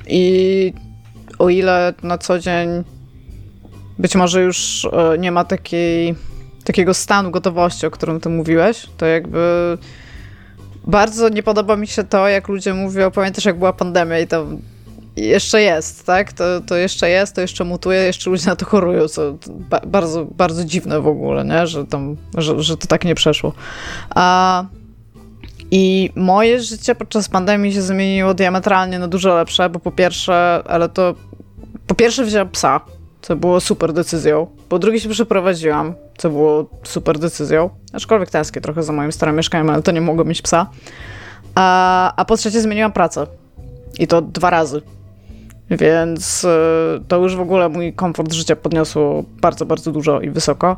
I o ile na co dzień być może już e, nie ma takiej, takiego stanu gotowości, o którym ty mówiłeś, to jakby bardzo nie podoba mi się to, jak ludzie mówią, pamiętasz jak była pandemia i to jeszcze jest, tak? To, to jeszcze jest, to jeszcze mutuje, jeszcze ludzie na to chorują, co bardzo, bardzo dziwne w ogóle, nie? Że, tam, że, że to tak nie przeszło. A i moje życie podczas pandemii się zmieniło diametralnie na dużo lepsze, bo po pierwsze, ale to po pierwsze wziąłem psa, co było super decyzją. Po drugie się przeprowadziłam, co było super decyzją. Aczkolwiek tęsknię trochę za moim starym mieszkaniem, ale to nie mogło mieć psa. A, a po trzecie zmieniłam pracę. I to dwa razy. Więc e, to już w ogóle mój komfort życia podniosło bardzo, bardzo dużo i wysoko.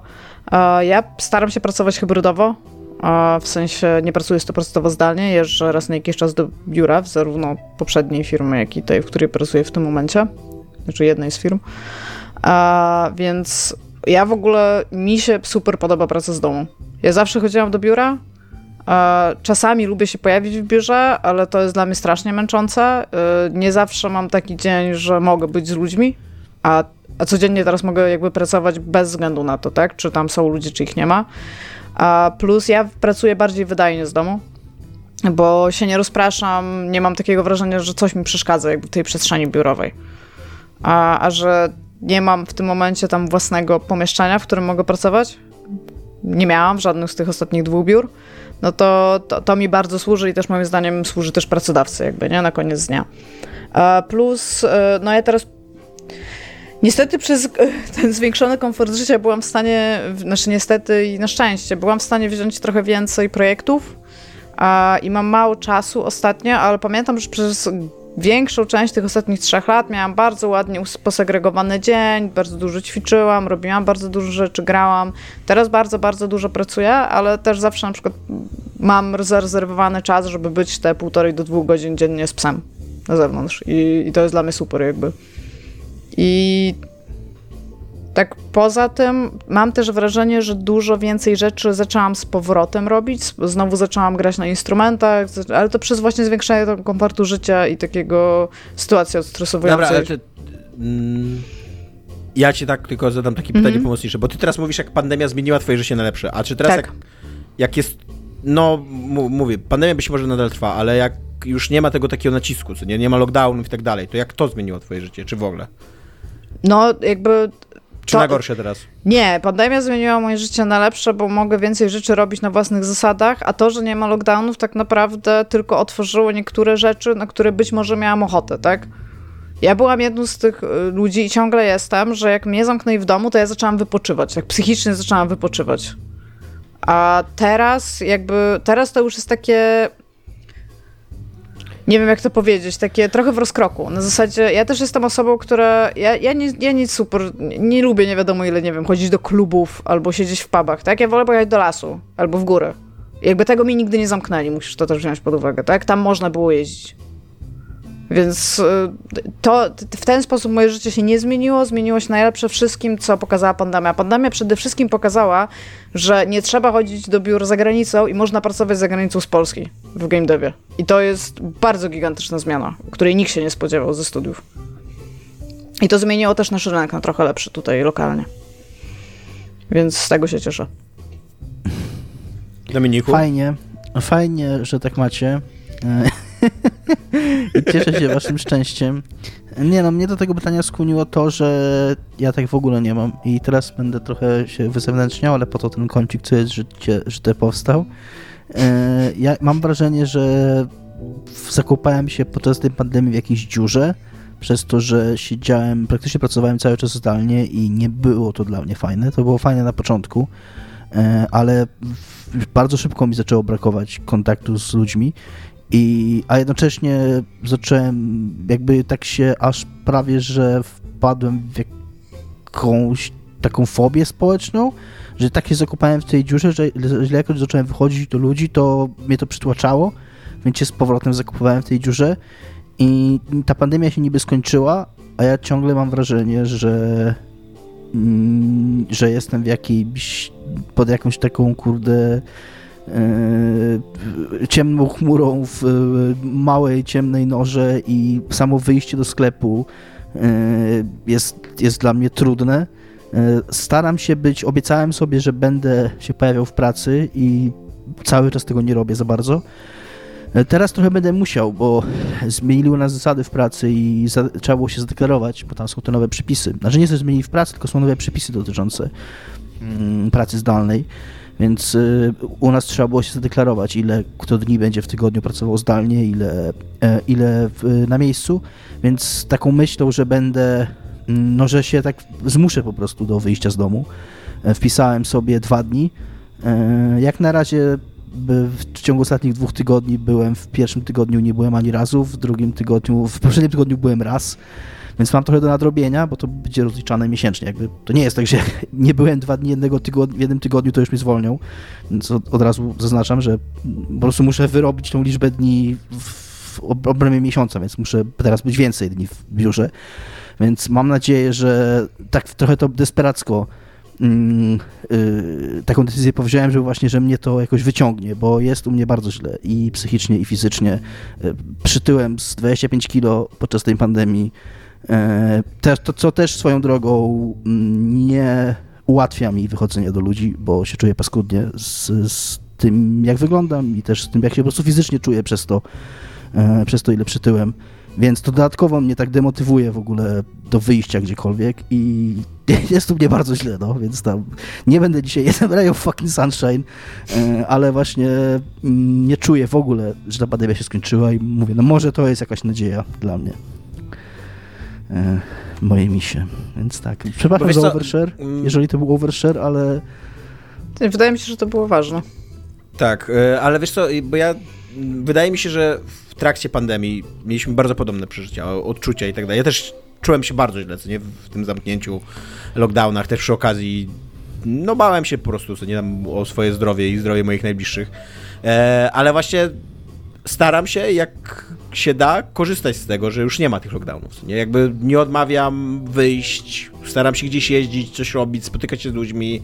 Ja staram się pracować hybrydowo, w sensie nie pracuję 100% zdalnie, jeżdżę raz na jakiś czas do biura, w zarówno poprzedniej firmy, jak i tej, w której pracuję w tym momencie, znaczy jednej z firm. A, więc ja w ogóle, mi się super podoba praca z domu. Ja zawsze chodziłam do biura, Czasami lubię się pojawić w biurze, ale to jest dla mnie strasznie męczące. Y, nie zawsze mam taki dzień, że mogę być z ludźmi, a, a codziennie teraz mogę jakby pracować bez względu na to, tak? Czy tam są ludzie, czy ich nie ma. A plus ja pracuję bardziej wydajnie z domu, bo się nie rozpraszam, nie mam takiego wrażenia, że coś mi przeszkadza jakby w tej przestrzeni biurowej. A, a że nie mam w tym momencie tam własnego pomieszczenia, w którym mogę pracować, nie miałam żadnych z tych ostatnich dwóch biur, no to, to, to mi bardzo służy i też moim zdaniem służy też pracodawcy jakby, nie? Na koniec dnia. Plus, e, no ja teraz Niestety przez ten zwiększony komfort życia byłam w stanie, znaczy niestety i na szczęście, byłam w stanie wziąć trochę więcej projektów a, i mam mało czasu ostatnio, ale pamiętam, że przez większą część tych ostatnich trzech lat miałam bardzo ładnie posegregowany dzień, bardzo dużo ćwiczyłam, robiłam bardzo dużo rzeczy, grałam. Teraz bardzo, bardzo dużo pracuję, ale też zawsze na przykład mam zarezerwowany czas, żeby być te półtorej do dwóch godzin dziennie z psem na zewnątrz I, i to jest dla mnie super jakby. I tak poza tym mam też wrażenie, że dużo więcej rzeczy zaczęłam z powrotem robić. Znowu zaczęłam grać na instrumentach, ale to przez właśnie zwiększenie tego komfortu życia i takiego sytuacji odstresowującej. Dobra, ale mm, ja ci tak tylko zadam takie pytanie mm -hmm. pomocnicze, bo ty teraz mówisz, jak pandemia zmieniła twoje życie na lepsze, a czy teraz tak. jak, jak jest, no mówię, pandemia być może nadal trwa, ale jak już nie ma tego takiego nacisku, co nie, nie ma lockdownów i tak dalej, to jak to zmieniło twoje życie, czy w ogóle? No, jakby czy to, na gorsze teraz? Nie, pandemia zmieniła moje życie na lepsze, bo mogę więcej rzeczy robić na własnych zasadach, a to, że nie ma lockdownów, tak naprawdę tylko otworzyło niektóre rzeczy, na które być może miałam ochotę, tak? Ja byłam jedną z tych y, ludzi i ciągle jestem, że jak mnie zamknęli w domu, to ja zaczęłam wypoczywać, tak psychicznie zaczęłam wypoczywać. A teraz jakby, teraz to już jest takie nie wiem jak to powiedzieć, takie trochę w rozkroku. Na zasadzie, ja też jestem osobą, która, ja, ja, nie, ja nic super, nie lubię nie wiadomo ile, nie wiem, chodzić do klubów albo siedzieć w pubach, tak? Ja wolę pojechać do lasu albo w górę. Jakby tego mi nigdy nie zamknęli, musisz to też wziąć pod uwagę, tak? Tam można było jeździć. Więc y, to w ten sposób moje życie się nie zmieniło. Zmieniło się najlepsze wszystkim, co pokazała pandemia. Pandemia przede wszystkim pokazała, że nie trzeba chodzić do biur za granicą i można pracować za granicą z Polski w game devie. I to jest bardzo gigantyczna zmiana, której nikt się nie spodziewał ze studiów. I to zmieniło też nasz rynek na trochę lepszy tutaj lokalnie. Więc z tego się cieszę. Dominiku? Fajnie, fajnie, że tak macie. Cieszę się waszym szczęściem. Nie no, mnie do tego pytania skłoniło to, że ja tak w ogóle nie mam i teraz będę trochę się wyzewnętrzniał, ale po to ten kącik, co jest życie, życie powstał. E, ja mam wrażenie, że zakopałem się podczas tej pandemii w jakiejś dziurze, przez to, że siedziałem, praktycznie pracowałem cały czas zdalnie i nie było to dla mnie fajne. To było fajne na początku, e, ale bardzo szybko mi zaczęło brakować kontaktu z ludźmi i, a jednocześnie zacząłem jakby tak się aż prawie, że wpadłem w jakąś taką fobię społeczną, że tak się zakopałem w tej dziurze, że, że jak zacząłem wychodzić do ludzi, to mnie to przytłaczało, więc się z powrotem zakopywałem w tej dziurze. I ta pandemia się niby skończyła, a ja ciągle mam wrażenie, że mm, że jestem w jakiejś pod jakąś taką kurde ciemną chmurą w małej, ciemnej norze i samo wyjście do sklepu e, jest, jest dla mnie trudne. E, staram się być, obiecałem sobie, że będę się pojawiał w pracy i cały czas tego nie robię za bardzo. Teraz trochę będę musiał, bo zmienili u nas zasady w pracy i za, trzeba było się zadeklarować, bo tam są te nowe przepisy. Znaczy nie, że zmienili w pracy, tylko są nowe przepisy dotyczące mm, pracy zdalnej. Więc y, u nas trzeba było się zadeklarować, ile kto dni będzie w tygodniu pracował zdalnie, ile, e, ile na miejscu. Więc taką myślą, że będę, mm, no że się tak zmuszę po prostu do wyjścia z domu. E, wpisałem sobie dwa dni. E, jak na razie w ciągu ostatnich dwóch tygodni byłem, w pierwszym tygodniu nie byłem ani razu, w drugim tygodniu, w poprzednim tygodniu byłem raz. Więc mam trochę do nadrobienia, bo to będzie rozliczane miesięcznie. Jakby to nie jest tak, że nie byłem dwa dni jednego tygodnia, w jednym tygodniu, to już mnie zwolnią. Więc od, od razu zaznaczam, że po prostu muszę wyrobić tą liczbę dni w obrębie miesiąca, więc muszę teraz być więcej dni w biurze. Więc mam nadzieję, że tak trochę to desperacko yy, taką decyzję powziąłem, że właśnie, że mnie to jakoś wyciągnie, bo jest u mnie bardzo źle i psychicznie, i fizycznie. Yy, przytyłem z 25 kilo podczas tej pandemii. E, też, to, co też swoją drogą mm, nie ułatwia mi wychodzenie do ludzi, bo się czuję paskudnie z, z tym, jak wyglądam i też z tym, jak się po prostu fizycznie czuję przez to, e, przez to ile przytyłem. Więc to dodatkowo mnie tak demotywuje w ogóle do wyjścia gdziekolwiek i jest tu mnie bardzo źle, no, więc tam nie będę dzisiaj jeden ray of fucking sunshine, e, ale właśnie mm, nie czuję w ogóle, że ta pandemia się skończyła i mówię, no może to jest jakaś nadzieja dla mnie. E, moje misie. Więc tak. Przepraszam za overshare, mm. jeżeli to był overshare, ale... Wydaje mi się, że to było ważne. Tak, e, ale wiesz co, bo ja... Wydaje mi się, że w trakcie pandemii mieliśmy bardzo podobne przeżycia, odczucia i tak dalej. Ja też czułem się bardzo źle, co nie, w tym zamknięciu, lockdownach, też przy okazji, no bałem się po prostu, co nie, tam o swoje zdrowie i zdrowie moich najbliższych. E, ale właśnie staram się, jak się da, korzystać z tego, że już nie ma tych lockdownów. Nie? Jakby nie odmawiam wyjść, staram się gdzieś jeździć, coś robić, spotykać się z ludźmi,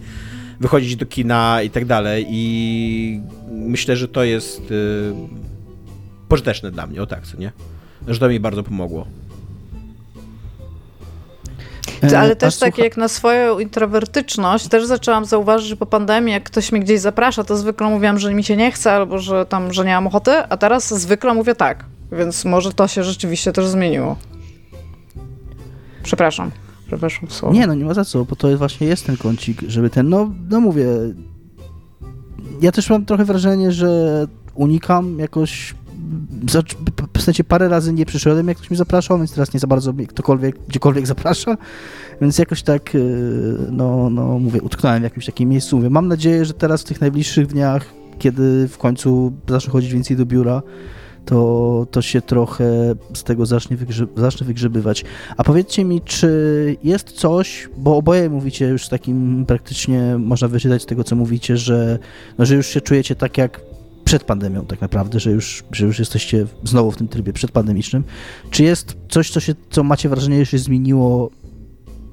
wychodzić do kina i tak dalej. I myślę, że to jest y, pożyteczne dla mnie, o tak, co nie? Że to mi bardzo pomogło. E, ale też tak jak na swoją introwertyczność, też zaczęłam zauważyć, że po pandemii, jak ktoś mnie gdzieś zaprasza, to zwykle mówiłam, że mi się nie chce, albo że tam, że nie mam ochoty, a teraz zwykle mówię tak. Więc może to się rzeczywiście też zmieniło. Przepraszam. Przepraszam słowo. Nie, no nie ma za co, bo to właśnie jest ten kącik, żeby ten, no, no mówię, ja też mam trochę wrażenie, że unikam jakoś w sensie parę razy nie przyszedłem, jak ktoś mi zapraszał, więc teraz nie za bardzo mnie ktokolwiek, gdziekolwiek zaprasza, więc jakoś tak, y, no, no mówię, utknąłem w jakimś takim miejscu. Mówię, mam nadzieję, że teraz w tych najbliższych dniach, kiedy w końcu zacznę chodzić więcej do biura, to, to się trochę z tego zacznie, wygrze, zacznie wygrzebywać. A powiedzcie mi, czy jest coś, bo oboje mówicie już takim praktycznie, można wyczytać z tego, co mówicie, że, no, że już się czujecie tak jak przed pandemią tak naprawdę, że już, że już jesteście znowu w tym trybie przedpandemicznym. Czy jest coś, co, się, co macie wrażenie, że się zmieniło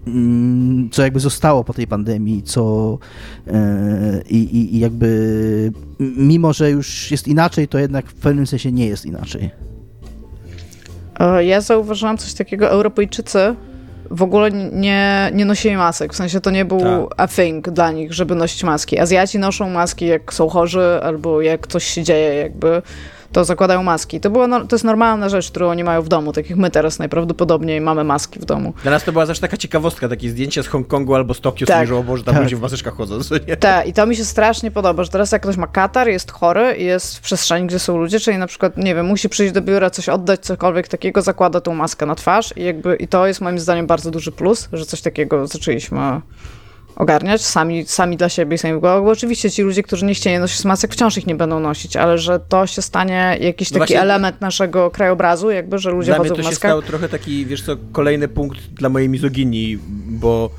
mm, co jakby zostało po tej pandemii, co e, i, i jakby mimo, że już jest inaczej, to jednak w pewnym sensie nie jest inaczej. Ja zauważyłam coś takiego, Europejczycy w ogóle nie, nie nosili masek, w sensie to nie był tak. a thing dla nich, żeby nosić maski. Azjaci noszą maski jak są chorzy albo jak coś się dzieje jakby to zakładają maski. To, było, no, to jest normalna rzecz, którą oni mają w domu, tak jak my teraz najprawdopodobniej mamy maski w domu. Dla nas to była też taka ciekawostka, takie zdjęcie z Hongkongu albo z Tokio, tak. że o Boże, tam tak. ludzie w maseczkach chodzą. Tak, i to mi się strasznie podoba, że teraz jak ktoś ma katar, jest chory i jest w przestrzeni, gdzie są ludzie, czyli na przykład, nie wiem, musi przyjść do biura, coś oddać, cokolwiek takiego, zakłada tą maskę na twarz i jakby, i to jest moim zdaniem bardzo duży plus, że coś takiego zaczęliśmy ogarniać sami, sami dla siebie i sami bo oczywiście ci ludzie, którzy nie chcieli nosić masek, wciąż ich nie będą nosić, ale że to się stanie jakiś no taki Właśnie, element naszego krajobrazu, jakby, że ludzie dla chodzą mnie to się stał trochę taki, wiesz co, kolejny punkt dla mojej mizoginii, bo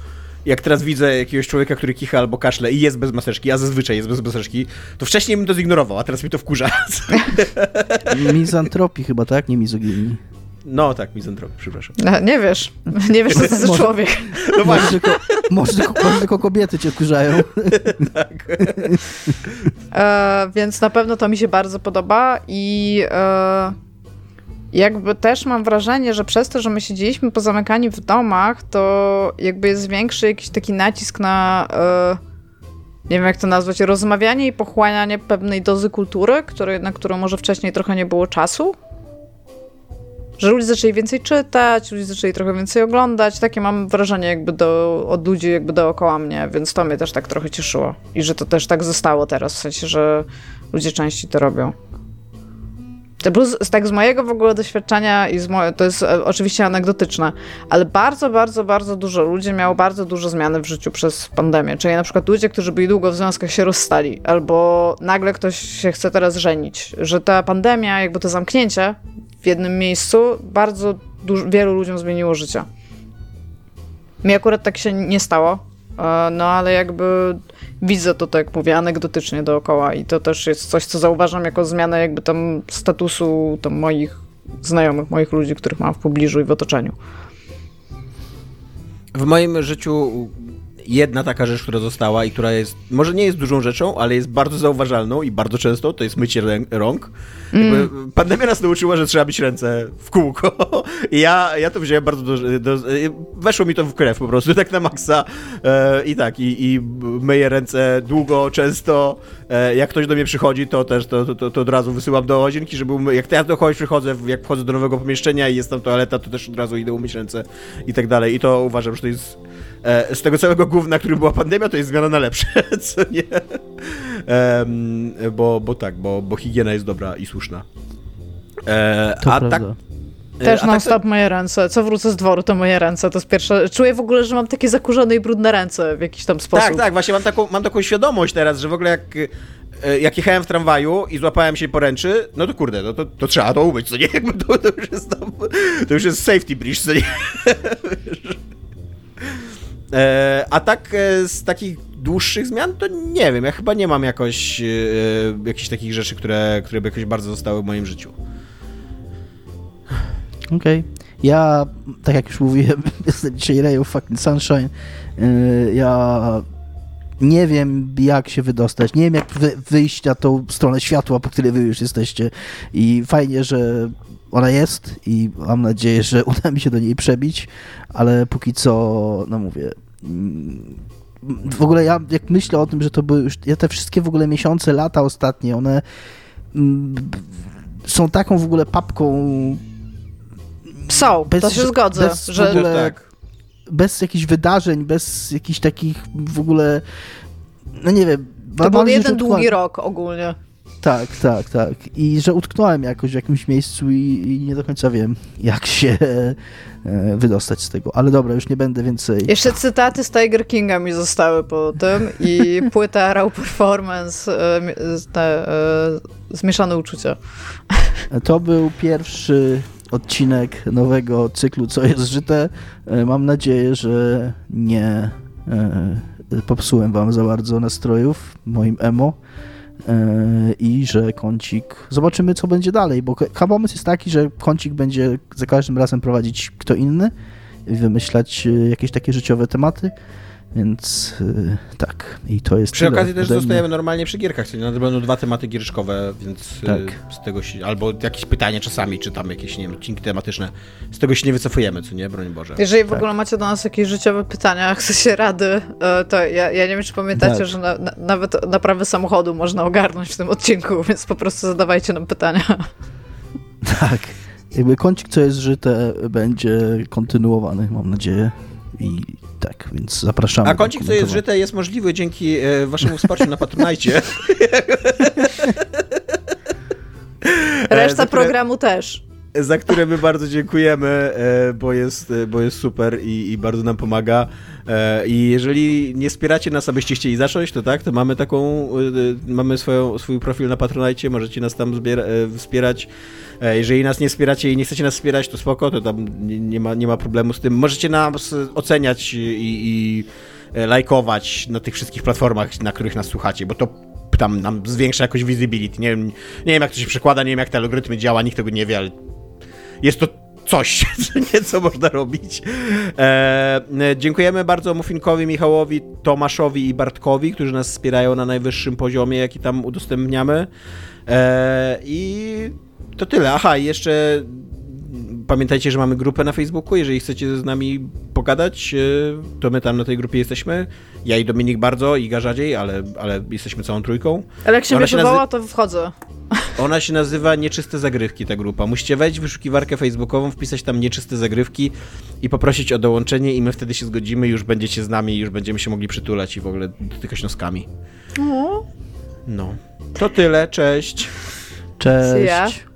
jak teraz widzę jakiegoś człowieka, który kicha albo kaszle i jest bez maseczki, a zazwyczaj jest bez maseczki, to wcześniej bym to zignorował, a teraz mi to wkurza. Mizantropii chyba, tak? Nie mizoginii. No tak, mizantropii, przepraszam. No, nie wiesz. Nie wiesz, co to jest człowiek. No może, tylko, może, tylko, może tylko kobiety cię wkurzają. tak. E, więc na pewno to mi się bardzo podoba i e, jakby też mam wrażenie, że przez to, że my siedzieliśmy pozamykani w domach, to jakby jest większy jakiś taki nacisk na e, nie wiem jak to nazwać, rozmawianie i pochłanianie pewnej dozy kultury, który, na którą może wcześniej trochę nie było czasu że ludzie zaczęli więcej czytać, ludzie zaczęli trochę więcej oglądać. Takie mam wrażenie jakby do, od ludzi jakby dookoła mnie, więc to mnie też tak trochę cieszyło. I że to też tak zostało teraz, w sensie, że ludzie częściej to robią. Plus, tak z mojego w ogóle doświadczenia i z moje, to jest e, oczywiście anegdotyczne, ale bardzo, bardzo, bardzo dużo ludzi miało bardzo duże zmiany w życiu przez pandemię. Czyli na przykład ludzie, którzy byli długo w związkach się rozstali, albo nagle ktoś się chce teraz żenić. Że ta pandemia, jakby to zamknięcie w jednym miejscu bardzo wielu ludziom zmieniło życie. Mi akurat tak się nie stało, e, no ale jakby widzę to, tak jak mówię, anegdotycznie dookoła i to też jest coś, co zauważam jako zmianę jakby tam statusu tam moich znajomych, moich ludzi, których mam w pobliżu i w otoczeniu. W moim życiu jedna taka rzecz, która została i która jest, może nie jest dużą rzeczą, ale jest bardzo zauważalną i bardzo często, to jest mycie rąk. Mm. pandemia nas nauczyła, że trzeba być ręce w kółko i ja, ja to wziąłem bardzo do, do, Weszło mi to w krew po prostu, tak na maksa e, i tak, i, i myję ręce długo, często. E, jak ktoś do mnie przychodzi, to też to, to, to, od razu wysyłam do łazienki, żeby jak ja do kogoś przychodzę, jak wchodzę do nowego pomieszczenia i jest tam toaleta, to też od razu idę umyć ręce i tak dalej. I to uważam, że to jest E, z tego całego gówna, którym była pandemia, to jest zmiana na lepsze, co nie? Um, bo, bo tak, bo, bo higiena jest dobra i słuszna. E, to a prawda. tak też non stop to... moje ręce. Co wrócę z dworu, to moje ręce. To jest pierwsze. Czuję w ogóle, że mam takie zakurzone i brudne ręce w jakiś tam sposób. Tak, tak, właśnie mam taką, mam taką świadomość teraz, że w ogóle jak, e, jak jechałem w tramwaju i złapałem się poręczy, no to kurde, no to, to trzeba to umyć, co nie? Jakby to, to, już jest tam, to już jest safety bridge, co nie? E, a tak e, z takich dłuższych zmian, to nie wiem, ja chyba nie mam jakoś e, jakichś takich rzeczy, które, które by jakoś bardzo zostały w moim życiu. Okej. Okay. Ja, tak jak już mówiłem, jestem dzisiaj Ray of fucking Sunshine. Ja nie wiem, jak się wydostać, nie wiem, jak wyjść na tą stronę światła, po której wy już jesteście. I fajnie, że ona jest i mam nadzieję, że uda mi się do niej przebić, ale póki co, no mówię, w ogóle ja jak myślę o tym, że to były już, ja te wszystkie w ogóle miesiące, lata ostatnie, one mm, są taką w ogóle papką są, bez, to się zgodzę, bez że ogóle, tak. bez jakichś wydarzeń, bez jakichś takich w ogóle no nie wiem. To był jeden długi rok ogólnie. Tak, tak, tak. I że utknąłem jakoś w jakimś miejscu i, i nie do końca wiem, jak się e, wydostać z tego. Ale dobra, już nie będę więcej. Jeszcze cytaty z Tiger Kinga mi zostały po tym i płyta Raw Performance, e, te, e, zmieszane uczucia. To był pierwszy odcinek nowego cyklu Co jest żyte. Mam nadzieję, że nie popsułem wam za bardzo nastrojów moim emo. E, I że kącik. Zobaczymy, co będzie dalej, bo chyba pomysł jest taki, że kącik będzie za każdym razem prowadzić kto inny wymyślać e, jakieś takie życiowe tematy. Więc e, tak, i to jest. Przy tyle okazji też zostajemy normalnie przy gierkach, czyli będą dwa tematy gierszkowe, więc Tak. y, z tego się, albo jakieś pytania czasami, czy tam jakieś, nie wiem, odcinki tematyczne, z tego się nie wycofujemy, co nie, broń Boże. Jeżeli w Tak. ogóle macie do nas jakieś życiowe pytania, chcecie rady, e, to ja, ja nie wiem, czy pamiętacie, Tak. że na, na, nawet naprawę samochodu można ogarnąć w tym odcinku, więc po prostu zadawajcie nam pytania. Tak. Jakby kącik, co jest żyte, będzie kontynuowany, mam nadzieję. I tak, więc zapraszamy. A kącik, co jest żyte, jest możliwy dzięki e, waszemu wsparciu na Patronajcie. Reszta które- programu też. Za które my bardzo dziękujemy, e, bo jest, e, bo jest super i, i bardzo nam pomaga. E, I jeżeli nie wspieracie nas, abyście chcieli zacząć, to tak, to mamy taką, mamy swoją, swój profil na Patronajcie, możecie nas tam zbiera, wspierać. Jeżeli nas nie wspieracie i nie chcecie nas wspierać, to spoko, to tam nie, ma, nie ma problemu z tym. Możecie nas oceniać i, i lajkować na tych wszystkich platformach, na których nas słuchacie, bo to tam nam zwiększa jakoś visibility. Nie wiem, nie wiem jak to się przekłada, nie wiem jak te algorytmy działa, nikt tego nie wie, ale jest to coś, co nieco można robić. E, e, dziękujemy bardzo Muffinkowi, Michałowi, Tomaszowi i Bartkowi, którzy nas wspierają na najwyższym poziomie, jaki tam udostępniamy. E, I to tyle. Aha, i jeszcze pamiętajcie, że mamy grupę na Facebooku. Jeżeli chcecie z nami pogadać, e, to my tam na tej grupie jesteśmy. Ja i Dominik bardzo, Iga rzadziej, ale, ale jesteśmy całą trójką. Ale jak się się wywoła, to wchodzę. Ona się nazywa Nieczyste Zagrywki, ta grupa. Musicie wejść w wyszukiwarkę facebookową, wpisać tam Nieczyste Zagrywki i poprosić o dołączenie i my wtedy się zgodzimy, już będziecie z nami, już będziemy się mogli przytulać i w ogóle dotykać noskami. O, No. To tyle, cześć. Cześć.